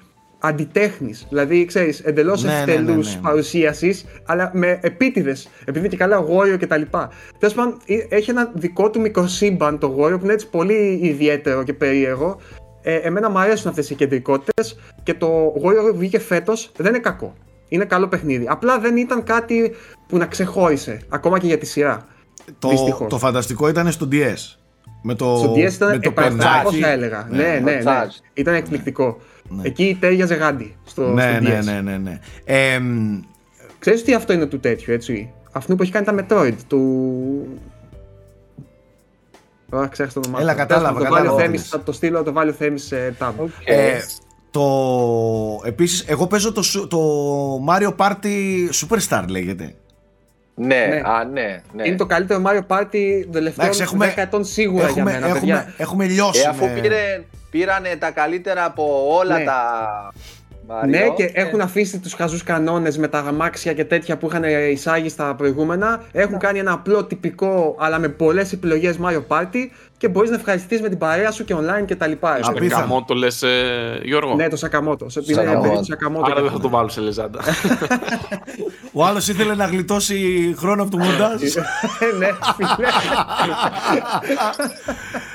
αντιτέχνης. Δηλαδή, ξέρεις, εντελώς Ναι, ναι, ευτελού ναι, ναι, ναι. παρουσίασης, αλλά με επίτηδες. Επειδή είναι και καλά Wario κτλ. Τέλος πάντων, ε- έχει ένα δικό του μικροσύμπαν το Wario που είναι έτσι πολύ ιδιαίτερο και περίεργο. Ε, εμένα μου αρέσουν αυτές οι κεντρικότητες και το Wario που βγήκε φέτος δεν είναι κακό. Είναι καλό παιχνίδι. Απλά δεν ήταν κάτι που να ξεχώρισε, ακόμα και για τη σειρά. Το, Δυστυχώς. το φανταστικό ήταν στο DS. Με το, Στο DS ήταν με το επαναστατικό, πενάκι. θα έλεγα. Ναι, ναι, ναι. Charge. Ήταν εκπληκτικό. Εκεί τέριαζε γάντι στο, Ναι, στο ναι, DS. ναι, ναι, ναι. Ε, μ, Ξέρεις τι αυτό είναι του τέτοιου, έτσι; Αυτού που έχει κάνει τα Metroid, του... Α, ξέχασα το όνομά Έλα, του. κατάλαβα, Τέλος πάντων, κατάλαβα Το τι βάλει λες. θα το στείλω, το βάλει ο Θέμης σε tab. ε, το, επίσης, εγώ παίζω το, σου- το Mario Party Superstar λέγεται. Ναι, Ναι. α, ναι, ναι. Είναι το καλύτερο Mario Party των τελευταίων Εντάξει, έχουμε- 10 ετών σίγουρα έχουμε, για μένα, παιδιά. έχουμε, έχουμε λιώσει. Ε, αφού με- πήρε, πήρανε τα καλύτερα από όλα Ναι. τα Mario, Ναι, και ε, έχουν αφήσει τους χαζούς κανόνες με τα αμάξια και τέτοια που είχαν εισάγει στα προηγούμενα. Έχουν κάνει ένα απλό τυπικό, αλλά με πολλές επιλογές Mario Party και μπορείς να ευχαριστηθεί με την παρέα σου και online κτλ. Απίθανο. Καμό το λε, Γιώργο; Ναι, το Σακαμότο. Είναι Σακαμότο. παιδί του Σακαμότο. Άρα δεν θα το βάλω σε λεζάντα. Ο άλλος ήθελε να γλιτώσει χρόνο από το μοντάζ. ναι, φίλε. [LAUGHS]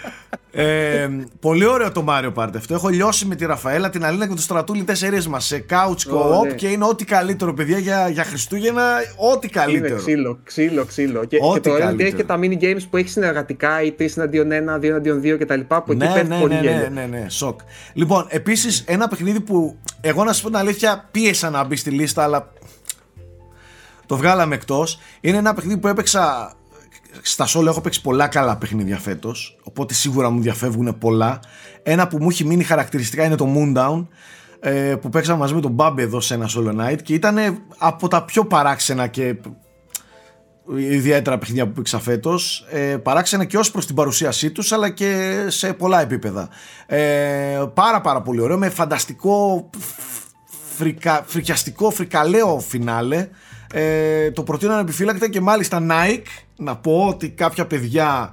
ε, πολύ ωραίο το Mario Party αυτό. Έχω λιώσει με τη Ραφαέλα, την Αλίνα και το Στρατούλη τέσσερις μας σε couch co-op ναι. και είναι ό,τι καλύτερο παιδιά για, για Χριστούγεννα, ό,τι Είναι καλύτερο. ξύλο, ξύλο, ξύλο. Και, Ό,τι και το ωραίο είναι ότι έχει καλύτερο. και τα mini games που έχεις συνεργατικά ή 3 εναντίον 1, 2 εναντίον 2 κτλ. Που εκεί Ναι, πέφτει ναι, πολύ ναι, γέλιο. ναι, ναι, ναι, σοκ. Λοιπόν, επίσης ένα παιχνίδι που εγώ να σου πω την αλήθεια πίεσα να μπει στη λίστα, αλλά το βγάλαμε εκτός. Είναι ένα παιχνίδι που έπαιξα στα solo έχω παίξει πολλά καλά παιχνίδια φέτος οπότε σίγουρα μου διαφεύγουν πολλά ένα που μου έχει μείνει χαρακτηριστικά είναι το Moondown ε, που παίξα μαζί με τον Μπάμπη εδώ σε ένα solo night και ήταν από τα πιο παράξενα και ιδιαίτερα παιχνίδια που παίξα φέτος. Ε, παράξενα και ως προς την παρουσίασή τους, αλλά και σε πολλά επίπεδα. Ε, πάρα πάρα πολύ ωραίο, με φανταστικό, φρικα, φρικιαστικό, φρικαλαίο φινάλε. Ε, το προτείνω ανεπιφύλακτα και μάλιστα Nike, να πω ότι κάποια παιδιά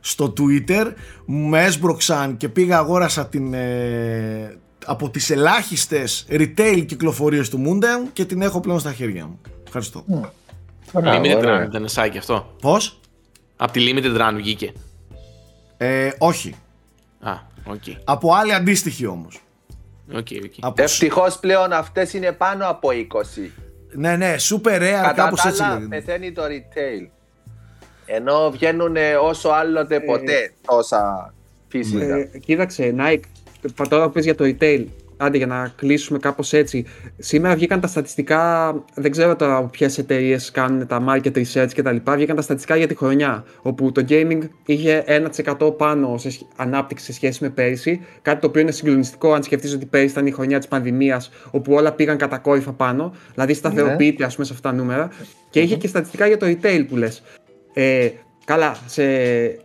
στο Twitter με έσπρωξαν και πήγα αγόρασα την, ε, από τις ελάχιστες retail κυκλοφορίες του Moondown και την έχω πλέον στα χέρια μου. Ευχαριστώ. Limited ωραία. Run ήταν Σάκη αυτό. Πώς; Από τη Limited Run βγήκε. Ε, όχι. Α, οκ. Από άλλη αντίστοιχη όμως. OK, OK. Από... Ευτυχώς πλέον αυτές είναι πάνω από 20. Ναι, ναι, super rare, Κατά κάπως τα έτσι άλλα, λέγεται. πεθαίνει το retail. Ενώ βγαίνουν όσο άλλοτε ποτέ τόσα φυσικά. Ε, κοίταξε, Nike, πα- τώρα που πες για το retail, άντε για να κλείσουμε κάπως έτσι. Σήμερα βγήκαν τα στατιστικά, δεν ξέρω τώρα από ποιες εταιρείες κάνουν τα market research και τα λοιπά, βγήκαν τα στατιστικά για τη χρονιά, όπου το gaming είχε 1% πάνω σε σχ- ανάπτυξη σε σχέση με πέρυσι, κάτι το οποίο είναι συγκλονιστικό αν σκεφτείς ότι πέρυσι ήταν η χρονιά της πανδημίας, όπου όλα πήγαν κατακόρυφα πάνω, δηλαδή σταθεροποιείται ας πούμε σε αυτά τα νούμερα, και είχε και στατιστικά για το retail που λες. Ε, καλά, σε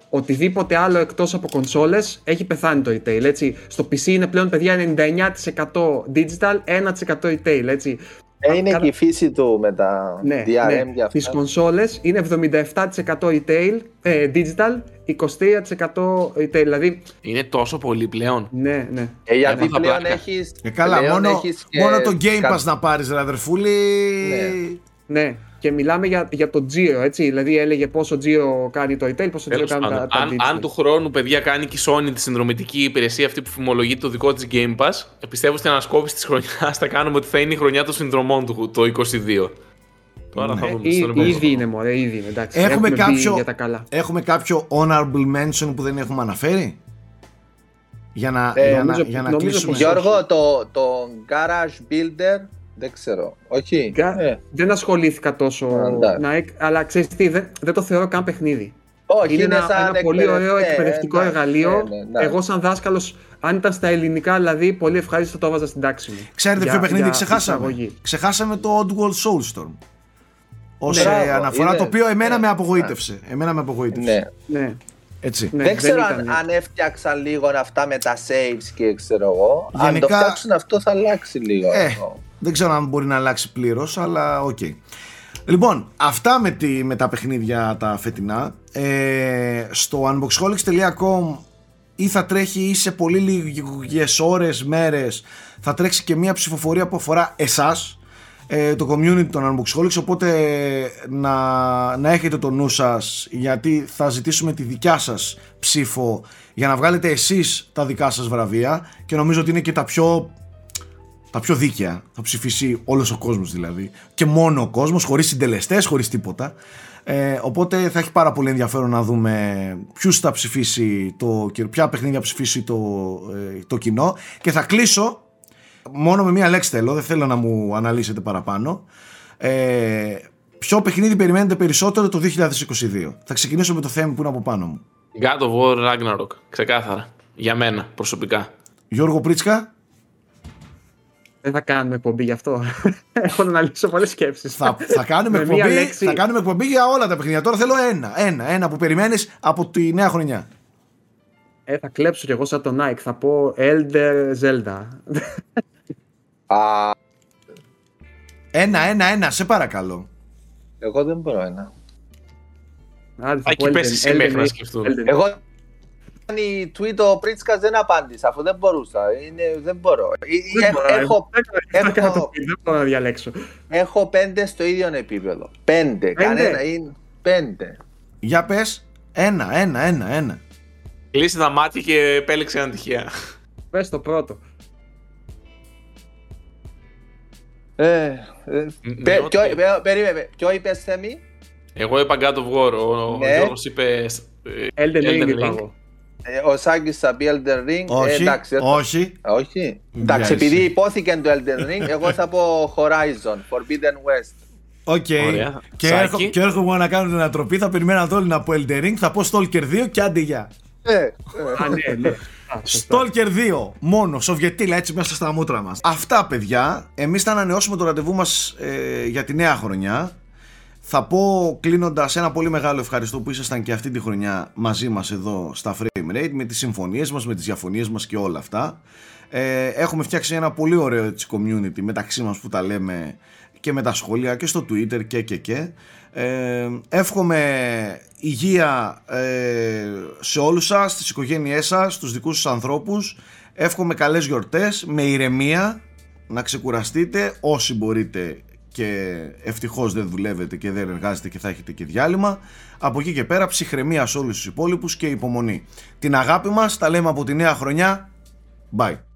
οτιδήποτε άλλο εκτός από κονσόλες έχει πεθάνει το retail, έτσι. Στο PC είναι πλέον, παιδιά, 99% digital, 1% retail, έτσι. Ε, είναι Κατά- και η φύση του με τα Ναι, DRM ναι. και αυτά. Στις κονσόλες είναι 77% retail, ε, digital, 23% retail. Δηλαδή. Είναι τόσο πολύ πλέον. Ναι, ναι. Ε, γιατί πλέον έχει. Ε, καλά, μόνο, μόνο το Game Pass να πάρεις, ρε αδερφούλη. Ναι. ναι. Και μιλάμε για, για το Giro, έτσι. Δηλαδή έλεγε πόσο Giro κάνει το retail, πόσο Giro κάνει τα, τα αν, αν του χρόνου, παιδιά, κάνει και η Sony τη συνδρομητική υπηρεσία αυτή που φημολογεί το δικό της Game Pass, πιστεύω στην ανασκόπηση της χρονιάς θα κάνουμε ότι θα είναι η χρονιά των συνδρομών του το 22. Τώρα θα ναι, δούμε Ήδη είναι μωρέ, ήδη είναι. Εντάξει, έχουμε, κάποιο, για τα καλά. έχουμε κάποιο honorable mention που δεν έχουμε αναφέρει; Για να, ε, για νομίζω, να, για να κλείσουμε. Γιώργο, το, το Garage Builder δεν ξέρω. Όχι. Ε. Δεν ασχολήθηκα τόσο. Να, αλλά ξέρεις τι, δεν, δεν το θεωρώ καν παιχνίδι. Όχι, είναι, είναι ένα, ένα πολύ ωραίο εκπαιδευτικό ναι, εργαλείο. Ναι, ναι, Εγώ, σαν δάσκαλος, αν ήταν στα ελληνικά, δηλαδή, πολύ ευχάριστο το έβαζα στην τάξη μου. Ξέρετε ποιο παιχνίδι ξεχάσαμε; Ξεχάσαμε το Oddworld Soulstorm. Ω ναι, αναφορά είναι, το οποίο εμένα με απογοήτευσε. Εμένα με απογοήτευσε. Ναι. ναι. Έτσι. Ναι, δεν ξέρω αν, αν έφτιαξαν λίγο αυτά με τα saves και ξέρω εγώ. Γενικά, αν το φτιάξουν αυτό θα αλλάξει λίγο. Ε, δεν ξέρω αν μπορεί να αλλάξει πλήρως, αλλά OK. Okay. Λοιπόν, αυτά με, τη, με τα παιχνίδια τα φετινά. Ε, στο unboxholics.com ή θα τρέχει ή σε πολύ λίγες ώρες, μέρες θα τρέξει και μια ψηφοφορία που αφορά εσάς ε, το community των Unboxholics οπότε να, να έχετε το νου σας γιατί θα ζητήσουμε τη δικιά σας ψήφο για να βγάλετε εσείς τα δικά σας βραβεία και νομίζω ότι είναι και τα πιο τα πιο δίκαια θα ψηφίσει όλος ο κόσμος δηλαδή και μόνο ο κόσμος χωρίς συντελεστές, χωρίς τίποτα ε, οπότε θα έχει πάρα πολύ ενδιαφέρον να δούμε ποιους θα ψηφίσει το, ποια παιχνίδια θα ψηφίσει το, ε, το κοινό και θα κλείσω μόνο με μία λέξη θέλω, δεν θέλω να μου αναλύσετε παραπάνω. Ε, ποιο παιχνίδι περιμένετε περισσότερο το 2022. Θα ξεκινήσω με το θέμα που είναι από πάνω μου. God of War Ragnarok, ξεκάθαρα. Για μένα, προσωπικά. Γιώργο Πρίτσκα. Δεν θα κάνουμε εκπομπή γι' αυτό. [LAUGHS] Έχω να αναλύσω πολλές σκέψεις. Θα, θα, κάνουμε εκπομπή, θα κάνουμε εκπομπή για όλα τα παιχνίδια. Τώρα θέλω ένα. Ένα, ένα που περιμένεις από τη νέα χρονιά. Ε, θα κλέψω κι εγώ σαν τον Nike. Θα πω Elder Zelda. Α... Ένα, ένα, ένα, σε παρακαλώ. Εγώ δεν μπορώ ένα. Εκεί πέσει εσύ μέχρι να σκεφτούν. Εγώ η tweet ο Πρίτσκας δεν απάντησα αφού δεν μπορούσα. Είναι, δεν μπορώ. Έχω, έχω, να διαλέξω. Έχω πέντε στο ίδιο επίπεδο. Πέντε. Κανένα είναι πέντε. Για πες. Ένα, ένα, ένα, ένα. Κλείσε τα μάτια και επέλεξε ένα τυχαία. Πες το πρώτο. Ε, ε, περίμενε, ποιο είπες Θέμη; Εγώ είπα God of War, ο ναι. Γιώργος είπε ε, Elden Ring είπα εγώ. Ο Σάκης θα πει Elden Ring. Όχι, εντάξει, όχι. όχι. Εντάξει, επειδή ειπώθηκε το Elden Ring, [LAUGHS] εγώ θα πω Horizon, Forbidden West. OK. Okay. Και, έρχο, και έρχομαι να κάνω την ανατροπή. Θα περιμένουν όλοι να πω Elden Ring. Θα πω Stalker 2 και άντε γεια. Ε, ε. Α, ναι, ναι. Stalker 2 μόνο, Σοβιετήλα έτσι μέσα στα μούτρα μας. Αυτά παιδιά, εμείς θα ανανεώσουμε το ραντεβού μας ε, για τη νέα χρονιά. Θα πω κλείνοντας ένα πολύ μεγάλο ευχαριστώ που ήσασταν και αυτή τη χρονιά μαζί μας εδώ στα Frame Rate με τις συμφωνίες μας, με τις διαφωνίες μας και όλα αυτά. Ε, έχουμε φτιάξει ένα πολύ ωραίο έτσι, community μεταξύ μας που τα λέμε και με τα σχόλια και στο Twitter και και και. Ε, εύχομαι υγεία ε, σε όλους σας, στις οικογένειές σας, στους δικούς σας ανθρώπους. Εύχομαι καλές γιορτές, με ηρεμία, να ξεκουραστείτε όσοι μπορείτε και ευτυχώς δεν δουλεύετε και δεν εργάζεστε και θα έχετε και διάλειμμα. Από εκεί και πέρα ψυχραιμία σε όλους τους υπόλοιπους και υπομονή. Την αγάπη μας τα λέμε από τη νέα χρονιά. Bye.